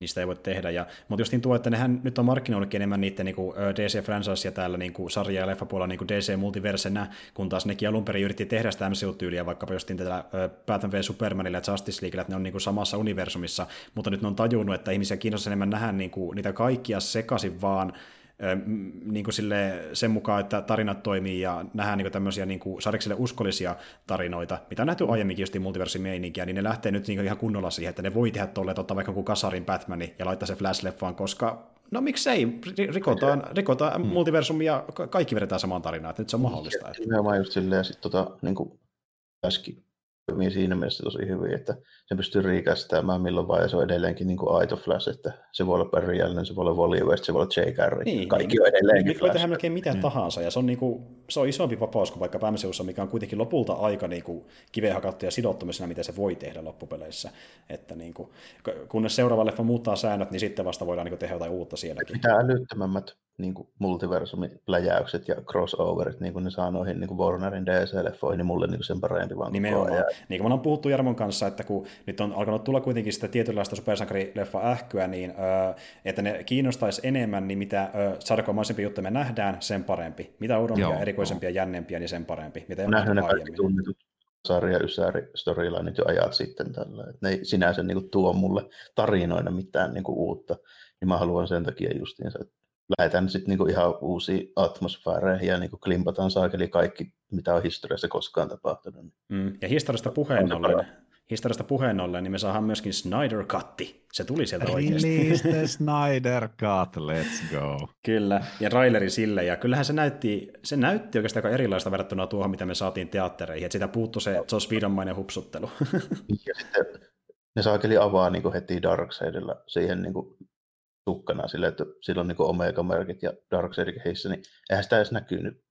niistä ei voi tehdä. Ja, mutta justiin tuo, että nehän nyt on markkinoillakin enemmän niiden niin kuin DC franchise ja täällä niin kuin sarja- ja leffapuolella niin kuin DC multiversenä, kun taas nekin alun perin yritti tehdä sitä MCU-tyyliä vaikkapa justiin tällä Batman v Supermanilla ja Justice Leaguella, että ne on niin kuin samassa universumissa, mutta nyt ne on tajunnut, että ihmisiä kiinnostaa enemmän nähdä niin kuin, niitä kaikkia sekaisin vaan niin kuin sille, sen mukaan, että tarinat toimii ja nähdään niin tämmöisiä niin kuin sarjikselle uskollisia tarinoita, mitä on nähty aiemminkin just multiversimeininkiä, niin ne lähtee nyt niin ihan kunnolla siihen, että ne voi tehdä tolleen, ottaa vaikka kuin kasarin Batmani ja laittaa se Flash-leffaan, koska no miksei, rikotaan, rikotaan hmm. multiversumia ja kaikki vedetään samaan tarinaan, että nyt se on mahdollista. Että... Nimenomaan just silleen, ja sitten tota, niin kuin äsken toimii siinä mielessä tosi hyvin, että se pystyy riikästämään milloin vaan, ja se on edelleenkin niin kuin aito Flash, että se voi olla Barry Allen, se voi olla Wally West, se voi olla J. Carrey, niin, kaikki niin, on edelleenkin Nyt voi tehdä melkein mitä mm. tahansa, ja se on, niin kuin, se on isompi vapaus kuin vaikka MCUssa, mikä on kuitenkin lopulta aika niin kuin kiveen hakattu ja sidottumisena, mitä se voi tehdä loppupeleissä. Että niin kuin, kunnes seuraava leffa muuttaa säännöt, niin sitten vasta voidaan niin kuin tehdä jotain uutta sielläkin. Mitä älyttömämmät niin kuin multiversumipläjäykset ja crossoverit, niin kuin ne saa noihin niin kuin Warnerin DC-leffoihin, niin mulle niin kuin sen parempi vaan Nimenomaan. Ajan. Niin kuin me on puhuttu Jarmon kanssa, että kun nyt on alkanut tulla kuitenkin sitä tietynlaista supersankarileffa ähkyä, niin että ne kiinnostaisi enemmän, niin mitä sarkomaisempi juttu me nähdään, sen parempi. Mitä uudempia, Joo, erikoisempia, jännempiä, niin sen parempi. Mitä Nähdään ne kaikki tunnetut sarja Ysäri storylineit jo ajat sitten tällä. Et ne ei sinänsä niin kuin, tuo mulle tarinoina mitään niin kuin, uutta, niin mä haluan sen takia justiinsa, että lähdetään sitten niinku ihan uusiin atmosfääreihin ja niinku klimpataan saakeli kaikki, mitä on historiassa koskaan tapahtunut. Mm. Ja historiasta puheen ollen, historiasta puheen ollen, niin me saadaan myöskin Snyder Cutti. Se tuli sieltä oikeasti. [LAUGHS] Release the Snyder Cut, let's go. Kyllä, ja traileri sille, ja kyllähän se näytti, se näytti oikeastaan aika erilaista verrattuna tuohon, mitä me saatiin teattereihin, että sitä puuttu se Joss Whedonmainen hupsuttelu. [LAUGHS] ja sitten ne saakeli avaa niin heti Darkseidilla siihen niin tukkana sille, että sillä on niin Omega-merkit ja Darkseid heissä, niin eihän sitä edes näkynyt.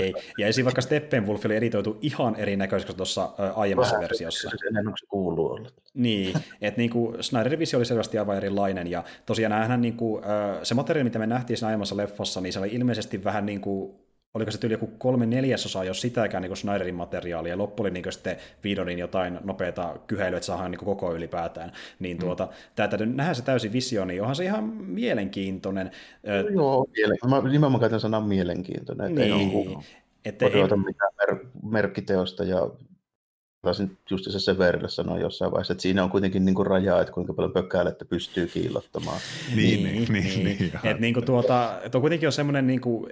Ei, ja esim. vaikka Steppenwolf oli editoitu ihan erinäköiseksi tuossa aiemmassa Vähän, versiossa. Se ennen se kuuluu olla. Niin, että niinku Snyderin visio oli selvästi aivan erilainen, ja tosiaan näähän niinku, se materiaali, mitä me nähtiin siinä aiemmassa leffassa, niin se oli ilmeisesti vähän niin kuin oliko se tyyli joku kolme neljäsosaa, jos sitäkään niin Snyderin materiaalia, ja loppu oli niin sitten Vidonin jotain nopeata kyheilyä, että saadaan niin koko ylipäätään. Niin mm. tuota, tämä täytyy nähdä se täysin visio, niin onhan se ihan mielenkiintoinen. Joo, mä nimenomaan käytän sanaa mielenkiintoinen. Niin, ei niin että ei mitään mer- merkkiteosta ja taisin just se Severille sanoa jossain vaiheessa, että siinä on kuitenkin niin kuin raja, että kuinka paljon pökkäilettä pystyy kiillottamaan. Niin, niin, niin. niin, niin, niin että niin kuin tuota, tuo kuitenkin on semmoinen niin kuin,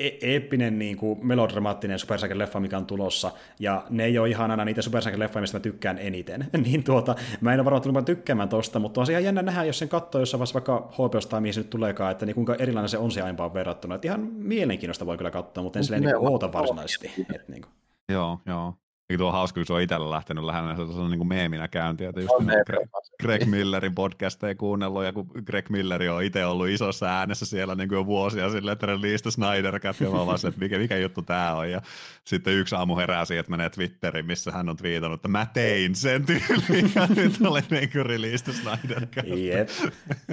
e- eeppinen niin kuin melodramaattinen leffa, mikä on tulossa, ja ne ei ole ihan aina niitä leffoja, mistä mä tykkään eniten. [LAUGHS] niin tuota, mä en ole varautunut tykkäämään tosta, mutta on se ihan jännä nähdä, jos sen katsoo jossain vaiheessa vaikka HBOsta tai mihin se nyt tuleekaan, että niin kuinka erilainen se on se aiempaan verrattuna. Että ihan mielenkiintoista voi kyllä katsoa, mutta en silleen niin oota varsinaisesti. Että, niin kuin. Joo, joo. Eikä tuo hauska, kun se on itsellä lähtenyt lähinnä se on niin kuin meeminä käynti, että just niin Greg, Greg Millerin podcasteja kuunnellut, ja kun Greg Milleri on itse ollut isossa äänessä siellä niin kuin jo vuosia silleen, että release Snyder Cut, ja mä vaan että mikä, mikä juttu tämä on, ja sitten yksi aamu herää siihen, että menee Twitteriin, missä hän on twiitannut, että mä tein sen tyyliin, [LAUGHS] ja nyt oli niin kuin release Snyder Cut. Jep,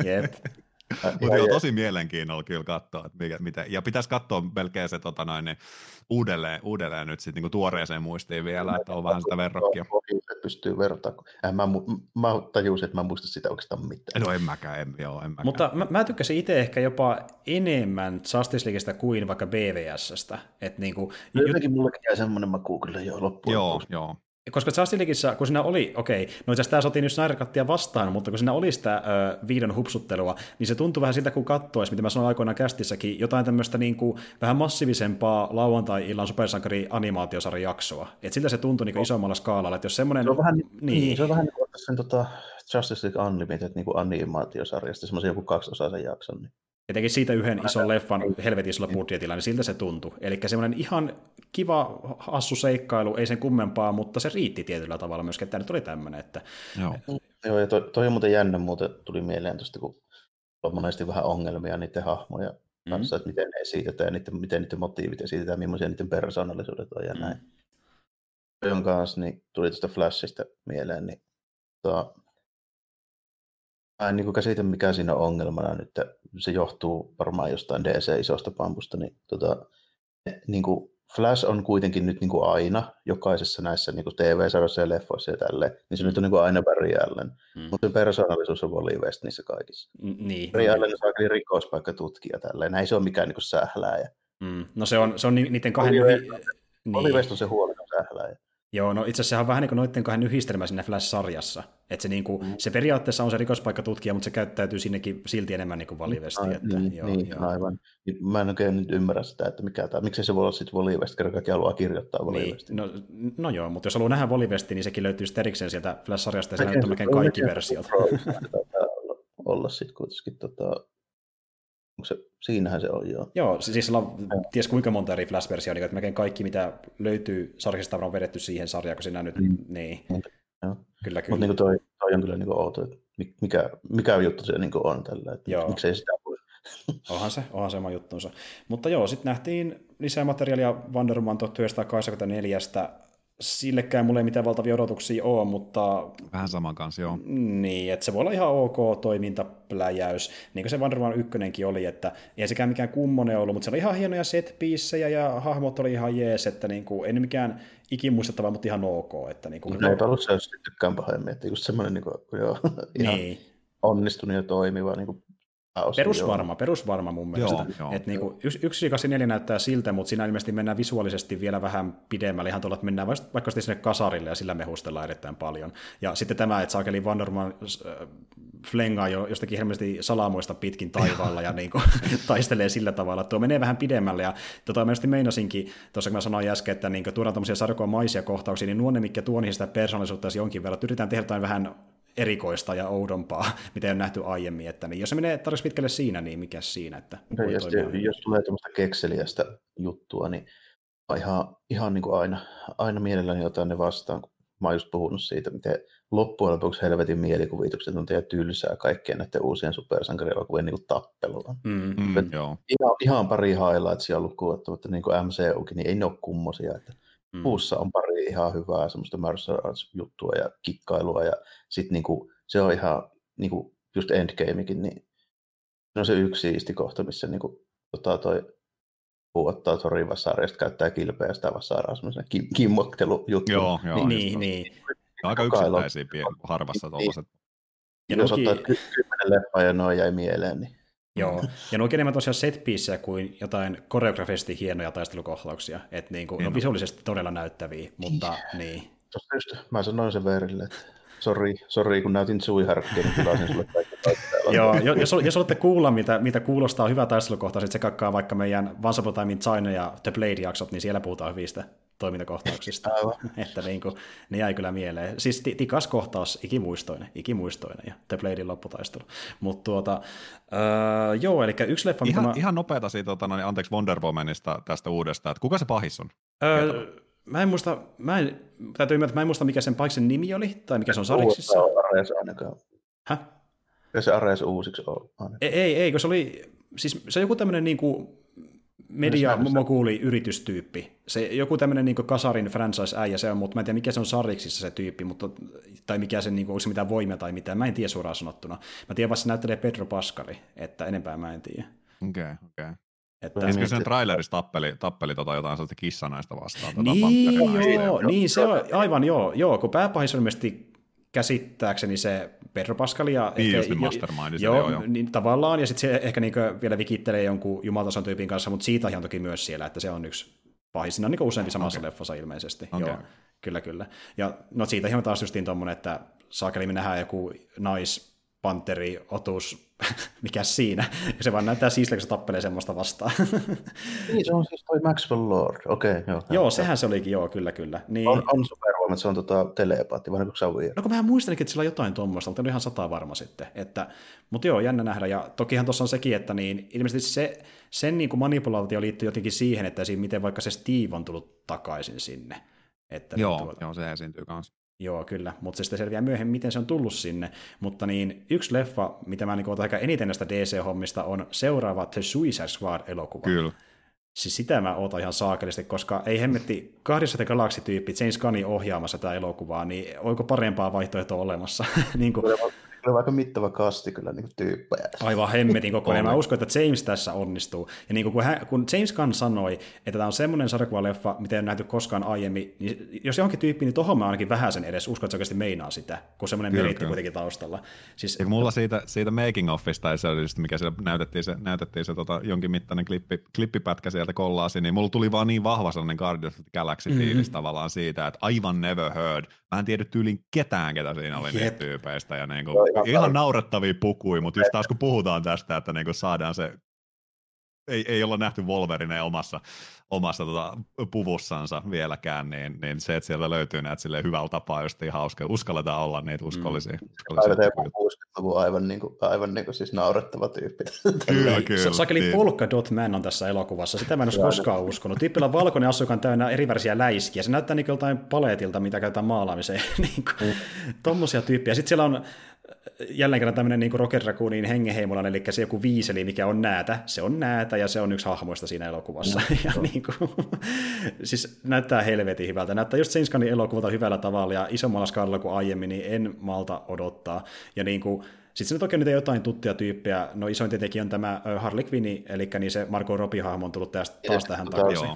jep. Mutta joo, tosi mielenkiinnolla kyllä katsoa, että mikä, mitä, ja pitäisi katsoa melkein se tota noin, niin uudelleen, uudelleen nyt sitten niin tuoreeseen muistiin vielä, että on vähän sitä verrokkia. Pystyy vertaamaan. Äh, mä, mä tajusin, että mä en muista sitä oikeastaan mitään. No en mäkään, en, joo, en mäkään. Mutta mä, mä tykkäsin itse ehkä jopa enemmän Justice kuin vaikka BVSstä. Että niin kuin, no, jotenkin mullekin jäi semmoinen maku kyllä jo loppuun. Joo, joo koska Justice Leagueissa, kun siinä oli, okei, okay, no itse asiassa tämä nyt Snyder vastaan, mutta kun siinä oli sitä äh, viidon hupsuttelua, niin se tuntui vähän siltä, kun katsoisi, mitä mä sanoin aikoinaan kästissäkin, jotain tämmöistä niin kuin, vähän massiivisempaa lauantai-illan supersankari animaatiosarjan jaksoa. Et siltä se tuntui niin isommalla skaalalla, että jos semmoinen... Se on vähän, niin, niin. Se on vähän niin kuin sen tota, Justice League Unlimited niin kuin animaatiosarjasta, semmoisen joku kaksiosaisen jakson. Niin ja teki siitä yhden ison leffan helvetisellä budjetilla, niin siltä se tuntui. Eli semmoinen ihan kiva hassu seikkailu, ei sen kummempaa, mutta se riitti tietyllä tavalla myöskin, että tämä nyt oli tämmöinen. Että... Joo. Joo, ja toi, toi on muuten jännä muuten tuli mieleen tuosta, kun on monesti vähän ongelmia niiden hahmoja mm-hmm. kanssa, että miten ne esitetään, niiden, miten niiden motiivit esitetään, millaisia niiden persoonallisuudet on ja mm-hmm. näin. Toi kanssa, niin tuli tuosta Flashista mieleen, niin to, Mä en niin käsitä, mikä siinä on ongelmana nyt. Se johtuu varmaan jostain DC-isosta pampusta. Niin, tota, niin kuin Flash on kuitenkin nyt niin kuin aina jokaisessa näissä niin kuin TV-sarjoissa ja leffoissa ja tälleen, niin se nyt on niin kuin aina Barry Allen. Mm. Mutta persoonallisuus on Wally West niissä kaikissa. N- niin. Barry Allen on kyllä rikospaikka tutkija tälleen. Näin se on mikään niin kuin sählääjä. Mm. No se on, se on niiden kahden... Wally West, niin. Wally West on se huolinen sählääjä. Joo, no itse asiassa se on vähän niin kuin noiden kahden yhdistelmä siinä Flash-sarjassa. Että se, niin kuin, mm. se periaatteessa on se rikospaikkatutkija, mutta se käyttäytyy sinnekin silti enemmän niin kuin valivesti. Ai, että, niin, joo, niin joo. aivan. Niin mä en oikein nyt ymmärrä sitä, että mikä tämä, miksi se voi olla sitten Volivest, kun kaikki haluaa kirjoittaa Volivesti. Niin, no, no joo, mutta jos haluaa nähdä Volivesti, niin sekin löytyy sitten erikseen sieltä Flash-sarjasta, ja se on melkein kaikki versiot. olla sitten kuitenkin tota, se, siinähän se on, joo. Joo, siis sillä on ties kuinka monta eri Flash-versioa, niin että melkein kaikki, mitä löytyy sarjasta, on vedetty siihen sarjaan, kun siinä nyt, mm. niin. Joo. Kyllä, kyllä. Mutta niin toi, toi on kyllä niin outo, että mikä, mikä juttu se niin on tällä, että joo. miksei sitä voi. [LAUGHS] onhan se, onhan se oma juttunsa. Mutta joo, sitten nähtiin lisää materiaalia Wonder Woman 1984, sillekään mulle ei mitään valtavia odotuksia ole, mutta... Vähän saman kanssa, joo. Niin, että se voi olla ihan ok toimintapläjäys, niin kuin se Wonderman 1 oli, että ei sekään mikään kummonen ollut, mutta se oli ihan hienoja set ja hahmot oli ihan jees, että niin kuin, ei ne mikään ikimuistettava, mutta ihan ok. Että niin kuin, no, ei ollut se, jos tykkään pahemmin, että just semmoinen niin kuin, joo, [LAUGHS] ihan niin. onnistunut ja toimiva niin kuin Osin, perusvarma, joo. perusvarma mun mielestä. Joo, joo, Et niinku, 184 näyttää siltä, mutta siinä ilmeisesti mennään visuaalisesti vielä vähän pidemmälle, ihan tuolla, että mennään vaikka sinne kasarille ja sillä mehustellaan erittäin paljon. Ja sitten tämä, että saakeli Vanderman äh, flengaa jo jostakin helmesti salamoista pitkin taivaalla ja niinku, [LAUGHS] taistelee sillä tavalla. Tuo menee vähän pidemmälle ja tota, mielestäni meinasinkin, tuossa kun mä sanoin äsken, että niinku, tuodaan tämmöisiä sarkomaisia kohtauksia, niin nuo ne, mikä tuo niihin sitä persoonallisuutta jonkin verran. Yritetään tehdä jotain vähän erikoista ja oudompaa, [LAUGHS] mitä on nähty aiemmin. Että niin jos se menee tarvitsisi pitkälle siinä, niin mikä siinä? Että no, jos, jos tulee tämmöistä kekseliästä juttua, niin ihan, ihan niin kuin aina, aina mielelläni otan ne vastaan, kun mä oon just puhunut siitä, miten loppujen lopuksi helvetin mielikuvitukset on tehdä tylsää kaikkien näiden uusien supersankarielokuvien niin tappelua. Mm, mm, joo. Ihan, ihan pari highlightsia ollut kuvattu, mutta niin kuin MCUkin, niin ei ne ole kummosia. Että Mm. Puussa on pari ihan hyvää semmoista martial arts-juttua ja kikkailua ja sitten niinku, se on ihan niinku, just Endgamekin, niin se on se yksi siisti kohta, missä niinku, tota, toi puu ottaa torin ja käyttää kilpeä ja sitä vasaraa semmoisena kim- kimmottelujuttu. Joo, joo. Niin, niin. Aika yksittäisiä harvassa tuollaiset. Ja jos ottaa kymmenen leffaa ja noin jäi mieleen, niin Joo, [LAUGHS] ja nuo enemmän tosiaan set kuin jotain koreografisesti hienoja taistelukohtauksia, että niin kuin, no visuaalisesti todella näyttäviä, mutta niin. Tuosta just, mä sanoin sen verille, että sori, sori kun näytin suiharkkia, niin tilasin sulle kaikki Joo, jos, jos haluatte kuulla, mitä, mitä kuulostaa hyvä taistelukohta, sitten kakkaa vaikka meidän Once Upon Time in China ja The Blade-jaksot, niin siellä puhutaan hyvistä toimintakohtauksista. [LAUGHS] että niin kuin, ne jäi kyllä mieleen. Siis tikas kohtaus, ikimuistoinen, ikimuistoinen ja The Bladein lopputaistelu. Mutta tuota, öö, joo, eli yksi leffa... Ihan, mä... ihan nopeata siitä, tota, niin, anteeksi Wonder Womanista tästä uudesta, että kuka se pahis on? Öö, mä en muista, mä en, täytyy ymmärtää, mä en muista mikä sen paiksen nimi oli, tai mikä se on sariksissa. Häh? Ja se Ares uusiksi on. Ei, ei, ei, kun se oli, siis se on joku tämmöinen niin kuin media mokuuli yritystyyppi. Se joku tämmöinen niin kasarin franchise-äijä se on, mutta mä en tiedä mikä se on Sariksissa se tyyppi, mutta, tai mikä se, niin kuin, onko se mitään voimia tai mitään, mä en tiedä suoraan sanottuna. Mä tiedän vasta se näyttelee Pedro Pascali, että enempää mä en tiedä. Okei, okay, okei. Okay. Että, Eikö sen trailerissa tappeli, tappeli tota jotain sellaista kissanaista vastaan? Tota niin, joo, niin se on aivan joo, joo kun pääpahis on ilmeisesti käsittääkseni se Pedro Pascal ja... Niin, ehkä, just Mastermind. Joo, joo, joo. Niin, tavallaan, ja sitten se ehkä niin vielä vikittelee jonkun jumaltason tyypin kanssa, mutta siitä ihan toki myös siellä, että se on yksi pahis. Siinä on niin useampi samassa okay. leffassa ilmeisesti. Okay. Joo, kyllä, kyllä. Ja no siitä ihan taas justiin tuommoinen, että saakeli me nähdään joku nais panteri, otus, [LAUGHS] mikä siinä. Ja se vaan näyttää siistiltä, kun se tappelee semmoista vastaan. [LAUGHS] niin, se on siis toi Maxwell Lord. Okei, okay, joo. Joo, sehän se olikin, joo, kyllä, kyllä. Niin... On, on supervoima, että se on tota telepaatti, vai onko se weird? No kun mä muistelinkin, että sillä on jotain tuommoista, mutta en ihan sata varma sitten. Että, mutta joo, jännä nähdä. Ja tokihan tuossa on sekin, että niin, ilmeisesti se, sen niin kuin manipulaatio liittyy jotenkin siihen, että miten vaikka se Steve on tullut takaisin sinne. Että joo, tuota... joo, se esiintyy kanssa. Joo, kyllä, mutta se sitten selviää myöhemmin, miten se on tullut sinne. Mutta niin, yksi leffa, mitä mä niin aika eniten näistä DC-hommista, on seuraava The Suicide Squad-elokuva. Kyllä. Siis sitä mä ootan ihan saakelisti, koska ei hemmetti kahdessa Galaxy-tyyppi James Gunnin ohjaamassa tätä elokuvaa, niin onko parempaa vaihtoehtoa olemassa? [LAUGHS] niin kuin, oli aika mittava kasti kyllä niin tyyppejä. Aivan hemmetin koko ajan. Mä uskon, että James tässä onnistuu. Ja niin kun, hän, kun James Gunn sanoi, että tämä on semmoinen sarjakuvaleffa, mitä ei ole nähty koskaan aiemmin, niin jos johonkin tyyppi, niin tohon mä ainakin vähän sen edes uskon, että se oikeasti meinaa sitä, kun semmoinen kyllä, meritti kyllä. kuitenkin taustalla. Siis, ja mulla siitä, siitä making offista, se oli just, mikä siellä näytettiin se, näytettiin se tota, jonkin mittainen klippi, klippipätkä sieltä kollaasi, niin mulla tuli vaan niin vahva sellainen Guardians of the Galaxy-fiilis mm-hmm. tavallaan siitä, että aivan never heard. Mä en tiedä tyylin ketään, ketä siinä oli Jep. niistä tyypeistä. Ja niin kuin, ihan naurettavia pukui, mutta just taas kun puhutaan tästä, että niinku saadaan se ei, ei olla nähty Wolverine omassa, omassa tota, puvussansa vieläkään, niin, niin, se, että sieltä löytyy näitä sille hyvällä tapaa, just ihan hauska. Uskalletaan olla niitä uskollisia. Mm. uskollisia aivan, aivan, niin kuin, aivan niin kuin siis naurettava tyyppi. kyllä, kyllä. Sakeli niin. Polka Dot Man on tässä elokuvassa. Sitä mä en olisi koskaan uskonut. Tyyppillä on valkoinen asu, joka on täynnä erivärisiä läiskiä. Se näyttää niin joltain paletilta, mitä käytetään maalaamiseen. [LAUGHS] niin kuin, mm. Tommosia tyyppiä. Sitten siellä on jälleen kerran tämmöinen niin Rocket Raccoonin hengenheimolainen, eli se joku viiseli, mikä on näätä, se on näätä ja se on yksi hahmoista siinä elokuvassa. No, [LAUGHS] ja niin kuin, siis näyttää helvetin hyvältä. Näyttää just Sinskanin elokuvalta hyvällä tavalla ja isommalla skaalalla kuin aiemmin, niin en malta odottaa. Ja niin kuin, sitten se nyt on jotain tuttuja tyyppejä. No isoin tietenkin on tämä Harley Quinn, eli niin se Marco Robbie-hahmo on tullut taas, taas tähän takaisin.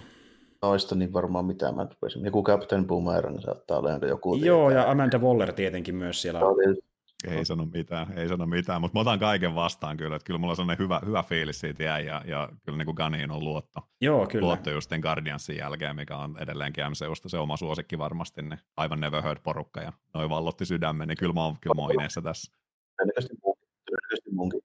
Noista niin varmaan mitään mä rupesin. Joku Captain Boomerang saattaa olla joku. Joo, ja Amanda Waller tietenkin myös siellä. Ei sano mitään, ei sano mitään, mutta mä otan kaiken vastaan kyllä, että kyllä mulla on sellainen hyvä, hyvä fiilis siitä jäi, ja, ja kyllä niin kuin Ganiin on luotto. Joo, kyllä. Luotto just Guardiansin jälkeen, mikä on edelleenkin MCUsta se oma suosikki varmasti, niin aivan Never Heard porukka, ja noin vallotti sydämen, niin kyllä mä oon, kyllä mä oon ineessä tässä. Todennäköisesti munkin. Todennäköisesti munkin.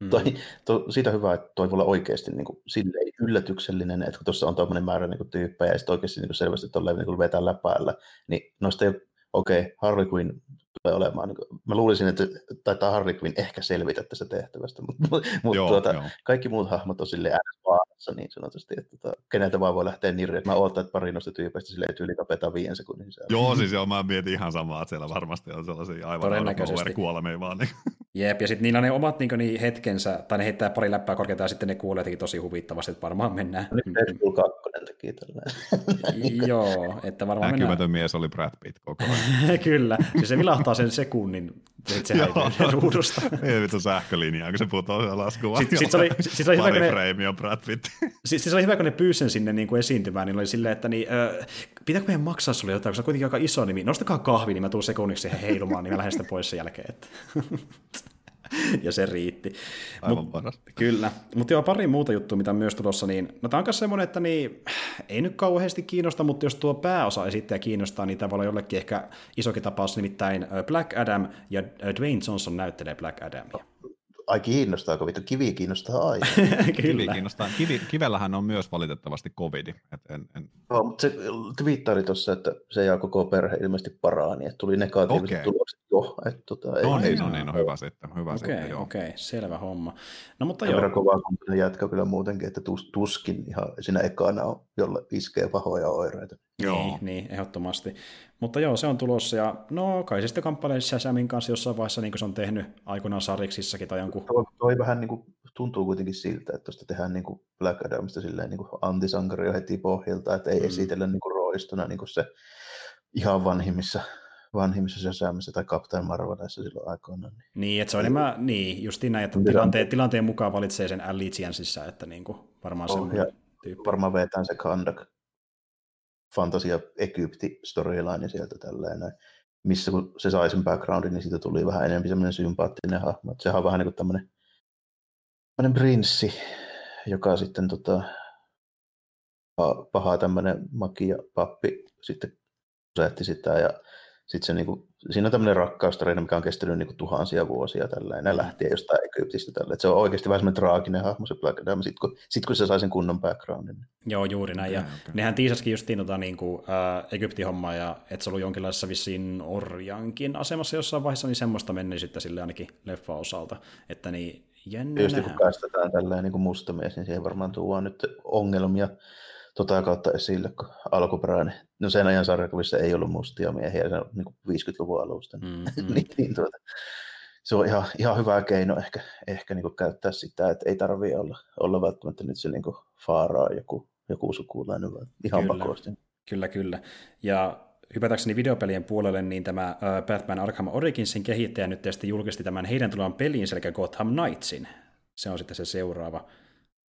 Mm. Toi, to, siitä hyvä, että toi voi olla oikeasti niin kuin, silleen yllätyksellinen, että kun tuossa on tuommoinen määrä niin kuin, tyyppejä ja sitten oikeasti niin kuin, selvästi tolleen niin kuin, vetää läpäällä, niin noista ei okei, okay, Harley Quinn tulee olemaan. Niin kuin, mä luulisin, että taitaa Harley Quinn ehkä selvitä tästä tehtävästä, mutta, mutta joo, tuota, joo. kaikki muut hahmot on silleen vaarassa niin sanotusti, että tuota, keneltä vaan voi lähteä nirri. Mä ootan, että pari noista tyypeistä silleen tyyli tapetaan viien sekunnin sisään. Joo, siis joo, mä mietin ihan samaa, että siellä varmasti on sellaisia aivan kuolemia vaan. Niin. Jep, ja sitten niillä on ne omat niin, niin hetkensä, tai ne heittää pari läppää korkeataan ja sitten ne kuulee jotenkin tosi huvittavasti, että varmaan mennään. Nyt Deadpool 2 teki Joo, että varmaan Näkymätön mennään... mies oli Brad Pitt koko ajan. [LAUGHS] Kyllä, siis se vilahtaa sen sekunnin, että se häipyy ruudusta. [LAUGHS] Ei vittu sähkölinjaa, kun se putoaa se laskuun. Sitten sit oli, sit oli hyvä, kun ne, on Brad Pitt. Siis, siis oli hyvä, kun ne pyysen sinne niin kuin esiintymään, niin oli silleen, että niin, äh, pitääkö meidän maksaa sulle jotain, kun on kuitenkin aika iso nimi. Nostakaa kahvi, niin mä tuun sekunniksi siihen heilumaan, niin mä lähden sitä pois sen jälkeen. Että. [LAUGHS] ja se riitti. Aivan Mut. Kyllä, mutta joo, pari muuta juttua, mitä on myös tulossa, niin no tämä on myös semmoinen, että niin, ei nyt kauheasti kiinnosta, mutta jos tuo pääosa esittäjä kiinnostaa, niin olla jollekin ehkä isokin tapaus, nimittäin Black Adam ja Dwayne Johnson näyttelee Black Adamia. Ai kiinnostaako vittu? Kivi kiinnostaa aina. [LAUGHS] Kivi kiinnostaa. Kivi, kivellähän on myös valitettavasti covidi. Et en, en... No, mutta se twiittari tuossa, että se ja koko perhe ilmeisesti paraani, että tuli negatiiviset okay. tulokset jo. Että, tota, no, ei, niin, no niin, no hyvä sitten. Hyvä okay, sitten Okei, okay, selvä homma. No, mutta joo. kovaa kun jätkä kyllä muutenkin, että tuskin ihan siinä ekana on, jolle iskee pahoja oireita. Joo. Niin, niin, ehdottomasti. Mutta joo, se on tulossa, ja no kai se sitten kamppailee Shazamin kanssa jossain vaiheessa, niin kuin se on tehnyt aikoinaan Sariksissakin tai jonkun. Toi, toi vähän niin kuin, tuntuu kuitenkin siltä, että tuosta tehdään niin kuin Black Adamista silleen niin kuin antisankari heti pohjalta, että ei mm. esitellä niin kuin roistuna niin kuin se ihan vanhimmissa vanhimmissa Shazamissa tai Captain Marvelissa silloin aikoinaan. Niin, niin että se on enemmän, niin, justiin näin, että tilanteen, tilanteen mukaan valitsee sen allegianceissa, että niin kuin, varmaan oh, se tyyppi. Varmaan vetään se Kandak fantasia Egypti storyline sieltä tälleen missä kun se sai sen backgroundin, niin siitä tuli vähän enemmän semmoinen sympaattinen hahmo. Sehän on vähän niin kuin tämmöinen, tämmöinen prinssi, joka sitten tota, paha tämmöinen makia pappi sitten kusetti sitä ja sitten se, niinku, siinä on tämmöinen rakkaustarina, mikä on kestänyt niinku tuhansia vuosia tällä lähtien jostain Egyptistä tällä. Se on oikeasti vähän semmoinen traaginen hahmo se Black Adam, sitten kun, sit, kun se sai sen kunnon backgroundin. Joo, juuri näin. Okay, ja okay. nehän tiisaskin justiin tota, niin kuin, äh, Egyptin hommaa, ja että se ollut jonkinlaisessa vissiin orjankin asemassa jossain vaiheessa, niin semmoista menneisyyttä sille ainakin leffa osalta. Että niin, jännä Just kun päästetään tällä niin kuin mustamies, niin siihen varmaan tuodaan nyt ongelmia tota kautta esille, kun alkuperäinen, no sen ajan sarjakuvissa ei ollut mustia miehiä, se on niin 50-luvun alusta, mm-hmm. [LAUGHS] niin, niin tuota, se on ihan, ihan hyvä keino ehkä, ehkä niin käyttää sitä, että ei tarvitse olla, olla välttämättä nyt se niin faaraa joku, joku sukulainen, vaan ihan kyllä, pakosti. Kyllä, kyllä. Ja hypätäkseni videopelien puolelle, niin tämä Batman Arkham Originsin kehittäjä nyt tietysti julkisti tämän heidän tulevan peliin, eli Gotham Knightsin. Se on sitten se seuraava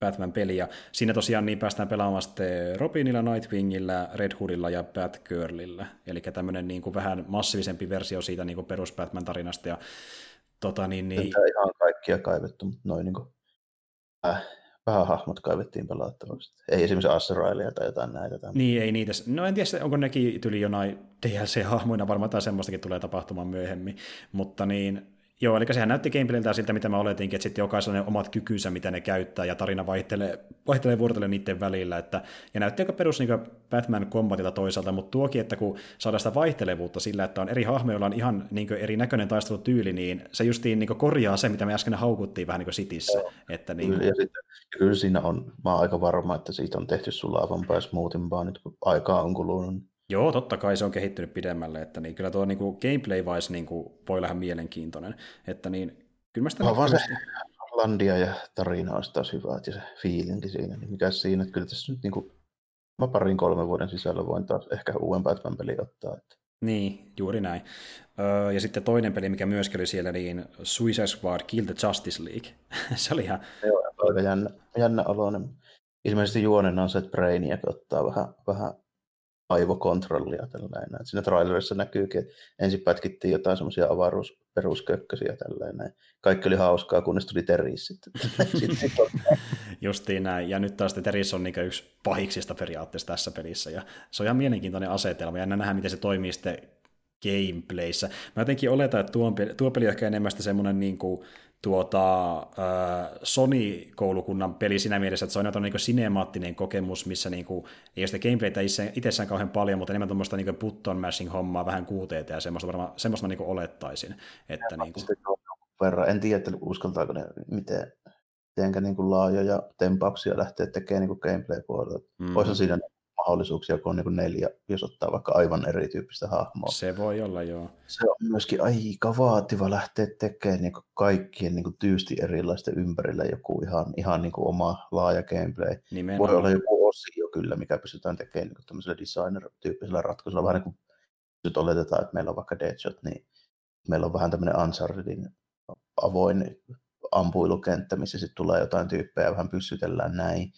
Batman-peli, ja siinä tosiaan niin päästään pelaamaan sitten Robinilla, Nightwingillä, Red Hoodilla ja Batgirlillä, eli tämmöinen niin kuin vähän massiivisempi versio siitä niin kuin perus Batman-tarinasta, ja tota, niin, niin... Tämä ihan kaikkia kaivettu, mutta noin niin kuin, äh, vähän hahmot kaivettiin pelattavaksi. Ei esimerkiksi Azrailia tai jotain näitä. Tämän. Niin, ei niitä. No en tiedä, onko nekin tyli jonain DLC-hahmoina, varmaan tai semmoistakin tulee tapahtumaan myöhemmin, mutta niin Joo, eli sehän näytti gameplayltä siltä, mitä mä oletinkin, että sitten jokaisella ne omat kykynsä, mitä ne käyttää, ja tarina vaihtelee, vaihtelee vuorotellen niiden välillä. Että, ja näytti aika perus niin Batman kombatilta toisaalta, mutta tuokin, että kun saadaan sitä vaihtelevuutta sillä, että on eri hahmoja, joilla on ihan niin eri näköinen taistelutyyli, niin se justiin niin korjaa se, mitä me äsken haukuttiin vähän niin Sitissä. Että niin kyllä, ja sitten, kyllä siinä on, mä oon aika varma, että siitä on tehty sulla avampaa ja smoothimpaa nyt, kun aikaa on kulunut. Joo, totta kai se on kehittynyt pidemmälle, että niin, kyllä tuo niin kuin gameplay-wise niin kuin, voi olla mielenkiintoinen, että niin, kyllä mä sitä... vaan se landia ja tarina olisi taas hyvä, ja se fiilinki siinä, niin mikä siinä, että kyllä tässä nyt niin kuin, mä parin kolmen vuoden sisällä voin taas ehkä uuden Batman-pelin ottaa. Että. Niin, juuri näin. Öö, ja sitten toinen peli, mikä myöskin oli siellä, niin Suicide Squad Kill the Justice League. [LAUGHS] se oli ihan... Joo, aika jännä, jännä aloinen. Ilmeisesti juonena on se, että Brainiac ottaa vähän, vähän aivokontrollia tällainen. Et siinä trailerissa näkyykin, että ensin pätkittiin jotain semmoisia avaruusperuskökkösiä tällainen. Kaikki oli hauskaa, kunnes tuli Teris sitten. [LAUGHS] Justiin näin. Ja nyt taas Teris on niin yksi pahiksista periaatteessa tässä pelissä. Ja se on ihan mielenkiintoinen asetelma. Ja nähdään, miten se toimii sitten gameplayssä. Mä jotenkin oletan, että tuo, tuo peli on ehkä enemmän semmoinen niin kuin, tuota, äh, Sony-koulukunnan peli siinä mielessä, että se on jotain niin sinemaattinen kokemus, missä niin kuin, ei ole sitä gameplaytä itsessään kauhean paljon, mutta enemmän tuommoista niin button mashing hommaa, vähän QTT ja semmoista, varmaan, semmoista mä niin olettaisin. Että, niin kuin... verran. En tiedä, että uskaltaako ne miten, mitenkä niin kuin laajoja tempauksia lähteä tekemään niin gameplay-puolella. Mm-hmm. Olisi siinä mahdollisuuksia, kun on niin neljä, jos ottaa vaikka aivan erityyppistä hahmoa. Se voi olla, joo. Se on myöskin aika vaativa lähteä tekemään niin kaikkien niin tyysti erilaisten ympärillä joku ihan, ihan niin kuin oma laaja gameplay. Nimenomaan. Voi olla joku osio kyllä, mikä pystytään tekemään niin tämmöisellä designer-tyyppisellä ratkaisulla. Vähän niin kuin nyt oletetaan, että meillä on vaikka Deadshot, niin meillä on vähän tämmöinen Unchartedin avoin ampuilukenttä, missä sitten tulee jotain tyyppejä ja vähän pyssytellään näin.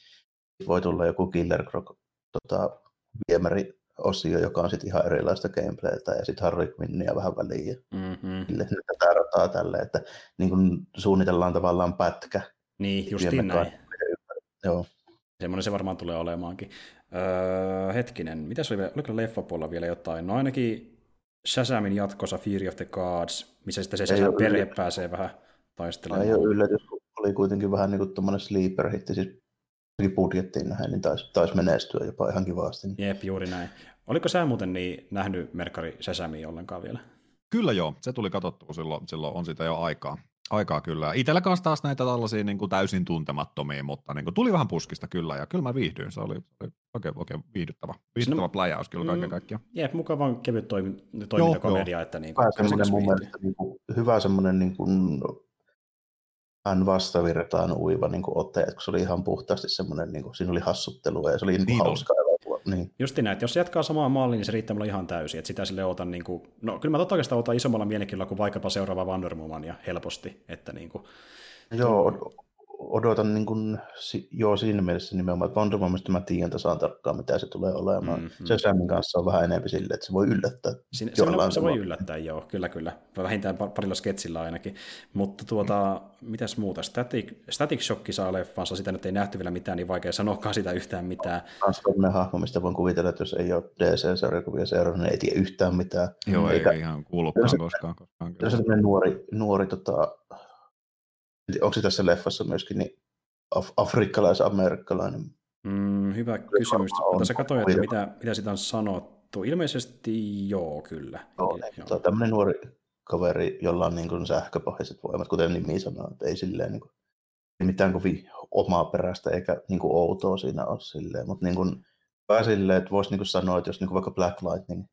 Voi tulla joku Killer Croc tota, viemäriosio, joka on sitten ihan erilaista gameplaytä, ja sitten Harry Quinnia vähän väliin. Mm-hmm. tätä rataa tälle, että niin kun suunnitellaan tavallaan pätkä. Niin, justiin näin. Joo. Semmoinen se varmaan tulee olemaankin. Öö, hetkinen, mitä se oli, oliko leffapuolella vielä jotain? No ainakin Shazamin jatkossa Fear of the Gods, missä sitten se Shazam perhe yllätys. pääsee vähän taistelemaan. Ei ole yllätys, oli kuitenkin vähän niin kuin tuommoinen sleeper hitti, siis budjettiin nähden, niin taisi, tais menestyä jopa ihan kivasti. Jep, juuri näin. Oliko sä muuten niin nähnyt Merkari Sesami ollenkaan vielä? Kyllä joo, se tuli katsottua silloin, silloin on sitä jo aikaa. Aikaa kyllä. Itellä kanssa taas näitä tällaisia niin kuin täysin tuntemattomia, mutta niin kuin tuli vähän puskista kyllä, ja kyllä mä viihdyin. Se oli, oli oikein, oikein viihdyttävä, viihdyttävä no, pläjäys kyllä kaiken mm, kaikkiaan. Jep, mukava kevyt toimi, toimintakomedia. Että niin kuin, semmoinen mun mielestä niin kuin, hyvä semmoinen niin kuin, hän vastavirtaan uiva niin kuin ote, että se oli ihan puhtaasti semmoinen, niin kuin, siinä oli hassuttelua ja se oli niin, niin hauskaa elokuva. Niin. Justi näin, että jos se jatkaa samaa mallia, niin se riittää mulle ihan täysin, että sitä sille otan, niin kuin, no kyllä mä totta oikeastaan otan isommalla mielenkiinnolla kuin vaikkapa seuraava Wonder ja helposti, että niin kuin, Joo, odotan niin kuin, joo siinä mielessä nimenomaan, että Wonder Womanista mä tiedän tasan tarkkaan, mitä se tulee olemaan. Mm-hmm. Se Samin kanssa on vähän enemmän silleen, että se voi yllättää. Siinä, se, on, se voi yllättää, joo, kyllä, kyllä. Vähintään parilla sketsillä ainakin. Mutta tuota, mm. mitäs muuta? Static, Static Shock saa leffansa, sitä nyt ei nähty vielä mitään, niin vaikea sanoakaan sitä yhtään mitään. Kans hahmo, mistä voin kuvitella, että jos ei ole DC-sarjakuvia seurannut, niin ei tiedä yhtään mitään. Joo, Eikä, ei ihan kuulukaan koskaan. koskaan se on nuori, nuori tota, onko se tässä leffassa myöskin niin af- afrikkalais-amerikkalainen? Mm, hyvä kysymys. Tässä katsoin, että mitä, mitä sitä on sanottu. Ilmeisesti joo, kyllä. Joo, Eli, joo. tämmöinen nuori kaveri, jolla on niin kuin sähköpohjaiset voimat, kuten nimi sanoo, että ei silleen niin kuin, mitään kovin omaa perästä eikä niin kuin outoa siinä ole silleen, mutta niin kuin, silleen, että voisi niin kuin sanoa, että jos niin kuin vaikka Black Lightning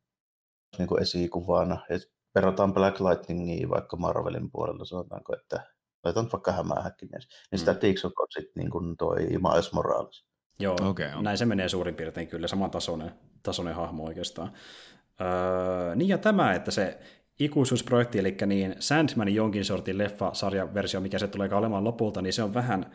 niin kuin esikuvana, että verrataan Black Lightningiin vaikka Marvelin puolella, sanotaanko, että Laitan vaikka hämähäkkimies. Niin sitä mm. Tixok on sitten niin kuin toi Miles Morales. Joo, okay, on. näin se menee suurin piirtein kyllä, saman tasoinen, tasoinen hahmo oikeastaan. Öö, niin ja tämä, että se ikuisuusprojekti, eli niin Sandmanin jonkin sortin leffa-sarjaversio, mikä se tulee olemaan lopulta, niin se on vähän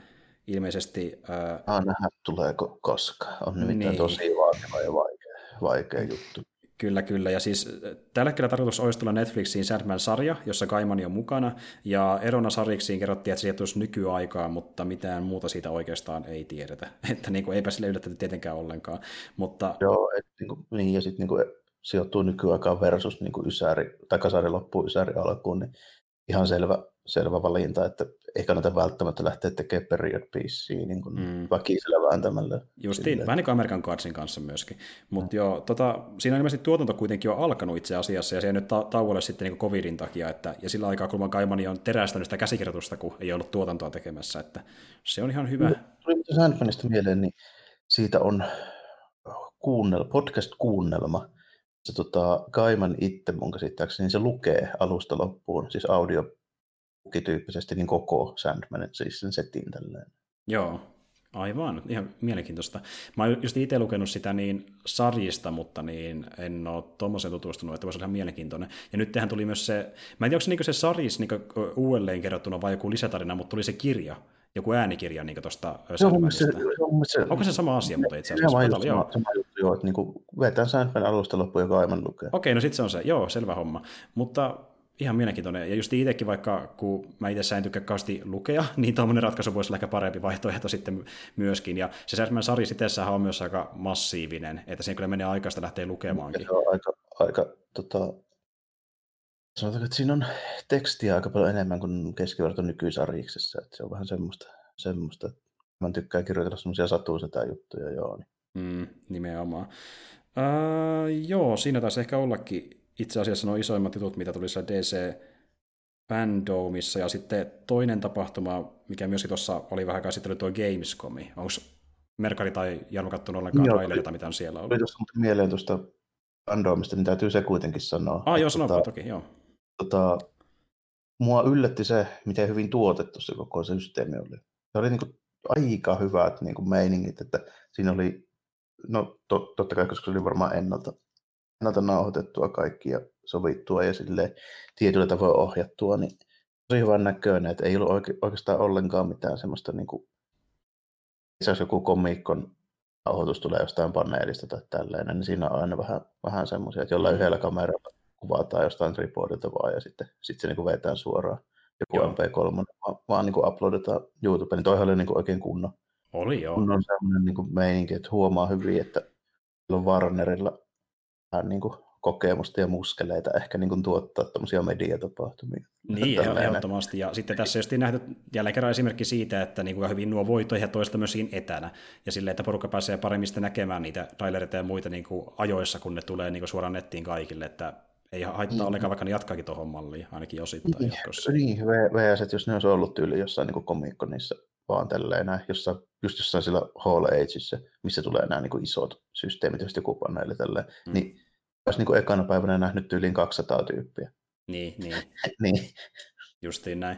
ilmeisesti... Öö... Ah, nähdä tuleeko koskaan. On nimittäin niin. tosi vaativa ja vaikea, vaikea juttu. Kyllä, kyllä. Ja siis äh, tällä hetkellä tarkoitus olisi tulla Netflixiin Sandman-sarja, jossa Kaimani on mukana, ja erona sarjiksiin kerrottiin, että se sijoittuisi nykyaikaan, mutta mitään muuta siitä oikeastaan ei tiedetä. [LAUGHS] Että niin kuin, eipä sille yllätetty tietenkään ollenkaan. Mutta... Joo, et, niin, kuin, niin, ja sitten niin sijoittuu nykyaikaan versus niin kuin Ysäri, tai kasari loppuu Ysäri alkuun, niin ihan selvä, selvä valinta, että ei kannata välttämättä lähteä tekemään period piecea niin kuin mm. väkisellä vääntämällä. Justiin, vähän niin kuin American Cardsin kanssa myöskin. Mutta mm. joo, tota, siinä on ilmeisesti tuotanto kuitenkin jo alkanut itse asiassa, ja se ei nyt ta- tauolle sitten niin kuin covidin takia, että, ja sillä aikaa Kulman Kaimani on terästänyt sitä käsikirjoitusta, kun ei ollut tuotantoa tekemässä, että se on ihan hyvä. Tuli Sandmanista mieleen, niin siitä on kuunnel, podcast-kuunnelma, se tota, Kaiman itse mun käsittääkseni, niin se lukee alusta loppuun, siis audio tyyppisesti niin koko Sandmanin, siis sen setin tälleen. Joo, aivan. Ihan mielenkiintoista. Mä oon just itse lukenut sitä niin sarjista, mutta niin en ole tuommoisen tutustunut, että voisi olla ihan mielenkiintoinen. Ja nyt tähän tuli myös se, mä en tiedä, onko se, niin se sarjis niin uudelleen kerrottuna vai joku lisätarina, mutta tuli se kirja, joku äänikirja niin tuosta Sandmanista. Se, se, Onko se sama asia, mutta itse asiassa? Sama, sama, joo. sama juttu, joo, että niin vetään Sandman alusta loppuun, joka aivan lukee. Okei, no sitten se on se, joo, selvä homma. Mutta ihan mielenkiintoinen. Ja just itsekin vaikka, kun mä itse en tykkää kauheasti lukea, [LAUGHS] niin tuommoinen ratkaisu voisi olla ehkä parempi vaihtoehto sitten myöskin. Ja se Sandman sari itsessään on myös aika massiivinen, että siinä kyllä menee aikaista lähteä lukemaankin. Se on aika, aika tota, sanotaanko, että siinä on tekstiä aika paljon enemmän kuin keskiverto nykyisarjiksessa. Että se on vähän semmoista, semmoista että mä tykkään kirjoitella semmoisia satuisetä juttuja, joo. Niin. Mm, nimenomaan. Uh, joo, siinä taisi ehkä ollakin itse asiassa nuo isoimmat jutut, mitä tuli siellä DC Fandomissa, ja sitten toinen tapahtuma, mikä myöskin tuossa oli vähän käsittely, tuo Gamescomi. Onko Merkari tai Jarmo kattonut ollenkaan trailerita, mitä on siellä ollut? Tuossa mieleen tuosta Fandomista, niin täytyy se kuitenkin sanoa. Ah, joo, sanoa tota, toki, joo. Tota, mua yllätti se, miten hyvin tuotettu se koko systeemi oli. Se oli niin kuin aika hyvät niin kuin meiningit, että siinä oli, no to, totta kai, koska se oli varmaan ennalta ennalta nauhoitettua kaikki ja sovittua ja sille tietyllä tavoin ohjattua, niin tosi hyvän näköinen, että ei ollut oike- oikeastaan ollenkaan mitään semmoista niin kuin, jos joku komiikon nauhoitus tulee jostain paneelista tai tällainen, niin siinä on aina vähän, vähän semmoisia, että jollain yhdellä kameralla kuvataan jostain tripodilta vaan ja sitten, sitten se niin kuin vetään suoraan joku joo. MP3, vaan, vaan niin kuin uploadetaan YouTubeen, niin toihan oli niin kuin oikein kunnon. Oli joo. Kunnon semmoinen niin kuin meininki, että huomaa hyvin, että on Warnerilla vähän niin kuin kokemusta ja muskeleita ehkä niin kuin tuottaa tämmöisiä mediatapahtumia. Niin, ehdottomasti. Ja sitten tässä just nähty jälleen kerran esimerkki siitä, että niin kuin hyvin nuo voi tehdä toista myös siinä etänä. Ja silleen, että porukka pääsee paremmin näkemään niitä trailereita ja muita niin kuin ajoissa, kun ne tulee niin kuin suoraan nettiin kaikille. Että ei haittaa mm. ollenkaan, vaikka ne jatkaakin tuohon malliin, ainakin osittain niin, jatkossa. Niin, VS, jos ne olisi ollut tyyli jossain niin komikko niissä vaan tälleen näin, jossa, just jossain sillä Hall Ageissa, missä tulee nämä niin kuin isot systeemit, jos joku paneeli tälleen, mm. niin olisi niin kuin ekana päivänä nähnyt yli 200 tyyppiä. Niin, niin. [LAUGHS] niin. Justiin näin.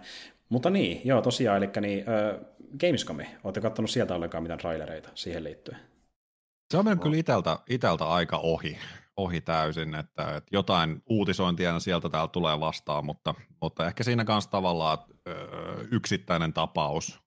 Mutta niin, joo tosiaan, eli niin, äh, Gamescomi, olette katsonut sieltä ollenkaan mitään trailereita siihen liittyen? Se on mennyt kyllä iteltä, iteltä aika ohi, ohi täysin, että, että jotain uutisointia sieltä täältä tulee vastaan, mutta, mutta ehkä siinä kanssa tavallaan öö, yksittäinen tapaus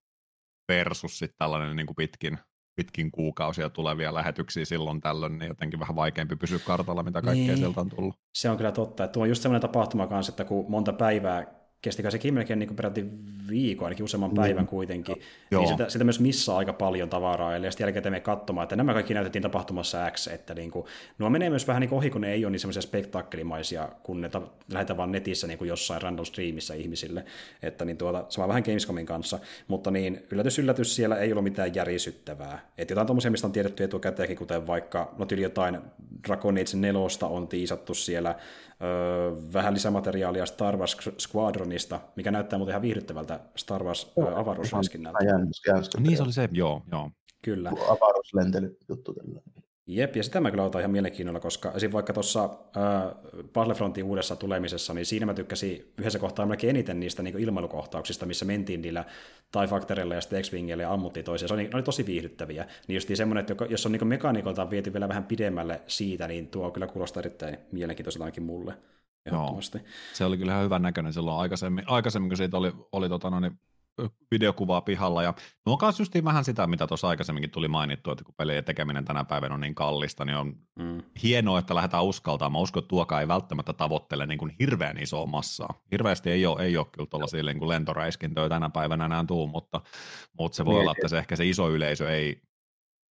versus sitten tällainen niin kuin pitkin, pitkin kuukausia tulevia lähetyksiä silloin tällöin, niin jotenkin vähän vaikeampi pysyä kartalla, mitä kaikkea niin. sieltä on tullut. Se on kyllä totta. Että tuo on just sellainen tapahtuma kanssa, että kun monta päivää kestikö sekin melkein niin peräti viikon, ainakin useamman mm. päivän kuitenkin, Joo. niin sitä, sitä myös missaa aika paljon tavaraa, eli sitten jälkeen me katsomaan, että nämä kaikki näytettiin tapahtumassa X, että niin kuin, nuo menee myös vähän niin ohi, kun ne ei ole niin semmoisia spektaakkelimaisia, kun ne ta- lähetään vaan netissä niin kuin jossain random streamissa ihmisille, että niin tuota, sama vähän Gamescomin kanssa, mutta niin yllätys yllätys siellä ei ollut mitään järisyttävää, että jotain tuommoisia, mistä on tiedetty etukäteenkin, kuten vaikka, no tyyli jotain Dragon Age 4 on tiisattu siellä, vähän lisämateriaalia Star Wars Squadronista, mikä näyttää muuten ihan viihdyttävältä Star Wars oh, avaruusraskinnalta. Niin se oli se, joo. joo. Kyllä. Avaruuslentelyjuttu. Jep, ja sitä mä kyllä otan ihan mielenkiinnolla, koska esim. vaikka tuossa äh, Battlefrontin uudessa tulemisessa, niin siinä mä tykkäsin yhdessä kohtaa melkein eniten niistä niin ilmailukohtauksista, missä mentiin niillä tai faktoreilla ja sitten x ja ammuttiin toisia. Se oli, ne oli tosi viihdyttäviä. Niin just semmoinen, että jos on niin mekanikolta viety vielä vähän pidemmälle siitä, niin tuo kyllä kuulostaa erittäin mielenkiintoiselta ainakin mulle. Joo, se oli kyllä hyvän näköinen silloin aikaisemmin, aikaisemmin kun siitä oli, oli tota, no, niin videokuvaa pihalla. Ja nuo on just vähän sitä, mitä tuossa aikaisemminkin tuli mainittu, että kun pelien tekeminen tänä päivänä on niin kallista, niin on mm. hienoa, että lähdetään uskaltamaan. Mä uskon, että tuokaa ei välttämättä tavoittele niin kuin hirveän isoa massaa. Hirveästi ei ole, ei ole kyllä tuollaisia niin lentoräiskintöjä tänä päivänä enää tuu, mutta, mutta se voi niin, olla, että se ehkä se iso yleisö ei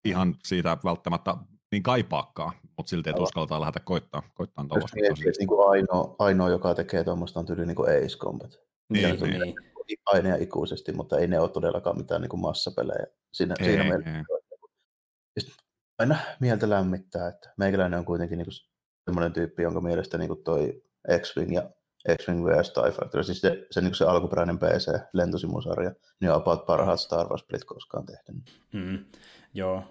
ihan siitä välttämättä niin kaipaakaan, mutta silti, että uskaltaa lähteä koittaa, koittaa tuollaista. Niin kuin ainoa, ainoa, joka tekee tuommoista on tyyli niin kuin Ace Combat. Niin, niin, niin aina ja ikuisesti, mutta ei ne ole todellakaan mitään niin kuin massapelejä. Siinä, ei, siinä meillä ei. aina mieltä lämmittää, että meikäläinen on kuitenkin niin kuin sellainen tyyppi, jonka mielestä niin kuin toi X-Wing ja X-Wing vs. TIE Fighter, siis se, se, niin se alkuperäinen PC-lentosimusarja, niin on about parhaat Star Wars-pelit koskaan tehty. Mm, joo,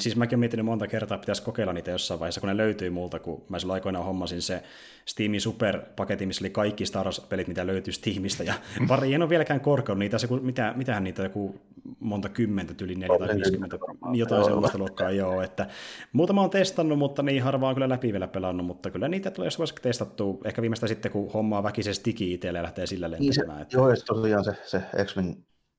Siis mäkin olen miettinyt monta kertaa, että pitäisi kokeilla niitä jossain vaiheessa, kun ne löytyy multa, kun mä silloin aikoinaan hommasin se Steamin Super-paketti, missä oli kaikki Star Wars-pelit, mitä löytyy Steamista, ja pari en ole vieläkään korkealla niitä, se, mitä, mitähän niitä joku monta kymmentä, yli 4 tai 50, jotain sellaista luokkaa, joo, että muutama on testannut, mutta niin harvaa on kyllä läpi vielä pelannut, mutta kyllä niitä tulee joskus testattua, ehkä viimeistä sitten, kun hommaa väkisesti digi itselle ja lähtee sillä lentämään. Niin se, Joo, ja tosiaan se, se X-Wing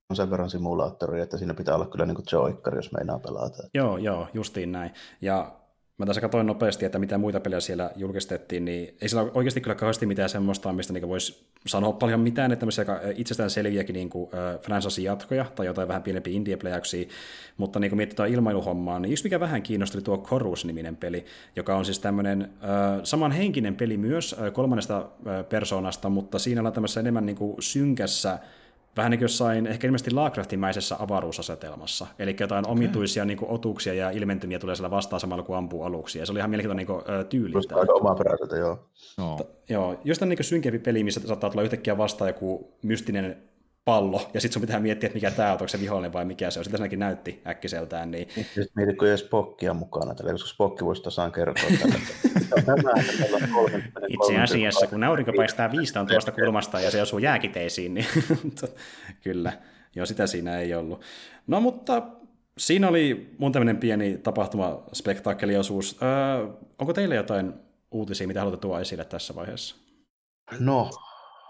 on sen verran simulaattori, että siinä pitää olla kyllä niin kuin joikkari, jos meinaa pelata. Joo, joo, justiin näin. Ja mä tässä katsoin nopeasti, että mitä muita pelejä siellä julkistettiin, niin ei siellä oikeasti kyllä kauheasti mitään semmoista, mistä niin voisi sanoa paljon mitään, että tämmöisiä itsestään selviäkin niin kuin, äh, jatkoja tai jotain vähän pienempiä indie mutta niin kuin mietitään ilmailuhommaa, niin just mikä vähän kiinnostui tuo Chorus-niminen peli, joka on siis tämmöinen äh, samanhenkinen peli myös äh, kolmannesta äh, persoonasta, mutta siinä ollaan tämmöisessä enemmän niin kuin synkässä vähän niin kuin jossain ehkä ilmeisesti Laakraftimäisessä avaruusasetelmassa. Eli jotain okay. omituisia niin kuin, otuksia ja ilmentymiä tulee siellä vastaan samalla kuin ampuu aluksi. Ja se oli ihan mielenkiintoinen niin tyyliltä. Aika omaperäiseltä, joo. No. joo, jostain niin synkempi peli, missä saattaa tulla yhtäkkiä vastaan joku mystinen pallo, ja sitten sun pitää miettiä, että mikä tämä on, onko se vihollinen vai mikä se on. Sitä senkin näytti äkkiseltään. Niin... Sitten mietit, kun ei Spockia mukana, tällä, koska Spokki voisi tasaan kertoa tällä. [LAUGHS] Itse asiassa, kun aurinko paistaa viistaan tuosta kulmasta ja se osuu jääkiteisiin, niin [LAUGHS] kyllä, joo, sitä siinä ei ollut. No mutta siinä oli mun tämmöinen pieni tapahtuma, spektaakkeliosuus. Öö, onko teille jotain uutisia, mitä haluatte tuoda esille tässä vaiheessa? No,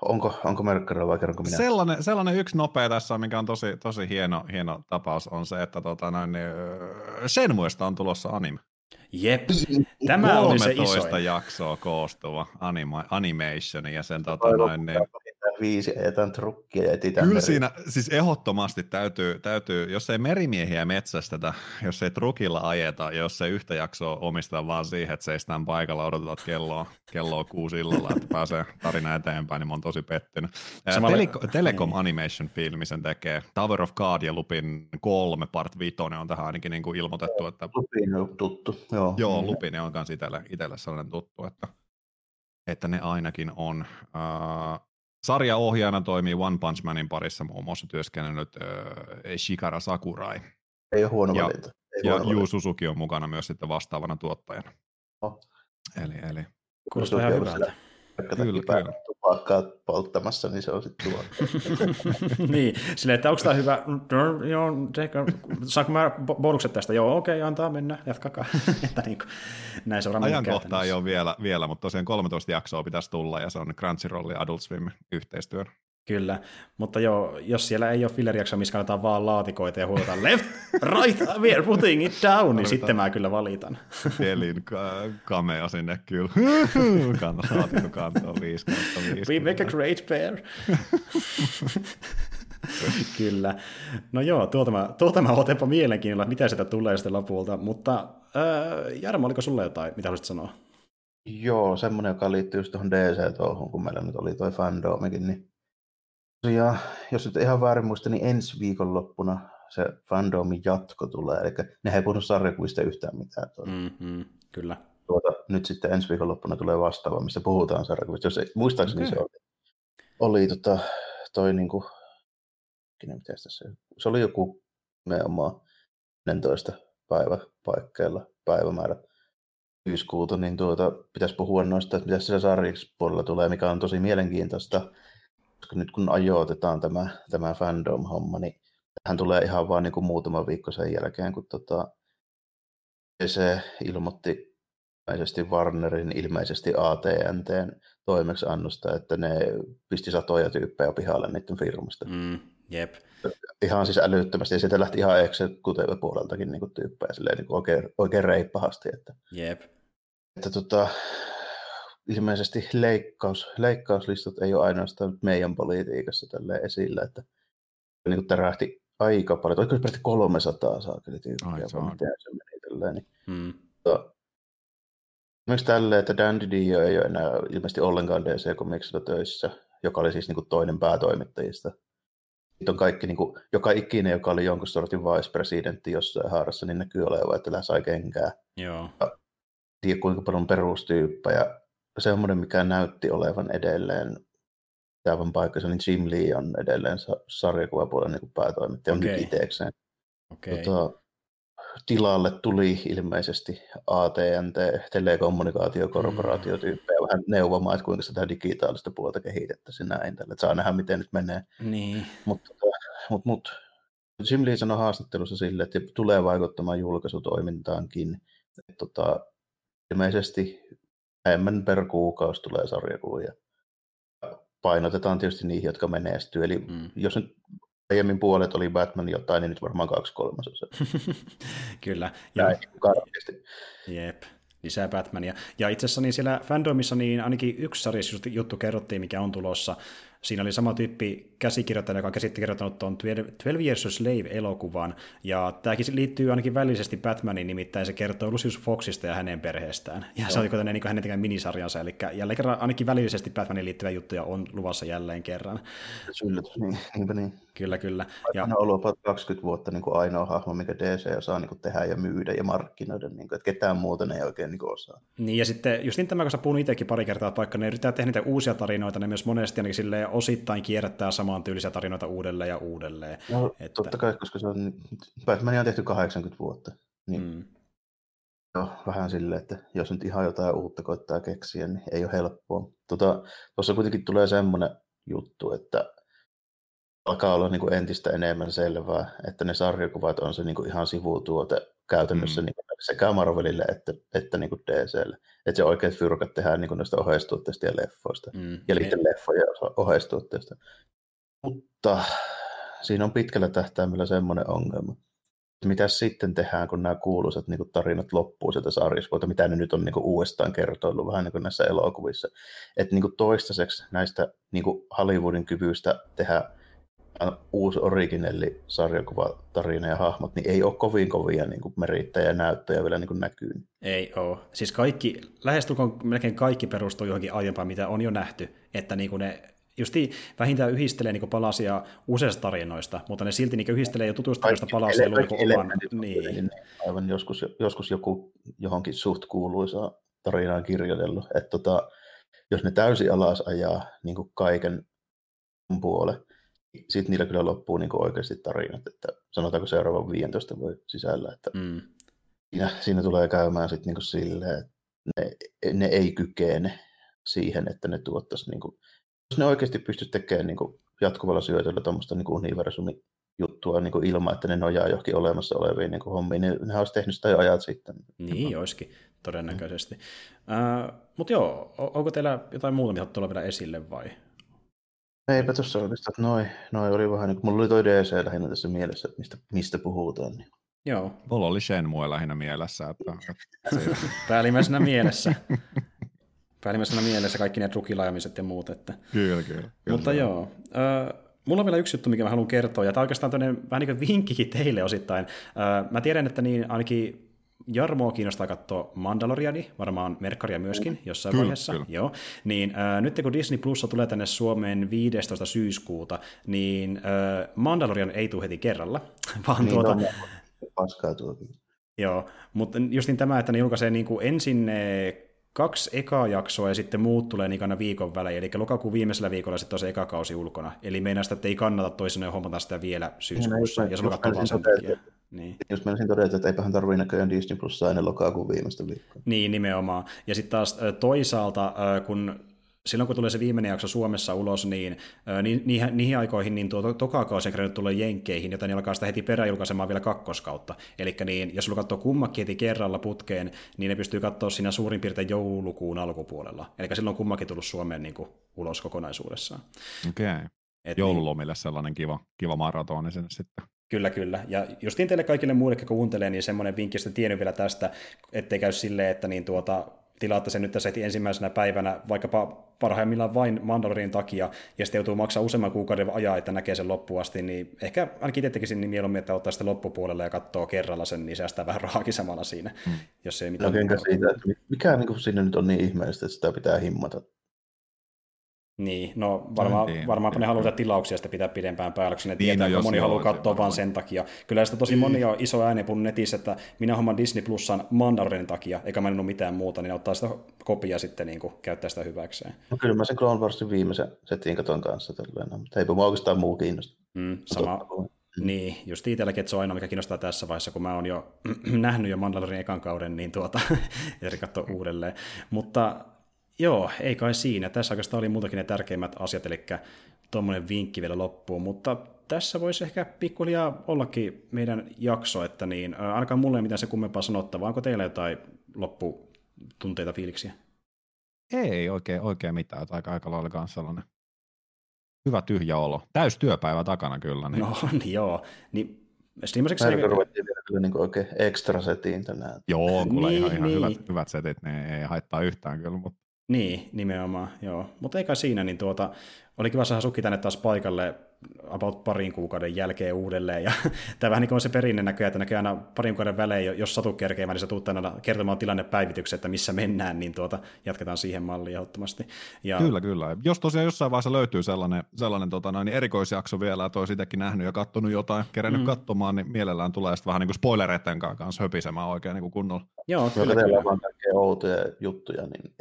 onko, onko Merkkarilla vai kerronko minä? Sellainen, sellainen yksi nopea tässä, mikä on tosi, tosi hieno, hieno tapaus, on se, että tota, noin, niin, Shenmuesta on tulossa anime. Jep, [LAUGHS] tämä oli se iso. jaksoa koostuva anima, animation ja sen tota, noin, niin, viisi ajetaan trukkia ja etitään Kyllä siinä, siis ehdottomasti täytyy, täytyy, jos ei merimiehiä metsästetä, jos ei trukilla ajeta, jos ei yhtä jaksoa omisteta vaan siihen, että seistään paikalla, odotetaan kelloa, kelloa kuusi illalla, että pääsee tarina eteenpäin, niin mä oon tosi pettynyt. Samalla... Tele- Telecom niin. Animation Filmi sen tekee. Tower of God ja Lupin kolme part vitonen on tähän ainakin niin kuin ilmoitettu. Että... Lupin on tuttu, joo. Joo, Lupin on myös itselle, itselle sellainen tuttu, että että ne ainakin on. Uh, Sarjaohjaajana toimii One Punch Manin parissa muun muassa työskennellyt äh, Shikara Sakurai. Ei ole huono ja, valinta. Ei ja Yu Suzuki on mukana myös sitten vastaavana tuottajana. Oh. Eli, eli. Kuulostaa ihan hyvältä. Kyllä, kyllä. Tupakkaa polttamassa, niin se on sitten tuo. [LAUGHS] niin, silleen, että onko tämä hyvä, no, joo, saanko mä bonukset tästä? Joo, okei, okay, antaa mennä, jatkakaa. [LAUGHS] että niin kuin, näin se on Ajankohtaa ei ole vielä, vielä, mutta tosiaan 13 jaksoa pitäisi tulla, ja se on Crunchyroll ja Adult Swim yhteistyön Kyllä, mutta joo, jos siellä ei ole fillerijaksoa, missä kannataan vaan laatikoita ja huudetaan left, right, we are putting it down, niin sitten mä kyllä valitan. Pelin ka- kamea sinne kyllä. [LAUGHS] Kannattaa laatikko kantaa 5 5. We make a great pair. kyllä. No joo, tuota mä, tuota mä otanpa mielenkiinnolla, mitä sitä tulee sitten lopulta, mutta äh, Jarmo, oliko sulle jotain, mitä haluaisit sanoa? Joo, semmoinen, joka liittyy just tuohon DC-touhuun, kun meillä nyt oli toi fandomikin, niin ja jos nyt ihan väärin muista, niin ensi viikonloppuna se fandomin jatko tulee, eli ne ei puhunut sarjakuvista yhtään mitään. Mm-hmm, kyllä. Tuota, nyt sitten ensi viikonloppuna tulee vastaava, missä puhutaan sarjakuvista. Jos ei, muistaakseni okay. se oli, oli tota, toi niinku, mitäs tässä, se oli joku nimenomaan 14 päivä paikkeilla päivämäärä syyskuuta, niin tuota, pitäisi puhua noista, että mitä siellä sarjiksi puolella tulee, mikä on tosi mielenkiintoista nyt kun ajoitetaan tämä, tämä fandom-homma, niin hän tulee ihan vaan niin kuin muutama viikko sen jälkeen, kun tota, se ilmoitti ilmeisesti Warnerin, ilmeisesti AT&N toimeksiannosta, että ne pisti satoja tyyppejä pihalle niiden firmasta. Mm, jep. Ihan siis älyttömästi, ja sieltä lähti ihan executive-puoleltakin niin tyyppejä silleen, niin kuin oikein, oikein reippahasti. Että, jep. Että tota, ilmeisesti leikkaus, leikkauslistat ei ole ainoastaan meidän politiikassa tälle esillä, että niin kuin tärähti aika paljon, oliko peräti 300 saakeli tyyppiä, vai miten se meni tälleen. Niin, hmm. to, myös tälleen, että Dandy Dio ei ole enää ilmeisesti ollenkaan DC Comicsilla töissä, joka oli siis niin kuin toinen päätoimittajista. Sitten on kaikki, niin kuin, joka ikinen, joka oli jonkun sortin vice-presidentti jossain haarassa, niin näkyy olevan, että sai kenkää. Joo. Ja tiedä kuinka paljon perustyyppejä semmoinen, mikä näytti olevan edelleen aivan paikkansa, niin Jim Lee on edelleen sarjakuvapuolen niin päätoimittaja okay. nyt itsekseen. Okay. Tota, tilalle tuli ilmeisesti AT&T, telekommunikaatiokorporaatiotyyppejä, vähän neuvomaan, että kuinka sitä digitaalista puolta kehitettäisiin näin, tällä, saa nähdä, miten nyt menee. Niin. Mutta mut, mut, Jim Lee sanoi haastattelussa sille, että tulee vaikuttamaan julkaisutoimintaankin. Että, tota, ilmeisesti enemmän per kuukausi tulee sarjakuvia. Painotetaan tietysti niihin, jotka menestyy. Eli mm. jos nyt aiemmin puolet oli Batman jotain, niin nyt varmaan kaksi kolmasosaa. [LAUGHS] Kyllä. Näin, Jep lisää Batmania. Ja itse asiassa niin siellä fandomissa niin ainakin yksi sarja juttu kerrottiin, mikä on tulossa, Siinä oli sama tyyppi käsikirjoittaja, joka on käsikirjoittanut tuon 12 Years a Slave-elokuvan, ja tämäkin liittyy ainakin välisesti Batmaniin, nimittäin se kertoo Lucius Foxista ja hänen perheestään. Ja Joo. se oli niin hänen tekemään minisarjansa, eli jälleen kerran ainakin välillisesti Batmaniin liittyviä juttuja on luvassa jälleen kerran. Niin, niinpä niin. Kyllä, kyllä. Ja... On ollut 20 vuotta niin kuin ainoa hahmo, mikä DC osaa niin kuin tehdä ja myydä ja markkinoida, niin kuin, että ketään muuta ne ei oikein niin kuin osaa. Niin, ja sitten just niin tämä, kun sä puhun itsekin pari kertaa, että vaikka ne yrittää tehdä niitä uusia tarinoita, ne myös monesti ainakin silleen osittain kierrättää saman tyylisiä tarinoita uudelleen ja uudelleen. No, että... totta kai, koska se on, Batmania on tehty 80 vuotta, niin mm. jo, vähän silleen, että jos nyt ihan jotain uutta koittaa keksiä, niin ei ole helppoa. Tuossa tota, kuitenkin tulee semmoinen juttu, että alkaa olla niin kuin entistä enemmän selvää, että ne sarjakuvat on se niin kuin ihan sivutuote käytännössä mm. niin kuin sekä Marvelille että, että niin kuin DClle. Että se oikeat fyrkat tehdään niin kuin näistä oheistuotteista ja leffoista mm. ja niiden leffoja oheistuotteista. Mutta siinä on pitkällä tähtäimellä semmoinen ongelma. Mitä sitten tehdään, kun nämä kuuluisat niin kuin tarinat loppuu sieltä sarjasta, mitä ne nyt on niin kuin uudestaan kertoillut vähän niin kuin näissä elokuvissa. Että niin kuin toistaiseksi näistä niin kuin Hollywoodin kyvyistä tehdä uusi originelli sarjakuvatarina ja hahmot, niin ei ole kovin kovia niin merittäjä näyttöjä vielä niin näkyy. Ei ole. Siis kaikki, lähestulkoon melkein kaikki perustuu johonkin aiempaan, mitä on jo nähty, että niin kuin ne justi vähintään yhdistelee niin palasia useista tarinoista, mutta ne silti niin yhdistelee jo tutustuneista palasia luo oman. Niin. niin. Aivan joskus, joskus joku johonkin suht kuuluisa tarinaan kirjoitellut, että tota, jos ne täysin alas ajaa niin kuin kaiken puolen, sitten niillä kyllä loppuu niin oikeasti tarinat, että sanotaanko seuraavan 15 voi sisällä, että mm. siinä, siinä tulee käymään sitten niin silleen, että ne, ne ei kykene siihen, että ne tuottaisi, niin kuin, jos ne oikeasti pystyisi tekemään niin kuin jatkuvalla syötöllä tuommoista niin universumi juttua niin kuin ilman, että ne nojaa johonkin olemassa oleviin niin kuin hommiin, niin ne olisi tehnyt sitä jo ajat sitten. Niin, olisikin todennäköisesti. Mm. Uh, Mutta joo, onko teillä jotain muuta, mitä tulla vielä esille vai? Eipä tuossa oikeastaan, että noin noi oli vähän, niin, mulla oli toi DC lähinnä tässä mielessä, että mistä, mistä puhutaan. Niin. Joo. Mulla oli Shenmue lähinnä mielessä. Että, että Päällimmäisenä mielessä. Päällimmäisenä mielessä kaikki ne rukilaajamiset ja muut. Että. Kyllä, kyllä. kyllä Mutta kyllä. joo. Äh, Mulla on vielä yksi juttu, mikä mä haluan kertoa, ja tämä on oikeastaan vähän niin kuin vinkkikin teille osittain. Mä tiedän, että niin ainakin Jarmoa kiinnostaa katsoa Mandaloriani, varmaan Merkkaria myöskin jossain kyllä, vaiheessa. Kyllä. Joo. Niin, äh, nyt kun Disney Plus tulee tänne Suomeen 15. syyskuuta, niin äh, Mandalorian ei tule heti kerralla, [LAUGHS] vaan niin tuota... On, paskaa. Joo, mutta just niin tämä, että ne julkaisee niin kuin ensin kaksi ekaa jaksoa ja sitten muut tulee niin aina viikon välein, eli lokakuun viimeisellä viikolla sitten on se eka kausi ulkona. Eli meinaa sitä, että ei kannata toisinaan hommata sitä vielä syyskuussa, no, jos lokakuun vaan sen takia. Niin. Jos menisin todeta, että eipähän tarvitse näköjään Disney Plus ennen lokakuun viimeistä viikkoa. Niin, nimenomaan. Ja sitten taas toisaalta, kun silloin kun tulee se viimeinen jakso Suomessa ulos, niin, niin niihin, niihin aikoihin niin tuo toka kausi on tulee Jenkkeihin, joten ne alkaa sitä heti peräjulkaisemaan vielä kakkoskautta. Eli niin, jos sulla katsoo kummakin heti kerralla putkeen, niin ne pystyy katsoa siinä suurin piirtein joulukuun alkupuolella. Eli silloin kummakin tullut Suomeen niin kuin, ulos kokonaisuudessaan. Okei. Okay. Niin- Joululomille sellainen kiva, kiva maratoni sen sitten. Kyllä, kyllä. Ja justiin teille kaikille muille, jotka kuuntelee, niin semmoinen vinkki, että tiedän vielä tästä, ettei käy silleen, että niin tuota, tilaatte sen nyt tässä heti ensimmäisenä päivänä vaikkapa parhaimmillaan vain Mandalorin takia, ja sitten joutuu maksaa useamman kuukauden ajaa, että näkee sen loppuun asti, niin ehkä ainakin itse tekisin niin mieluummin, että ottaa sitten loppupuolelle ja katsoo kerralla sen, niin säästää vähän rahaakin samalla siinä, hmm. jos ei mitään. No, siitä, että mikä niin kuin siinä nyt on niin ihmeellistä, että sitä pitää himmata niin, no varmaan, varmaan ne haluaa tilauksia sitä pitää pidempään päällä, koska ne niin, tietää, no, että moni haluaa katsoa vain sen takia. Kyllä sitä tosi moni on iso ääni puhunut netissä, että minä homman Disney Plusan Mandalorianin takia, eikä mä en mitään muuta, niin ottaa sitä kopia sitten niin kuin, käyttää sitä hyväkseen. No kyllä mä sen Clone Warsin viimeisen setin katon kanssa, tällainen, mutta eipä mua oikeastaan muu kiinnosta. Mm, sama, Niin, just itselläkin, että se on aina, mikä kiinnostaa tässä vaiheessa, kun mä oon jo [CLEARS THROAT] nähnyt jo Mandalorin ekan kauden, niin tuota, [LAUGHS] eri katsoa uudelleen. Mutta joo, ei kai siinä. Tässä oikeastaan oli muutakin ne tärkeimmät asiat, eli tuommoinen vinkki vielä loppuun, mutta tässä voisi ehkä pikkuhiljaa ollakin meidän jakso, että niin, ainakaan mulle ei mitään se kummempaa sanottavaa. Onko teillä jotain lopputunteita, fiiliksiä? Ei oikein, oikein mitään, aika, aika lailla kanssa sellainen hyvä tyhjä olo. Täys työpäivä takana kyllä. Niin. No [LAUGHS] niin joo, niin Steamaseksi... Ei... ruvettiin vielä kyllä niin oikein ekstra setiin tänään. Joo, kuule niin, ihan, ihan niin. hyvät, hyvät setit, ne ei haittaa yhtään kyllä. Mutta... Niin, nimenomaan, joo. Mutta eikä siinä, niin tuota, oli kiva saada sukki tänne taas paikalle about parin kuukauden jälkeen uudelleen. Ja [LAUGHS] tämä vähän niin kuin on se perinne näköjään, että näköjään aina parin kuukauden välein, jos satu kerkeämään, niin sä tuut tänne kertomaan tilannepäivityksen, että missä mennään, niin tuota, jatketaan siihen malliin ehdottomasti. Ja... Kyllä, kyllä. Jos tosiaan jossain vaiheessa löytyy sellainen, sellainen tota, noin, erikoisjakso vielä, että olisi sitäkin nähnyt ja katsonut jotain, kerännyt mm. katsomaan, niin mielellään tulee sitten vähän niin kuin spoilereiden kanssa höpisemään oikein niin kuin kunnolla. Joo, kyllä. Joka teillä on outoja juttuja, niin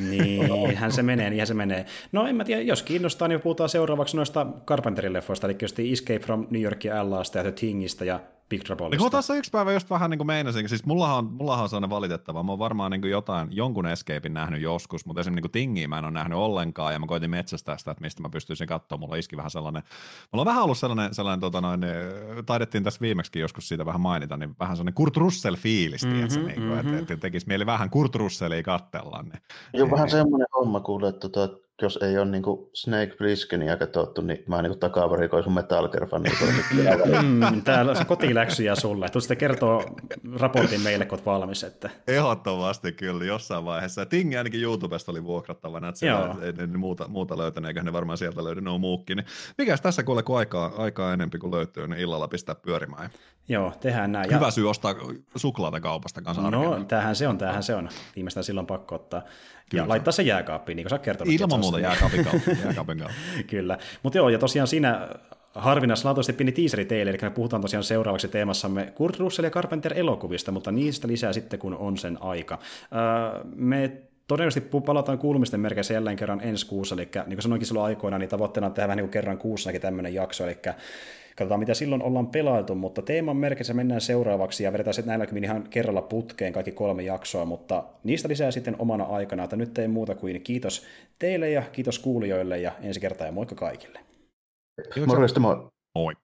[LAUGHS] Niinhän se menee, niinhän se menee. No en mä tiedä, jos kiinnostaa, niin puhutaan seuraavaksi noista Carpenterin leffoista, eli just Escape from New York ja LAsta ja The Thingistä ja Big Troubleista. Niin tässä yksi päivä just vähän niin kuin meinasin, siis mullahan on, mullahan on sellainen valitettava, mä oon varmaan niin kuin jotain, jonkun Escapein nähnyt joskus, mutta esimerkiksi niin Tingiä mä en ole nähnyt ollenkaan, ja mä koitin metsästää sitä, että mistä mä pystyisin katsoa, mulla iski vähän sellainen, mulla on vähän ollut sellainen, sellainen tota noin, taidettiin tässä viimeksi joskus siitä vähän mainita, niin vähän sellainen Kurt Russell-fiilis, mm-hmm, tiedätkö, niin kuin, mm-hmm. että, että tekisi mieli vähän Kurt Russellia katsella. Niin, Joo, vähän niin. semmoinen homma kuule, että tota, jos ei ole niin Snake Plisskenia katsottu, niin mä niin takavarikoin sun Metal Gear mm, [LAUGHS] Täällä on kotiläksyjä sulle. Tuu sitten kertoo raportin meille, kun olet valmis. Että... Ehdottomasti kyllä, jossain vaiheessa. Tingi ainakin YouTubesta oli vuokrattavana, että siellä ei, ei, muuta, muuta löytänyt, eikä ne varmaan sieltä löydy, ne on muukin. Niin mikäs tässä kuule, kun aikaa, aikaa enempi kuin löytyy, niin illalla pistää pyörimään. Joo, tehdään näin. Hyvä ja... syy ostaa suklaata kaupasta kanssa. No, tähän se on, tähän se on. Viimeistään silloin pakko ottaa. Kyllä. Ja laittaa se jääkaappiin, niin kuin sä kertonut. Ilman muuta jääkaapin kautta. [LAUGHS] jääkaapin kautta. Kyllä. Mutta joo, ja tosiaan siinä harvinaislaatuisesti pieni teaseri teille, eli me puhutaan tosiaan seuraavaksi teemassamme Kurt Russell ja Carpenter elokuvista, mutta niistä lisää sitten, kun on sen aika. Öö, me todennäköisesti palataan kuulumisten merkeissä jälleen kerran ensi kuussa, eli niin kuin sanoinkin silloin aikoina, niin tavoitteena on tehdä vähän niin kuin kerran kuussakin tämmöinen jakso, eli Katsotaan, mitä silloin ollaan pelailtu, mutta teeman merkissä mennään seuraavaksi ja vedetään sitten näilläkin ihan kerralla putkeen kaikki kolme jaksoa, mutta niistä lisää sitten omana aikana, että nyt ei muuta kuin kiitos teille ja kiitos kuulijoille ja ensi kertaa ja moikka kaikille. Morjesta moi. Moi.